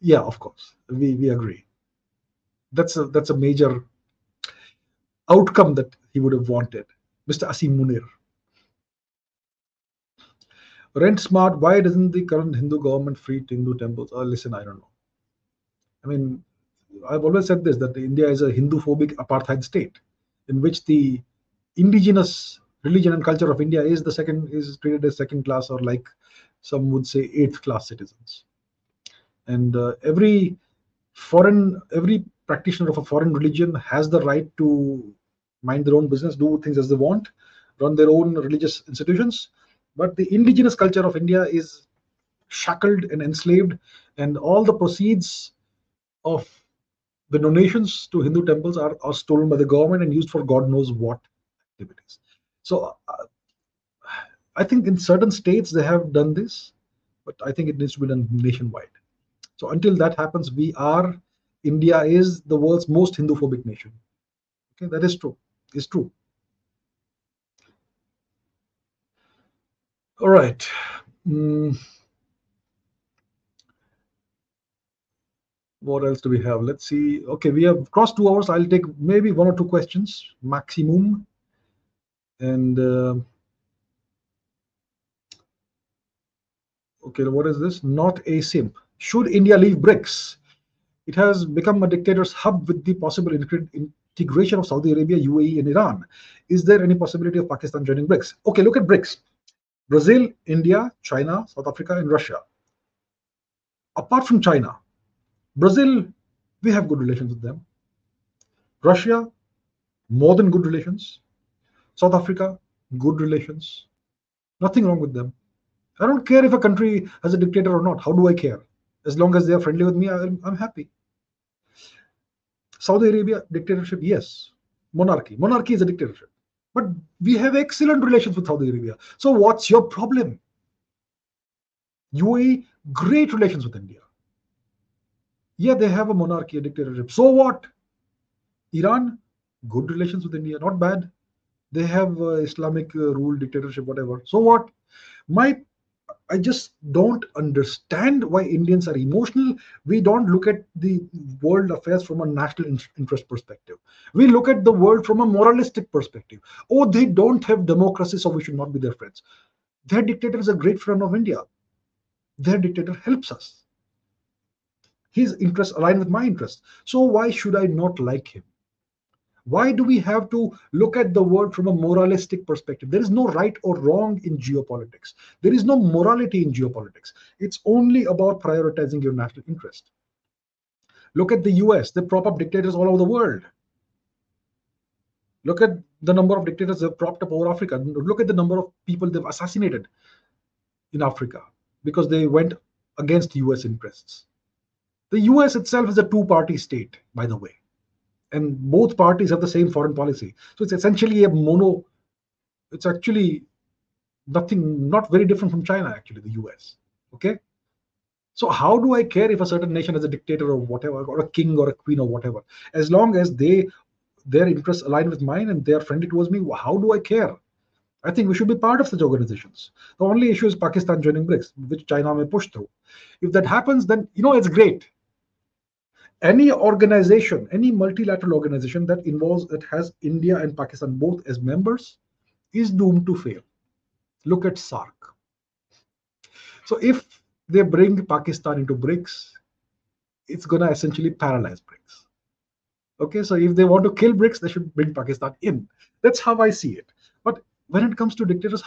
S1: yeah, of course, we we agree. That's a that's a major outcome that he would have wanted, Mr. Asim Munir. Rent smart. Why doesn't the current Hindu government free Hindu temples? Oh, listen, I don't know. I mean, I've always said this that India is a Hindu phobic apartheid state in which the indigenous religion and culture of India is the second is treated as second class or like some would say eighth class citizens. And uh, every foreign every practitioner of a foreign religion has the right to mind their own business, do things as they want, run their own religious institutions. But the indigenous culture of India is shackled and enslaved, and all the proceeds of the donations to Hindu temples are, are stolen by the government and used for God knows what activities. So uh, I think in certain states they have done this, but I think it needs to be done nationwide. So until that happens, we are India is the world's most Hindu phobic nation. Okay, that is true. It's true. All right. Mm. What else do we have? Let's see. Okay, we have crossed two hours. I'll take maybe one or two questions maximum. And uh, okay, what is this? Not a simp. Should India leave BRICS? It has become a dictator's hub with the possible integration of Saudi Arabia, UAE, and Iran. Is there any possibility of Pakistan joining BRICS? Okay, look at BRICS Brazil, India, China, South Africa, and Russia. Apart from China, Brazil, we have good relations with them. Russia, more than good relations. South Africa, good relations. Nothing wrong with them. I don't care if a country has a dictator or not. How do I care? As long as they are friendly with me, I'm, I'm happy. Saudi Arabia, dictatorship, yes. Monarchy. Monarchy is a dictatorship. But we have excellent relations with Saudi Arabia. So what's your problem? UAE, great relations with India. Yeah, they have a monarchy, a dictatorship. So what? Iran, good relations with India, not bad. They have uh, Islamic uh, rule, dictatorship, whatever. So what? My I just don't understand why Indians are emotional. We don't look at the world affairs from a national interest perspective. We look at the world from a moralistic perspective. Oh, they don't have democracy, so we should not be their friends. Their dictator is a great friend of India. Their dictator helps us. His interests align with my interests. So why should I not like him? Why do we have to look at the world from a moralistic perspective? There is no right or wrong in geopolitics. There is no morality in geopolitics. It's only about prioritizing your national interest. Look at the US, they prop up dictators all over the world. Look at the number of dictators they've propped up over Africa. Look at the number of people they've assassinated in Africa because they went against US interests. The US itself is a two party state, by the way and both parties have the same foreign policy. So it's essentially a mono. It's actually nothing, not very different from China, actually, the US. Okay. So how do I care if a certain nation has a dictator or whatever, or a king or a queen or whatever? As long as they their interests align with mine and they are friendly towards me, how do I care? I think we should be part of such organizations. The only issue is Pakistan joining BRICS, which China may push through. If that happens, then you know it's great any organization, any multilateral organization that involves that has India and Pakistan both as members is doomed to fail. Look at SAARC. So if they bring Pakistan into BRICS, it's gonna essentially paralyze BRICS. Okay, so if they want to kill BRICS, they should bring Pakistan in. That's how I see it. But when it comes to dictators,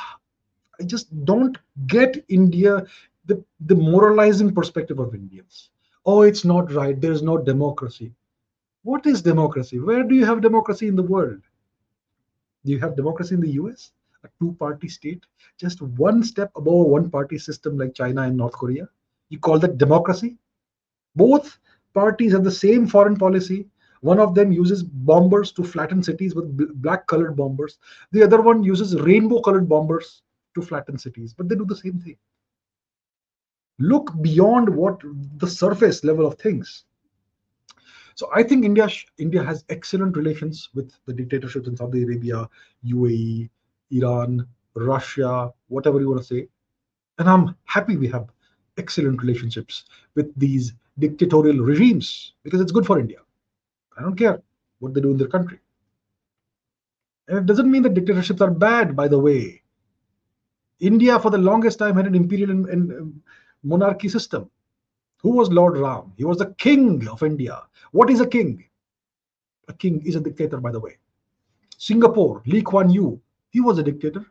S1: I just don't get India, the, the moralizing perspective of Indians oh, it's not right. There's no democracy. What is democracy? Where do you have democracy in the world? Do you have democracy in the US? A two party state? Just one step above a one party system like China and North Korea? You call that democracy? Both parties have the same foreign policy. One of them uses bombers to flatten cities with black colored bombers. The other one uses rainbow colored bombers to flatten cities, but they do the same thing look beyond what the surface level of things so i think india india has excellent relations with the dictatorships in saudi arabia uae Iran, Russia, whatever you want to say. And I'm happy we have excellent relationships with these dictatorial regimes because it's good for India. I don't care what they do in their country. And it doesn't mean that dictatorships are bad, by the way. India, for the longest time, had an imperial and, and monarchy system. Who was Lord Ram? He was the king of India. What is a king? A king is a dictator, by the way. Singapore, Lee Kuan Yew, he was a dictator,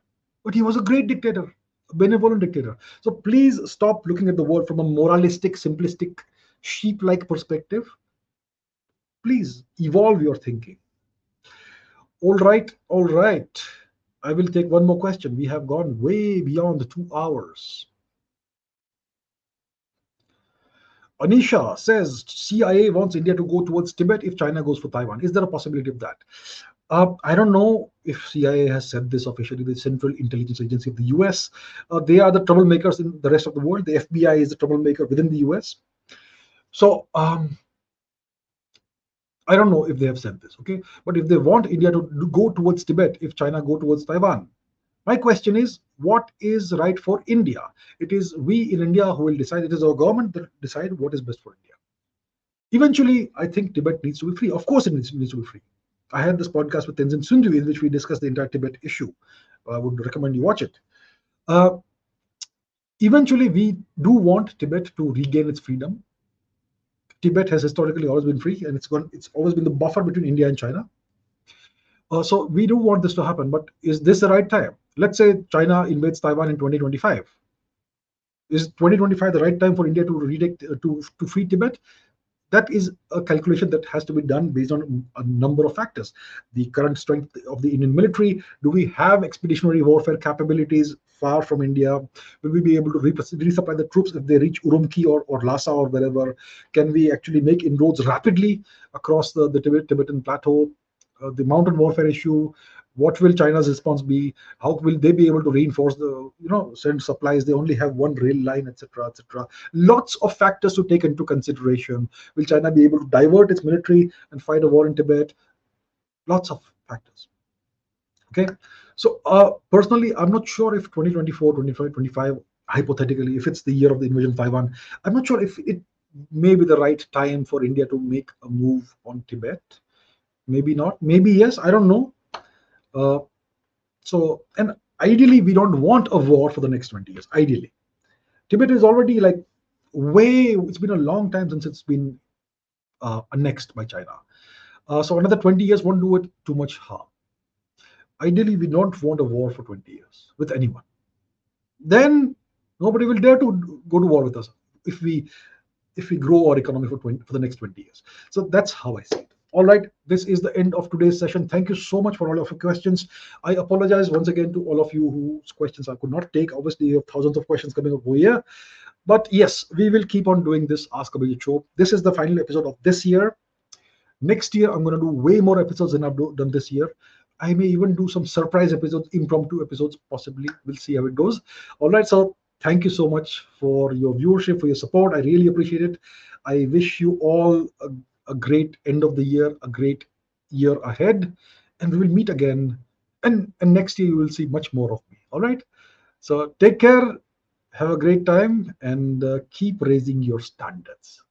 S1: but he was a great dictator, a benevolent dictator. So please stop looking at the world from a moralistic, simplistic, sheep like perspective. Please evolve your thinking. All right, all right. I will take one more question. We have gone way beyond two hours. Anisha says CIA wants India to go towards Tibet if China goes for Taiwan. Is there a possibility of that? Uh, I don't know if CIA has said this officially, the Central Intelligence Agency of the US. Uh, they are the troublemakers in the rest of the world. The FBI is the troublemaker within the US. So um, I don't know if they have said this, okay? But if they want India to go towards Tibet, if China go towards Taiwan, my question is, what is right for India? It is we in India who will decide. It is our government that decide what is best for India. Eventually, I think Tibet needs to be free. Of course, it needs, needs to be free. I had this podcast with Tenzin Tsundue in which we discussed the entire Tibet issue. I would recommend you watch it. Uh, eventually, we do want Tibet to regain its freedom. Tibet has historically always been free, and it's gone. It's always been the buffer between India and China. Uh, so we do want this to happen, but is this the right time? Let's say China invades Taiwan in 2025. Is 2025 the right time for India to retake uh, to to free Tibet? that is a calculation that has to be done based on a number of factors the current strength of the indian military do we have expeditionary warfare capabilities far from india will we be able to resupply the troops if they reach urumqi or, or lhasa or wherever can we actually make inroads rapidly across the, the tibetan plateau the mountain warfare issue what will china's response be? How will they be able to reinforce the you know send supplies? They only have one rail line etc etc lots of factors to take into consideration. Will china be able to divert its military and fight a war in tibet? Lots of factors. Okay? So uh, personally i'm not sure if 2024 25 25 hypothetically if it's the year of the invasion taiwan i'm not sure if it may be the right time for india to make a move on tibet maybe not maybe yes i don't know uh, so, and ideally, we don't want a war for the next 20 years. Ideally, Tibet is already like way, it's been a long time since it's been uh, annexed by China. Uh, so, another 20 years won't do it too much harm. Ideally, we don't want a war for 20 years with anyone. Then nobody will dare to go to war with us if we if we grow our economy for 20, for the next 20 years. So that's how I see it. All right, this is the end of today's session. Thank you so much for all of your questions. I apologize once again to all of you whose questions I could not take. Obviously, you have thousands of questions coming up over here. But yes, we will keep on doing this Ask Abhijit show. This is the final episode of this year. Next year, I'm going to do way more episodes than I've do, done this year. I may even do some surprise episodes, impromptu episodes, possibly. We'll see how it goes. All right, so thank you so much for your viewership, for your support. I really appreciate it. I wish you all a a great end of the year, a great year ahead, and we will meet again. And, and next year, you will see much more of me. All right. So take care, have a great time, and uh, keep raising your standards.